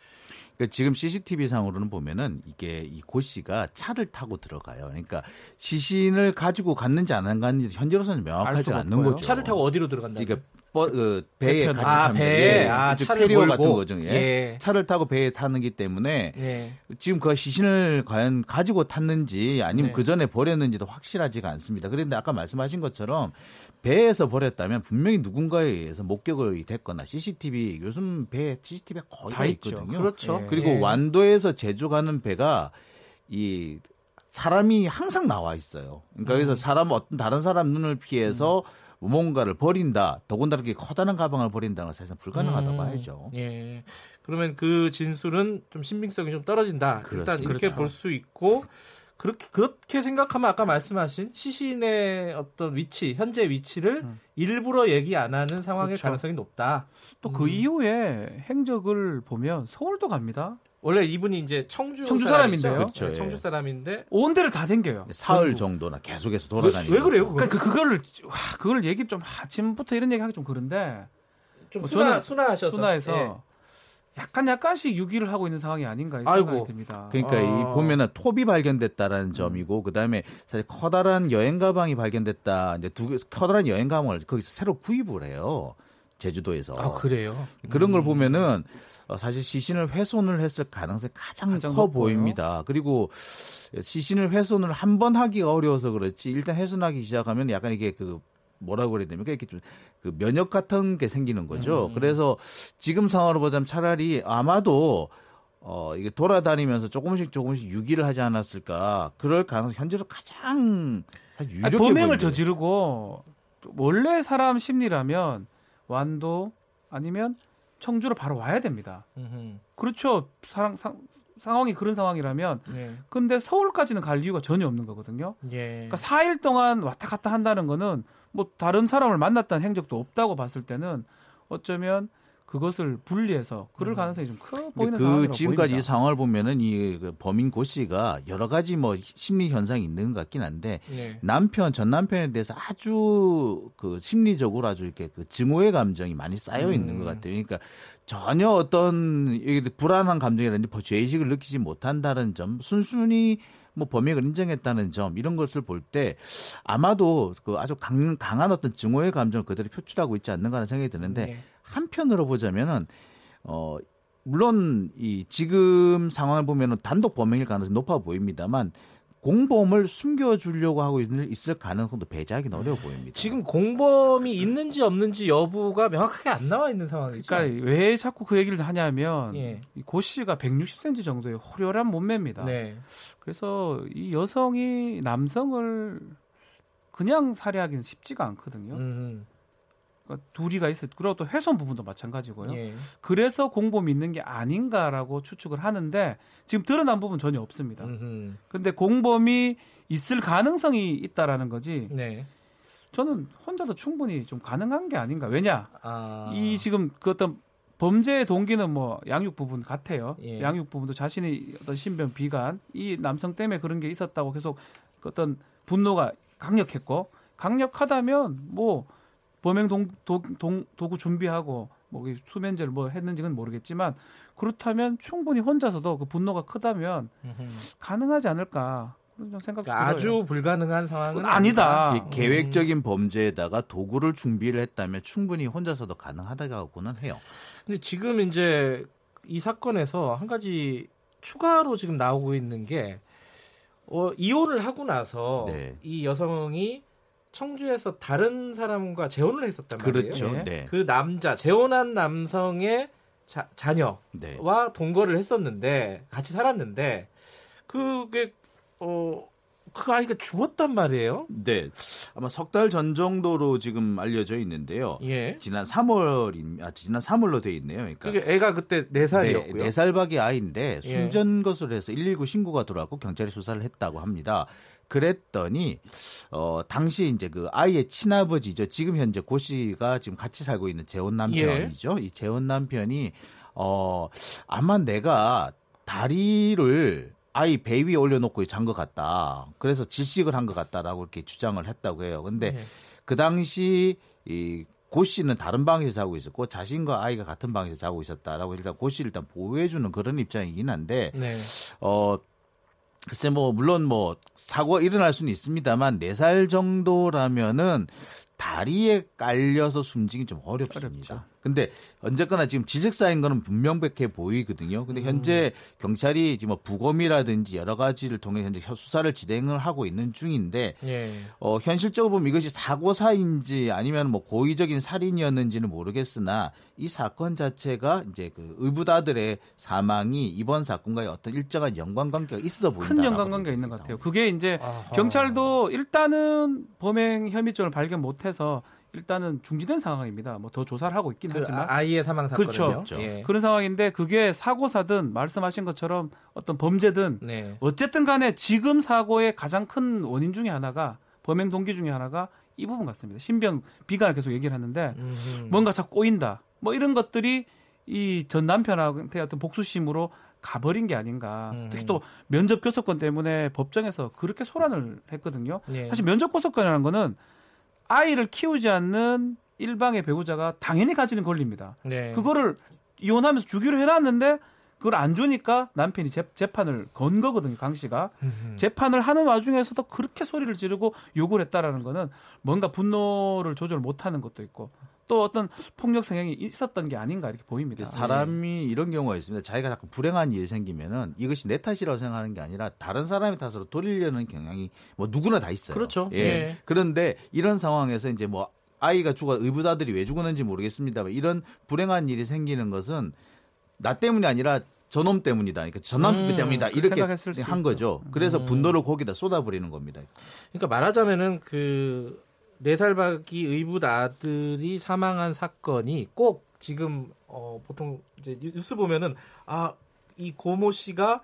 그러니까 지금 CCTV 상으로는 보면은 이게 이고 씨가 차를 타고 들어가요. 그러니까 시신을 가지고 갔는지 안 갔는지 현재로서는 명확하지 않는 거죠. 차를 타고 어디로 들어간다? 그러니까 버, 그 배에 같이 아, 타는 배에 아, 차를 페리오 같은 거죠. 예. 예. 차를 타고 배에 타는기 때문에 예. 지금 그 시신을 과연 가지고 탔는지 아니면 네. 그 전에 버렸는지도 확실하지가 않습니다. 그런데 아까 말씀하신 것처럼 배에서 버렸다면 분명히 누군가에 의해서 목격이 됐거나 CCTV 요즘 배 CCTV가 거의 다, 다 있거든요. 그렇죠. 예. 그리고 완도에서 제주 가는 배가 이 사람이 항상 나와 있어요. 그러니까 음. 그래서 사람 어떤 다른 사람 눈을 피해서 음. 뭔가를 버린다. 더군다나 이렇게 커다란 가방을 버린다는 건 사실상 불가능하다고 음, 봐야죠. 예. 그러면 그 진술은 좀 신빙성이 좀 떨어진다. 그렇습니다. 일단 이렇게 그렇죠. 볼수 있고 그렇게 그렇게 생각하면 아까 말씀하신 시신의 어떤 위치, 현재 위치를 음. 일부러 얘기 안 하는 상황일 그렇죠. 가능성이 높다. 또그 음. 이후에 행적을 보면 서울도 갑니다. 원래 이분이 이제 청주, 청주 사람인데요. 그렇죠. 네, 청주 사람인데 온 데를 다 댕겨요. 사흘 정도나 계속해서 돌아다니고. 왜, 왜 그래요? 그걸? 그러니까 그, 그거를 와, 그걸 얘기 좀 아침부터 이런 얘기 하기 좀 그런데 좀 뭐 순화, 순화하셔서 순화해서 예. 약간 약간씩 유기를 하고 있는 상황이 아닌가 생각이 듭니다. 그러니까 아. 이 보면은 톱이 발견됐다라는 음. 점이고 그다음에 사실 커다란 여행 가방이 발견됐다. 이제 두 커다란 여행 가방을 거기서 새로 구입을 해요. 제주도에서. 아, 그래요? 그런 걸 음. 보면은 어, 사실 시신을 훼손을 했을 가능성이 가장, 가장 커 높고요. 보입니다. 그리고 시신을 훼손을 한 번 하기가 어려워서 그렇지 일단 훼손하기 시작하면 약간 이게 그 뭐라고 그래야 됩니까? 이렇게 좀 그 면역 같은 게 생기는 거죠. 음. 그래서 지금 상황으로 보자면 차라리 아마도 어, 이게 돌아다니면서 조금씩 조금씩 유기를 하지 않았을까. 그럴 가능성 현재로 가장 유력해 아니, 범행을 저지르고 원래 사람 심리라면 완도 아니면 청주로 바로 와야 됩니다. 음흠. 그렇죠. 사랑, 상, 상황이 그런 상황이라면 네. 근데 서울까지는 갈 이유가 전혀 없는 거거든요. 예. 그러니까 4일 동안 왔다 갔다 한다는 거는 뭐 다른 사람을 만났다는 행적도 없다고 봤을 때는 어쩌면 그것을 분리해서 그럴 음. 가능성이 좀 커 보이는 그 지금까지 보입니다. 상황을 보면은 이그 범인 고 씨가 여러 가지 뭐 심리 현상이 있는 것 같긴 한데 네. 남편 전 남편에 대해서 아주 그 심리적으로 아주 이렇게 그 증오의 감정이 많이 쌓여 있는 음. 것 같아요. 그러니까 전혀 어떤 불안한 감정이라든지 죄의식을 느끼지 못한다는 점 순순히 뭐 범행을 인정했다는 점 이런 것을 볼 때 아마도 그 아주 강, 강한 어떤 증오의 감정을 그대로 표출하고 있지 않는가 하는 생각이 드는데 네. 한편으로 보자면은 어 물론 이 지금 상황을 보면은 단독 범행일 가능성이 높아 보입니다만 공범을 숨겨주려고 하고 있을 가능성도 배제하기 어려워 보입니다. 지금 공범이 있는지 없는지 여부가 명확하게 안 나와 있는 상황이죠. 그러니까 왜 자꾸 그 얘기를 하냐면 예. 고 씨가 160cm 정도의 호려한 몸매입니다. 네. 그래서 이 여성이 남성을 그냥 살해하기는 쉽지가 않거든요. 음. 그러니까 둘이가 있어. 그리고 또 훼손 부분도 마찬가지고요. 예. 그래서 공범이 있는 게 아닌가라고 추측을 하는데 지금 드러난 부분 전혀 없습니다. 음흠. 근데 공범이 있을 가능성이 있다라는 거지. 네. 저는 혼자도 충분히 좀 가능한 게 아닌가. 왜냐? 아. 이 지금 그 어떤 범죄의 동기는 뭐 양육 부분 같아요. 예. 양육 부분도 자신의 어떤 신변 비관, 이 남성 때문에 그런 게 있었다고 계속 그 어떤 분노가 강력했고 강력하다면 뭐 범행 동, 도, 동, 도구 준비하고 뭐 수면제를 뭐 했는지는 모르겠지만 그렇다면 충분히 혼자서도 그 분노가 크다면 가능하지 않을까 그런 생각이 그러니까 아주 불가능한 상황은 아니다. 아니다. 계획적인 범죄에다가 도구를 준비를 했다면 충분히 혼자서도 가능하다고는 해요. 근데 지금 이제 이 사건에서 한 가지 추가로 지금 나오고 있는 게 어, 이혼을 하고 나서 네. 이 여성이 청주에서 다른 사람과 재혼을 했었단 말이에요. 그렇죠. 네. 네. 그 남자 재혼한 남성의 자, 자녀와 네. 동거를 했었는데 같이 살았는데 그게 어. 그 아이가 죽었단 말이에요. 네, 아마 석 달 전 정도로 지금 알려져 있는데요. 예. 지난 3월, 아 지난 3월로 돼 있네요. 그러니까 그게 애가 그때 4 살이었고요. 네, 4살 밖의 아이인데 숨전 예. 것으로 해서 119 신고가 들어왔고 경찰이 수사를 했다고 합니다. 그랬더니 어 당시 이제 그 아이의 친아버지죠. 지금 현재 고 씨가 지금 같이 살고 있는 재혼 남편이죠. 예. 이 재혼 남편이 어 아마 내가 다리를 아이 배 위에 올려놓고 잔 것 같다. 그래서 질식을 한 것 같다라고 이렇게 주장을 했다고 해요. 근데 네. 그 당시 이 고 씨는 다른 방에서 자고 있었고 자신과 아이가 같은 방에서 자고 있었다라고 일단 고 씨를 일단 보호해주는 그런 입장이긴 한데 네. 어 글쎄 뭐 물론 뭐 사고가 일어날 수는 있습니다만 4살 정도라면은 다리에 깔려서 숨지기 좀 어렵습니다. 어렵죠. 근데 언제거나 지금 지적사인 거는 분명백해 보이거든요. 근데 현재 음. 경찰이 지금 뭐 부검이라든지 여러 가지를 통해 현재 수사를 진행을 하고 있는 중인데 예. 어, 현실적으로 보면 이것이 사고사인지 아니면 뭐 고의적인 살인이었는지는 모르겠으나 이 사건 자체가 이제 그 의부다들의 사망이 이번 사건과의 어떤 일정한 연관관계가 있어 보인다. 큰 연관관계가 있는 것 같아요. 그게 이제 아하. 경찰도 일단은 범행 혐의점을 발견 못해서 일단은 중지된 상황입니다. 뭐 더 조사를 하고 있긴 그 하지만 아이의 사망 사건이요. 그렇죠. 그렇죠. 예. 그런 상황인데 그게 사고사든 말씀하신 것처럼 어떤 범죄든 네. 어쨌든 간에 지금 사고의 가장 큰 원인 중에 하나가 범행 동기 중에 하나가 이 부분 같습니다. 신병 비관을 계속 얘기를 하는데 음흠. 뭔가 자꾸 꼬인다. 뭐 이런 것들이 이 전 남편한테 어떤 복수심으로 가버린 게 아닌가. 음. 특히 또 면접 교섭권 때문에 법정에서 그렇게 소란을 했거든요. 네. 사실 면접 교섭권이라는 거는 아이를 키우지 않는 일방의 배우자가 당연히 가지는 권리입니다. 네. 그거를 이혼하면서 주기로 해놨는데 그걸 안 주니까 남편이 재, 재판을 건 거거든요, 강 씨가. 음흠. 재판을 하는 와중에서도 그렇게 소리를 지르고 욕을 했다라는 거는 뭔가 분노를 조절 못 하는 것도 있고 또 어떤 폭력 성향이 있었던 게 아닌가 이렇게 보입니다. 사람이 네. 이런 경우가 있습니다. 자기가 자꾸 불행한 일이 생기면은 이것이 내 탓이라고 생각하는 게 아니라 다른 사람의 탓으로 돌리려는 경향이 뭐 누구나 다 있어요. 그렇죠. 예. 네. 그런데 이런 상황에서 이제 뭐 아이가 죽어 의붓아들이 왜 죽었는지 모르겠습니다만 이런 불행한 일이 생기는 것은 나 때문이 아니라 저놈 때문이다. 그러니까 전남 음, 때문이다. 이렇게 한 거죠. 그래서 음. 분노를 거기다 쏟아버리는 겁니다. 그러니까 말하자면은 그 네살박이 의붓 아들이 사망한 사건이 꼭 지금 어 보통 이제 뉴스 보면은 아 이 고모 씨가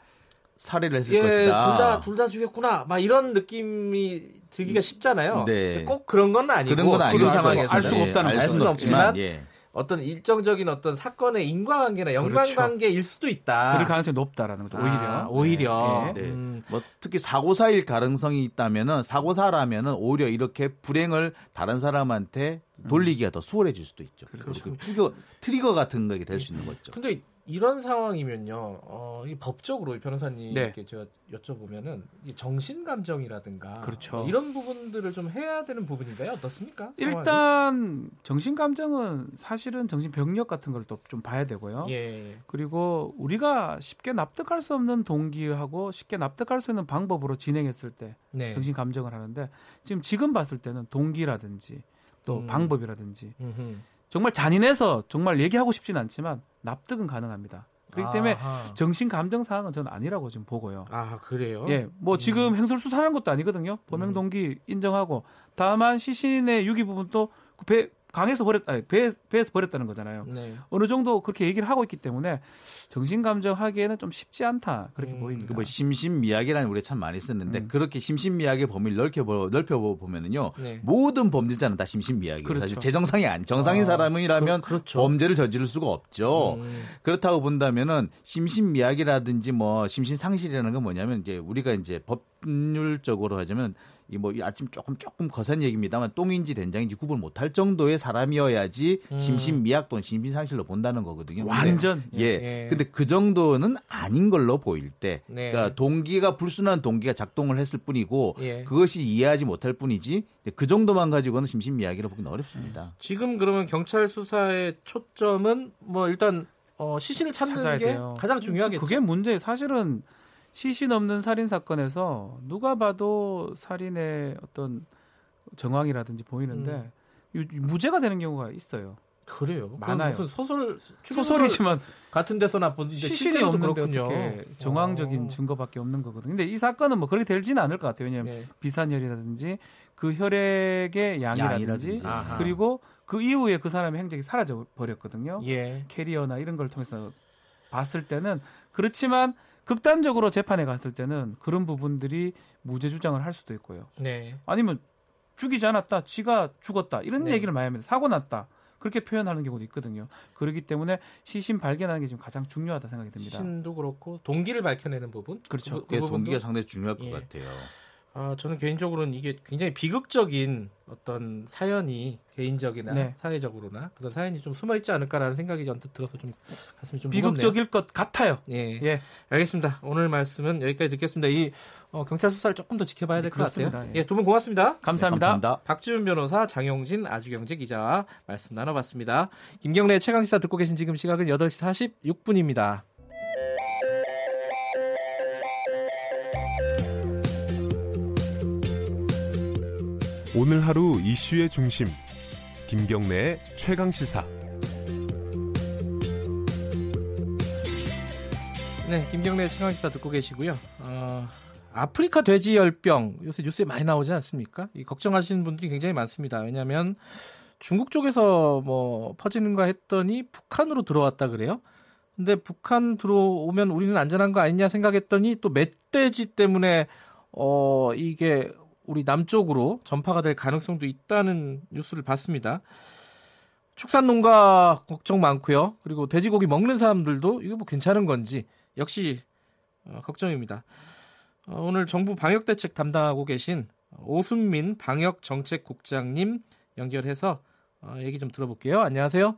살해를 했을 예, 것이다. 둘다 둘 다 죽였구나. 막 이런 느낌이 들기가 쉽잖아요. 네. 꼭 그런 건 아니고 그런 건 아니고 상황에서 알 수가 없다는 예, 알 수는 없지만 예. 어떤 일정적인 어떤 사건의 인과관계나 연관관계일 그렇죠. 수도 있다. 그럴 가능성이 높다라는 거죠. 오히려. 아, 오히려. 네. 네. 음. 뭐 특히 사고사일 가능성이 있다면은 사고사라면은 오히려 이렇게 불행을 다른 사람한테 돌리기가 더 수월해질 수도 있죠. 그렇죠. 트리거, 트리거 같은 게 될 수 있는 거죠. 근데 이런 상황이면요, 어, 이 법적으로 변호사님께 네. 제가 여쭤보면은 정신 감정이라든가 그렇죠. 이런 부분들을 좀 해야 되는 부분인가요? 어떻습니까? 일단 정신 감정은 사실은 정신 병력 같은 걸 또 좀 봐야 되고요. 예. 그리고 우리가 쉽게 납득할 수 없는 동기하고 쉽게 납득할 수 있는 방법으로 진행했을 때 네. 정신 감정을 하는데 지금 지금 봤을 때는 동기라든지 또 음. 방법이라든지 음흠. 정말 잔인해서 정말 얘기하고 싶진 않지만 납득은 가능합니다. 그렇기 때문에. 정신 감정 사항은 저는 아니라고 지금 보고요. 아 그래요? 예, 뭐 음. 지금 행설 수사하는 것도 아니거든요. 범행 동기 인정하고 다만 시신의 유기 부분도 배 강에서 버렸, 아니, 배, 배에서 버렸다는 거잖아요. 네. 어느 정도 그렇게 얘기를 하고 있기 때문에 정신 감정 하기에는 좀 쉽지 않다. 그렇게 음, 보입니다. 뭐 심신미약이라는 우리 참 많이 썼는데 음. 그렇게 심신미약의 범위를 넓혀, 넓혀 보면은요. 네. 모든 범죄자는 다 심신미약이에요. 그렇죠. 사실 제정상이 아니, 정상인 아, 사람이라면 그, 그렇죠. 범죄를 저지를 수가 없죠. 음. 그렇다고 본다면은 심신미약이라든지 뭐 심신상실이라는 건 뭐냐면 이제 우리가 이제 법률적으로 하자면 이뭐 아침 조금 조금 거센 얘기입니다만 똥인지 된장인지 구분 못할 정도의 사람이어야지 음. 심신미약 또는 심신상실로 본다는 거거든요. 완전 예. 예. 근데 그 정도는 아닌 걸로 보일 때, 네. 그러니까 동기가 불순한 동기가 작동을 했을 뿐이고 예. 그것이 이해하지 못할 뿐이지 그 정도만 가지고는 심신미약이라 보기는 어렵습니다. 지금 그러면 경찰 수사의 초점은 뭐 일단 어, 시신을 찾는 게 돼요. 가장 중요하겠죠. 그게 문제. 사실은 시신 없는 살인 사건에서 누가 봐도 살인의 어떤 정황이라든지 보이는데 음. 무죄가 되는 경우가 있어요. 그래요. 많아요. 무슨 소설 소설이지만 같은 데서나 보는데 시신이 없는데 어떻게 정황적인 오. 어. 증거밖에 없는 거거든요. 근데 이 사건은 뭐 그렇게 되지는 않을 것 같아요. 왜냐하면 네. 비산혈이라든지 그 혈액의 양이라든지, 양이라든지. 그리고 그 이후에 그 사람의 행적이 사라져 버렸거든요. 예. 캐리어나 이런 걸 통해서 봤을 때는 그렇지만 극단적으로 재판에 갔을 때는 그런 부분들이 무죄 주장을 할 수도 있고요. 네. 아니면 죽이지 않았다, 지가 죽었다 이런 네. 얘기를 많이 합니다. 사고 났다. 그렇게 표현하는 경우도 있거든요. 그렇기 때문에 시신 발견하는 게 지금 가장 중요하다 생각이 듭니다. 시신도 그렇고 동기를 밝혀내는 부분, 그렇죠. 그, 그 동기가 상당히 중요할 것 예. 같아요. 아, 저는 개인적으로는 이게 굉장히 비극적인 어떤 사연이 개인적이나 네. 사회적으로나 그런 사연이 좀 숨어 있지 않을까라는 생각이 언뜻 들어서 좀 가슴이 좀 비극적일 무겁네요. 것 같아요. 예, 예, 알겠습니다. 오늘 말씀은 여기까지 듣겠습니다. 이 어, 경찰 수사를 조금 더 지켜봐야 될 것 같아요. 예, 예 두 분 고맙습니다. 감사합니다. 네, 감사합니다. 박지훈 변호사, 장용진 아주경제 기자와 말씀 나눠봤습니다. 김경래 최강 시사 듣고 계신 지금 시각은 8시 46분입니다. 오늘 하루 이슈의 중심 김경래의 최강 시사. 네 김경래의 최강 시사 듣고 계시고요. 어, 아프리카 돼지 열병 요새 뉴스에 많이 나오지 않습니까? 이 걱정하시는 분들이 굉장히 많습니다. 왜냐하면 중국 쪽에서 뭐 퍼지는가 했더니 북한으로 들어왔다 그래요. 근데 북한 들어오면 우리는 안전한 거 아니냐 생각했더니 또 멧돼지 때문에 어 이게 우리 남쪽으로 전파가 될 가능성도 있다는 뉴스를 봤습니다. 축산 농가 걱정 많고요. 그리고 돼지고기 먹는 사람들도 이게 뭐 괜찮은 건지 역시 어, 걱정입니다. 어, 오늘 정부 방역 대책 담당하고 계신 오순민 방역 정책국장님 연결해서 어, 얘기 좀 들어볼게요. 안녕하세요.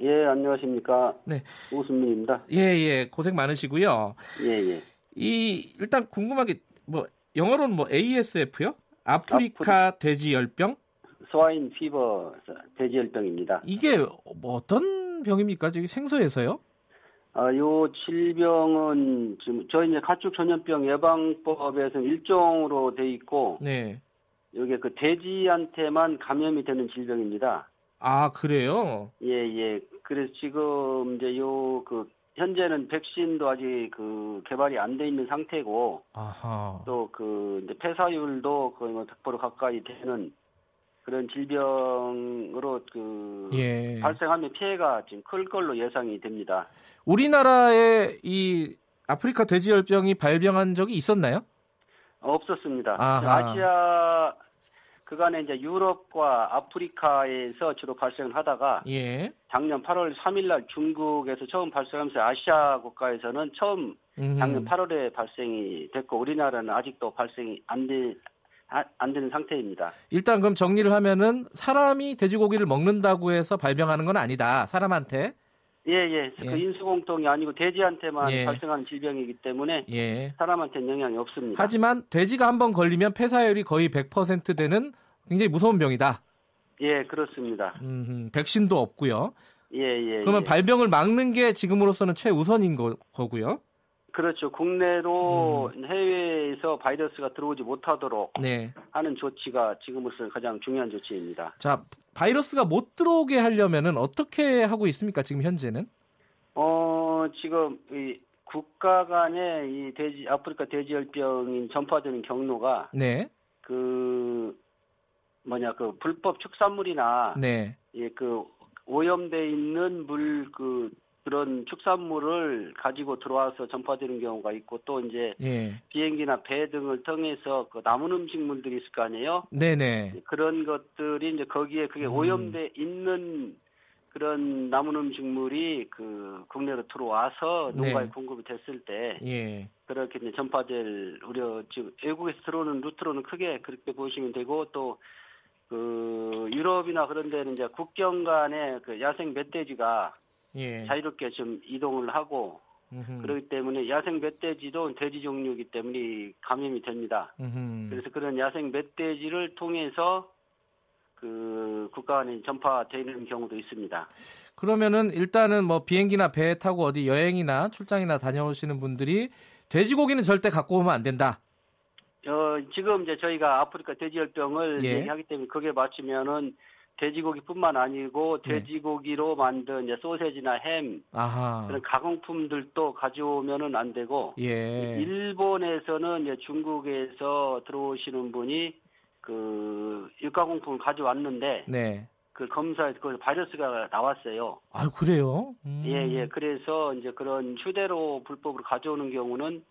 예, 안녕하십니까. 네. 오순민입니다. 예, 예. 고생 많으시고요. 예, 예. 이, 일단 궁금한 게, 뭐, 영어로는 뭐 ASF요? 아프리카 아프리... 돼지 열병? Swine Fever 돼지 열병입니다. 이게 뭐 어떤 병입니까? 저기 생소해서요? 아, 요 질병은 지금 저희 이제 가축 전염병 예방법에서 일종으로 돼 있고, 네. 여기 그 돼지한테만 감염이 되는 질병입니다. 아 그래요? 예 예. 그래서 지금 이제 요 그 현재는 백신도 아직 그 개발이 안 돼 있는 상태고, 또 그 이제 폐사율도 거의 뭐 100% 가까이 되는 그런 질병으로 그 예. 발생하면 피해가 지금 클 걸로 예상이 됩니다. 우리나라에 이 아프리카 돼지열병이 발병한 적이 있었나요? 없었습니다. 아하. 아시아 그간에 이제 유럽과 아프리카에서 주로 발생을 하다가 예. 작년 8월 3일날 중국에서 처음 발생하면서 아시아 국가에서는 처음 작년 8월에 발생이 됐고 우리나라는 아직도 발생이 안돼 안 되는 상태입니다. 일단 그럼 정리를 하면은 사람이 돼지고기를 먹는다고 해서 발병하는 건 아니다. 사람한테. 예, 예. 예. 그 인수공통이 아니고 돼지한테만 예. 발생하는 질병이기 때문에 예. 사람한테는 영향이 없습니다. 하지만 돼지가 한 번 걸리면 폐사율이 거의 100% 되는 굉장히 무서운 병이다. 예, 그렇습니다. 음, 백신도 없고요. 예, 예. 그러면 예. 발병을 막는 게 지금으로서는 최우선인 거, 거고요. 그렇죠. 국내로 음. 해외에서 바이러스가 들어오지 못하도록 네. 하는 조치가 지금으로서는 가장 중요한 조치입니다. 자, 바이러스가 못 들어오게 하려면은 어떻게 하고 있습니까? 지금 현재는? 어, 지금 이 국가 간의 이 돼지 아프리카 돼지열병이 전파되는 경로가 네. 그 뭐냐 그 불법 축산물이나 네. 예, 그 오염돼 있는 물 그 그런 축산물을 가지고 들어와서 전파되는 경우가 있고 또 이제 예. 비행기나 배 등을 통해서 그 남은 음식물들이 있을 거 아니에요. 네네. 그런 것들이 이제 거기에 그게 음. 오염돼 있는 그런 남은 음식물이 그 국내로 들어와서 농가에 네. 공급이 됐을 때 예. 그렇게 이제 전파될 우려 지금 외국에서 들어오는 루트로는 크게 그렇게 보시면 되고 또 그 유럽이나 그런 데는 이제 국경 간에 그 야생 멧돼지가 예. 자유롭게 좀 이동을 하고 음흠. 그렇기 때문에 야생 멧돼지도 돼지 종류이기 때문에 감염이 됩니다. 음흠. 그래서 그런 야생 멧돼지를 통해서 그 국가 안에 전파되는 경우도 있습니다. 그러면은 일단은 뭐 비행기나 배 타고 어디 여행이나 출장이나 다녀오시는 분들이 돼지고기는 절대 갖고 오면 안 된다. 어, 지금 이제 저희가 아프리카 돼지열병을 예. 얘기하기 때문에 그게 맞추면은 돼지고기뿐만 아니고 네. 돼지고기로 만든 이제 소세지나 햄 아하. 그런 가공품들도 가져오면은 안 되고 예. 일본에서는 이제 중국에서 들어오시는 분이 그 육가공품을 가져왔는데 네. 그 검사에서 그 바이러스가 나왔어요. 아 그래요? 음. 예, 예. 그래서 이제 그런 휴대로 불법으로 가져오는 경우는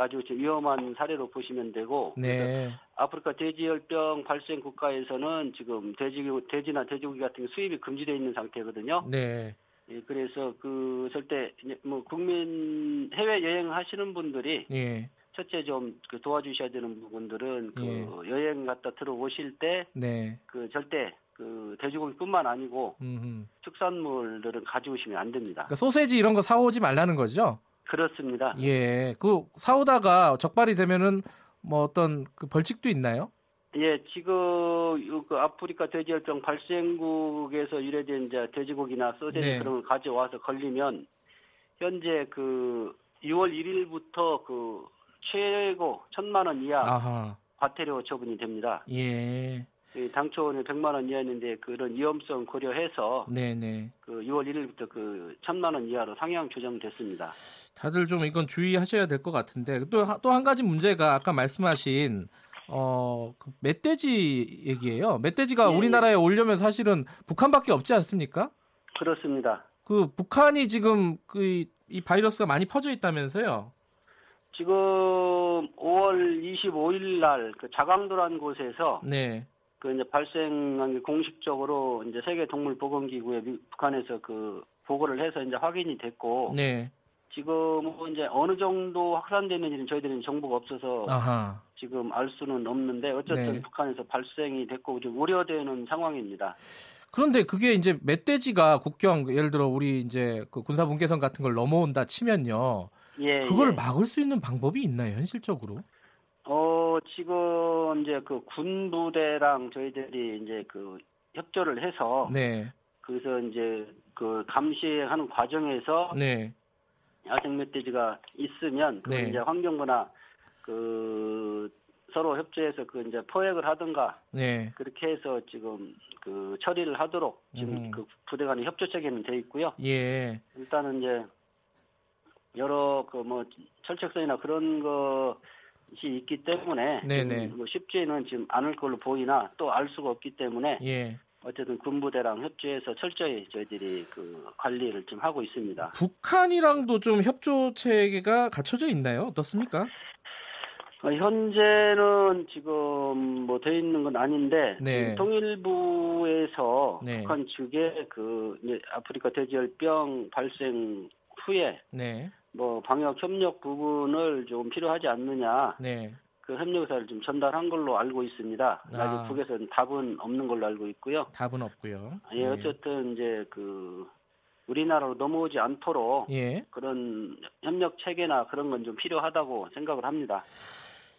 아주 위험한 사례로 보시면 되고 네. 아프리카 돼지열병 발생 국가에서는 지금 돼지 돼지나 돼지고기 같은 게 수입이 금지되어 있는 상태거든요. 네. 예, 그래서 그 절대 뭐 국민 해외 여행 하시는 분들이 예. 첫째 좀 그 도와주셔야 되는 부분들은 그 예. 여행 갔다 들어오실 때그 네. 절대 그 돼지고기뿐만 아니고 음흠. 축산물들은 가져오시면 안 됩니다. 그러니까 소세지 이런 거 사오지 말라는 거죠? 그렇습니다. 예, 그 사오다가 적발이 되면은 뭐 어떤 그 벌칙도 있나요? 예, 지금 그 아프리카 돼지열병 발생국에서 유래된 이제 돼지고기나 소세지 네. 그런 걸 가져와서 걸리면 현재 그 6월 1일부터 그 최고 천만 원 이하 아하. 과태료 처분이 됩니다. 예. 당초는 100만 원 이하였는데 그런 위험성 고려해서 네네. 그 6월 1일부터 그 1000만 원 이하로 상향 조정됐습니다. 다들 좀 이건 주의하셔야 될 것 같은데 또 또 한 가지 문제가 아까 말씀하신 어, 그 멧돼지 얘기예요. 멧돼지가 예, 우리나라에 오려면 사실은 북한밖에 없지 않습니까? 그렇습니다. 그 북한이 지금 그 이 바이러스가 많이 퍼져 있다면서요? 지금 5월 25일 날 그 자강도라는 곳에서 네. 그 이제 발생한 게 공식적으로 이제 세계 동물 보건 기구에 북한에서 그 보고를 해서 이제 확인이 됐고 네. 지금 뭐 이제 어느 정도 확산되는지는 저희들은 정보가 없어서 아하. 지금 알 수는 없는데 어쨌든 네. 북한에서 발생이 됐고 좀 우려되는 상황입니다. 그런데 그게 이제 멧돼지가 국경 예를 들어 우리 이제 그 군사 분계선 같은 걸 넘어온다 치면요. 예, 그걸 예. 막을 수 있는 방법이 있나요 현실적으로? 어 지금 이제 그 군부대랑 저희들이 이제 그 협조를 해서 네. 그래서 이제 그 감시하는 과정에서 네. 야생 멧돼지가 있으면 그 네. 이제 환경부나 그 서로 협조해서 그 이제 포획을 하든가 네. 그렇게 해서 지금 그 처리를 하도록 지금 음. 그 부대 간의 협조 체계는 돼 있고요. 예. 일단은 이제 여러 그 뭐 철책선이나 그런 것이 있기 때문에 네네. 뭐 쉽지는 지금 않을 걸로 보이나 또 알 수가 없기 때문에 예. 어쨌든 군부대랑 협조해서 철저히 저희들이 그 관리를 좀 하고 있습니다. 북한이랑도 좀 협조 체계가 갖춰져 있나요? 어떻습니까? 어, 현재는 지금 뭐 돼 있는 건 아닌데 네. 통일부에서 네. 북한 측에 그 아프리카 돼지열병 발생 후에 네. 뭐 방역 협력 부분을 좀 필요하지 않느냐 네. 그 협력사를 좀 전달한 걸로 알고 있습니다. 아. 아직 북에서는 답은 없는 걸로 알고 있고요. 답은 없고요. 예, 네. 어쨌든 이제 그 우리나라로 넘어오지 않도록 예. 그런 협력 체계나 그런 건 좀 필요하다고 생각을 합니다.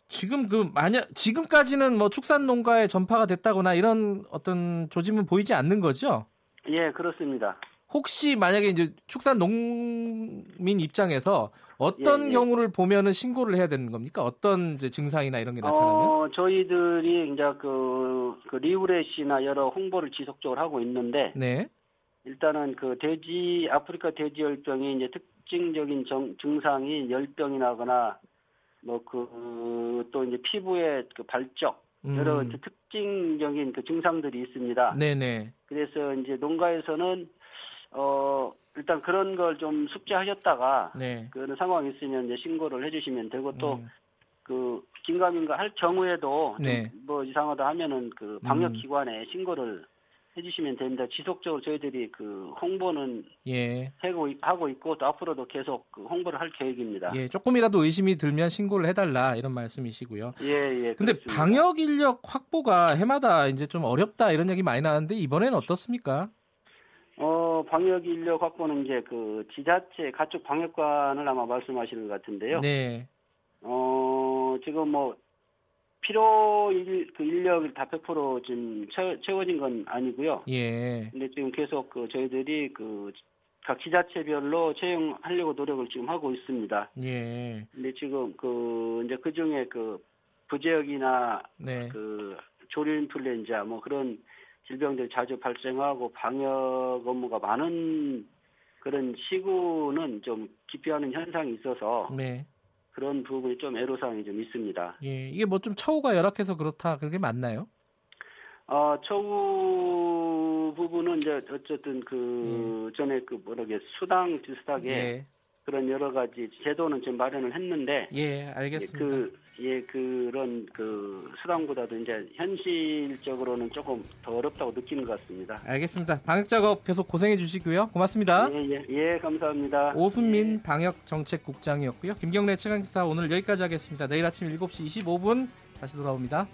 지금 그 만약 지금까지는 뭐 축산 농가에 전파가 됐다거나 이런 어떤 조짐은 보이지 않는 거죠? 예, 그렇습니다. 혹시 만약에 이제 축산 농민 입장에서 어떤 예, 예. 경우를 보면은 신고를 해야 되는 겁니까? 어떤 이제 증상이나 이런 게 나타나면? 어, 저희들이 이제 그, 그 리우렛이나 여러 홍보를 지속적으로 하고 있는데, 네. 일단은 그 돼지 아프리카 돼지 열병이 이제 특징적인 정, 증상이 열병이 나거나 뭐 그 또 이제 피부에 그 발적 음. 여러 특징적인 그 증상들이 있습니다. 네네. 그래서 이제 농가에서는 어 일단 그런 걸 좀 숙지하셨다가 네. 그런 상황이 있으면 이제 신고를 해주시면 되고 또그 음. 그 긴가민가 할 경우에도 네. 뭐 이상하다 하면은 그 방역 기관에 음. 신고를 해주시면 됩니다. 지속적으로 저희들이 그 홍보는 예. 하고, 하고 있고 또 앞으로도 계속 그 홍보를 할 계획입니다. 예, 조금이라도 의심이 들면 신고를 해달라 이런 말씀이시고요. 예, 예. 근데 그렇습니다. 방역 인력 확보가 해마다 이제 좀 어렵다 이런 얘기 많이 나는데 이번에는 어떻습니까? 어, 방역 인력 확보는 이제 그 지자체 가축 방역관을 아마 말씀하시는 것 같은데요. 네. 어, 지금 뭐 필요 일, 그 인력이 다 100% 지금 채워, 진 건 아니고요. 예. 근데 지금 계속 그 저희들이 그 각 지자체별로 채용하려고 노력을 지금 하고 있습니다. 예. 근데 지금 그 이제 그 중에 그 부지역이나 네. 그 조류 인플루엔자 뭐 그런 질병들이 자주 발생하고 방역 업무가 많은 그런 시구는 좀 기피하는 현상이 있어서 네. 그런 부분이 좀 애로사항이 좀 있습니다. 예, 이게 뭐 좀 처우가 열악해서 그렇다 그렇게 맞나요? 어, 처우 부분은 이제 어쨌든 그 예. 전에 그 뭐라게 수당 비슷하게 예. 그런 여러 가지 제도는 좀 마련을 했는데 예, 알겠습니다. 그, 예, 그런 그 수당보다도 이제 현실적으로는 조금 더 어렵다고 느끼는 것 같습니다. 알겠습니다. 방역 작업 계속 고생해 주시고요. 고맙습니다. 예, 예, 예 감사합니다. 오순민 예. 방역 정책국장이었고요. 김경래 최강기사 오늘 여기까지 하겠습니다. 내일 아침 7시 25분 다시 돌아옵니다.